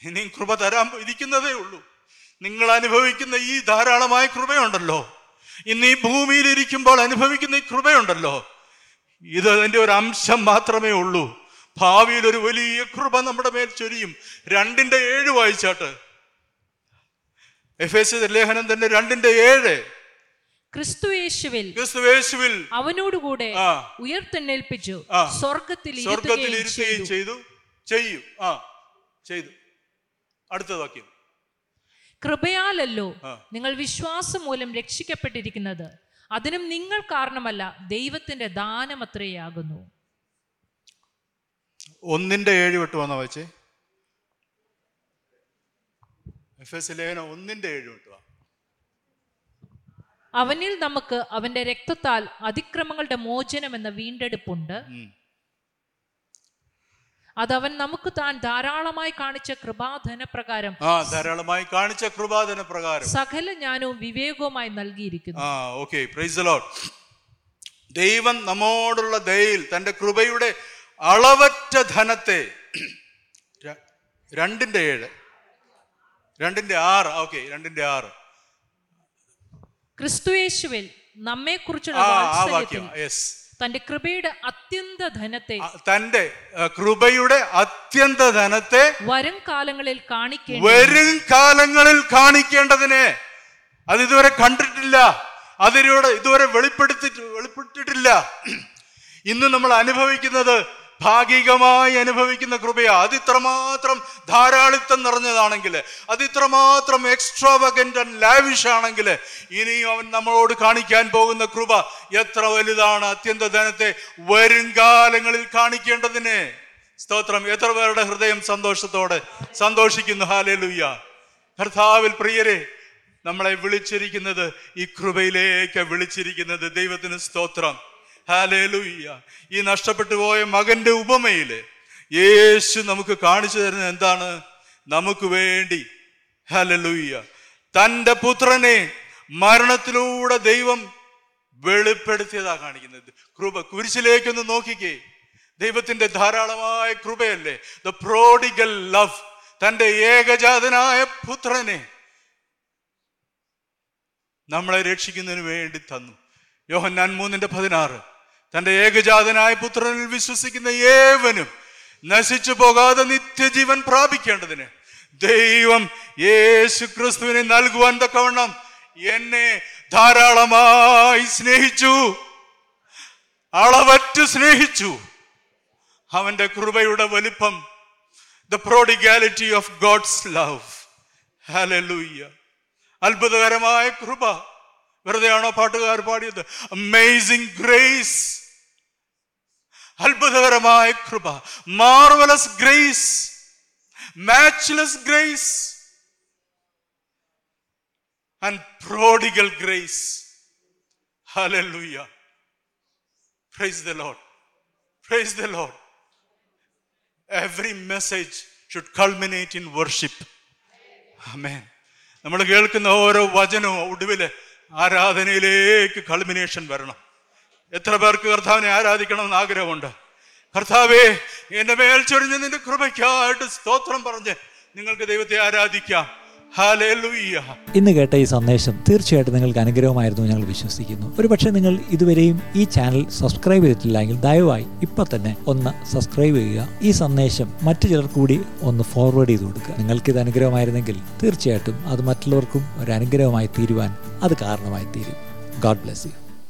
ഇനിയും കൃപ തരാൻ ഇരിക്കുന്നതേ ഉള്ളൂ. നിങ്ങൾ അനുഭവിക്കുന്ന ഈ ധാരാളമായ കൃപയുണ്ടല്ലോ. ഇന്ന് ഈ ഭൂമിയിൽ ഇരിക്കുമ്പോൾ അനുഭവിക്കുന്ന ഈ കൃപയുണ്ടല്ലോ. ഇത് അതിന്റെ ഒരു അംശം മാത്രമേ ഉള്ളൂ. ഭാവിയിൽ ഒരു വലിയ കൃപ നമ്മുടെ മേൽ ചൊരിയും. രണ്ടിന്റെ ഏഴ് വായിച്ചാട്ട്. എഫ് എസ് ലേഖനം തന്നെ രണ്ടിന്റെ ഏഴ്. ക്രിസ്തുയേശുവിൽ ക്രിസ്തുവേശുവിൽ അവനോടുകൂടെ. ഉയർത്തെണ്ണേൽപ്പിച്ചു. സ്വർഗത്തിൽ സ്വർഗത്തിൽ ഇരുത്തുകയും. ചെയ്തു. ചെയ്യും. ആ. ചെയ്തു. അടുത്ത വാക്യം. കൃപയാലല്ലോ നിങ്ങൾ വിശ്വാസം മൂലം രക്ഷിക്കപ്പെട്ടിരിക്കുന്നത്. അതിനും നിങ്ങൾ കാരണമല്ല ദൈവത്തിന്റെ ദാനം അത്രയാകുന്നു. ഒന്നിന്റെ ഏഴ് വിട്ട് വന്ന വായിച്ചേ ലേഖനം ഒന്നിന്റെ ഏഴ് വിട്ട് അവനിൽ നമുക്ക് അവന്റെ രക്തത്താൽ അതിക്രമങ്ങളുടെ മോചനം എന്ന വീണ്ടെടുപ്പുണ്ട്. അതവൻ നമുക്ക് താൻ ധാരാളമായി കാണിച്ച കൃപാധനപ്രകാരം ആ ധാരാളമായി കാണിച്ച കൃപാധന പ്രകാരം സകല ജ്ഞാനവും വിവേകവുമായി നൽകിയിരിക്കുന്നു. ആ ഓക്കെ പ്രൈസ് ലോഡ് ദൈവം നമ്മോടുള്ള ദയയിൽ തന്റെ കൃപയുടെ അളവറ്റ ധനത്തെ രണ്ടിന്റെ രണ്ടിന്റെ ഏഴ് രണ്ടിന്റെ ആറ് ഓക്കെ രണ്ടിന്റെ ആറ്. ക്രിസ്തുയേശുവിൽ നമ്മെക്കുറിച്ചുള്ള ആ തന്റെ കൃപയുടെ അത്യന്ത ധനത്തെ തന്റെ കൃപയുടെ അത്യന്ത ധനത്തെ വരും കാലങ്ങളിൽ കാണിക്കേണ്ട വരും കാലങ്ങളിൽ കാണിക്കേണ്ടതിനെ. അത് ഇതുവരെ കണ്ടിട്ടില്ല. അതിലൂടെ ഇതുവരെ വെളിപ്പെടുത്തി വെളിപ്പെട്ടിട്ടില്ല. ഇന്ന് നമ്മൾ അനുഭവിക്കുന്നത് ഭാഗികമായി അനുഭവിക്കുന്ന കൃപയാ അത് ഇത്രമാത്രം ധാരാളിത്തം നിറഞ്ഞതാണെങ്കിൽ അത് ഇത്രമാത്രം എക്സ്ട്രാവഗന്റ് ആൻഡ് ലാവിഷ് ആണെങ്കിൽ ഇനിയും അവൻ നമ്മളോട് കാണിക്കാൻ പോകുന്ന കൃപ എത്ര വലുതാണ്. അത്യന്ത ധനത്തെ വരും കാലങ്ങളിൽ കാണിക്കേണ്ടതിനെ. സ്തോത്രം. എത്ര പേരുടെ ഹൃദയം സന്തോഷത്തോടെ സന്തോഷിക്കുന്നു. ഹാലേലുയ്യ കർത്താവിൽ പ്രിയരെ നമ്മളെ വിളിച്ചിരിക്കുന്നത് ഈ കൃപയിലേക്ക് വിളിച്ചിരിക്കുന്നത് ദൈവത്തിന് സ്തോത്രം. ഹാലേലുയ്യ ഈ നഷ്ടപ്പെട്ടു പോയ മകന്റെ ഉപമയിൽ യേശു നമുക്ക് കാണിച്ചു തരുന്നത് എന്താണ്? നമുക്ക് വേണ്ടി. ഹലലുയ്യ തന്റെ പുത്രനെ മരണത്തിലൂടെ ദൈവം വെളിപ്പെടുത്തിയതാ കാണിക്കുന്നത്. കൃപ. കുരിശിലേക്കൊന്ന് നോക്കിക്കേ. ദൈവത്തിന്റെ ധാരാളമായ കൃപയല്ലേ? ദ പ്രോഡിഗൽ ലവ് തന്റെ ഏകജാതനായ പുത്രനെ നമ്മളെ രക്ഷിക്കുന്നതിന് വേണ്ടി തന്നു. യോഹന്നാൻ മൂന്നിന്റെ പതിനാറ്. തന്റെ ഏകജാതനായ പുത്രനിൽ വിശ്വസിക്കുന്ന ഏവനും നശിച്ചു പോകാതെ നിത്യജീവൻ പ്രാപിക്കേണ്ടതിന് ദൈവം യേശു ക്രിസ്തുവിനെ നൽകുവാൻ തക്കവണ്ണം എന്നെ ധാരാളമായി സ്നേഹിച്ചു അളവറ്റ് സ്നേഹിച്ചു. അവന്റെ കൃപയുടെ വലിപ്പം the prodigality of God's love ഹലൂയ്യ അത്ഭുതകരമായ കൃപ. വെറുതെയാണോ പാട്ടുകാർ പാടിയത്? അമേസിംഗ് ഗ്രേസ് അത്ഭുതകരമായ കൃപ marvellous grace matchless grace and prodigal grace ഹലൂയ്യ praise the lord praise the lord every message should culminate in worship amen നമ്മൾ കേൾക്കുന്ന ഓരോ വചനവും ഒടുവിൽ ആരാധനയിലേക്ക് കൾമിനേഷൻ വരണം. എത്ര പേർക്ക് കർത്താവിനെ ആരാധിക്കണമെന്ന് ആഗ്രഹമുണ്ട്? കർത്താവേ എന്റെ മേൽ ചൊരിഞ്ഞ നിന്റെ കൃപയ്ക്കായിട്ട് സ്തോത്രം പറഞ്ഞ് നിങ്ങൾക്ക് ദൈവത്തെ ആരാധിക്കാം. ഇന്ന് കേട്ട ഈ സന്ദേശം തീർച്ചയായിട്ടും നിങ്ങൾക്ക് അനുഗ്രഹമായിരുന്നു ഞങ്ങൾ വിശ്വസിക്കുന്നു. ഒരുപക്ഷെ നിങ്ങൾ ഇതുവരെയും ഈ ചാനൽ സബ്സ്ക്രൈബ് ചെയ്തിട്ടില്ലെങ്കിൽ ദയവായി ഇപ്പം തന്നെ ഒന്ന് സബ്സ്ക്രൈബ് ചെയ്യുക. ഈ സന്ദേശം മറ്റു ചിലർ കൂടി ഒന്ന് ഫോർവേഡ് ചെയ്ത് കൊടുക്കുക. നിങ്ങൾക്ക് ഇത് അനുഗ്രഹമായിരുന്നെങ്കിൽ തീർച്ചയായിട്ടും അത് മറ്റുള്ളവർക്കും ഒരു അനുഗ്രഹമായി തീരുവാൻ അത് കാരണമായി തീരും. God bless you.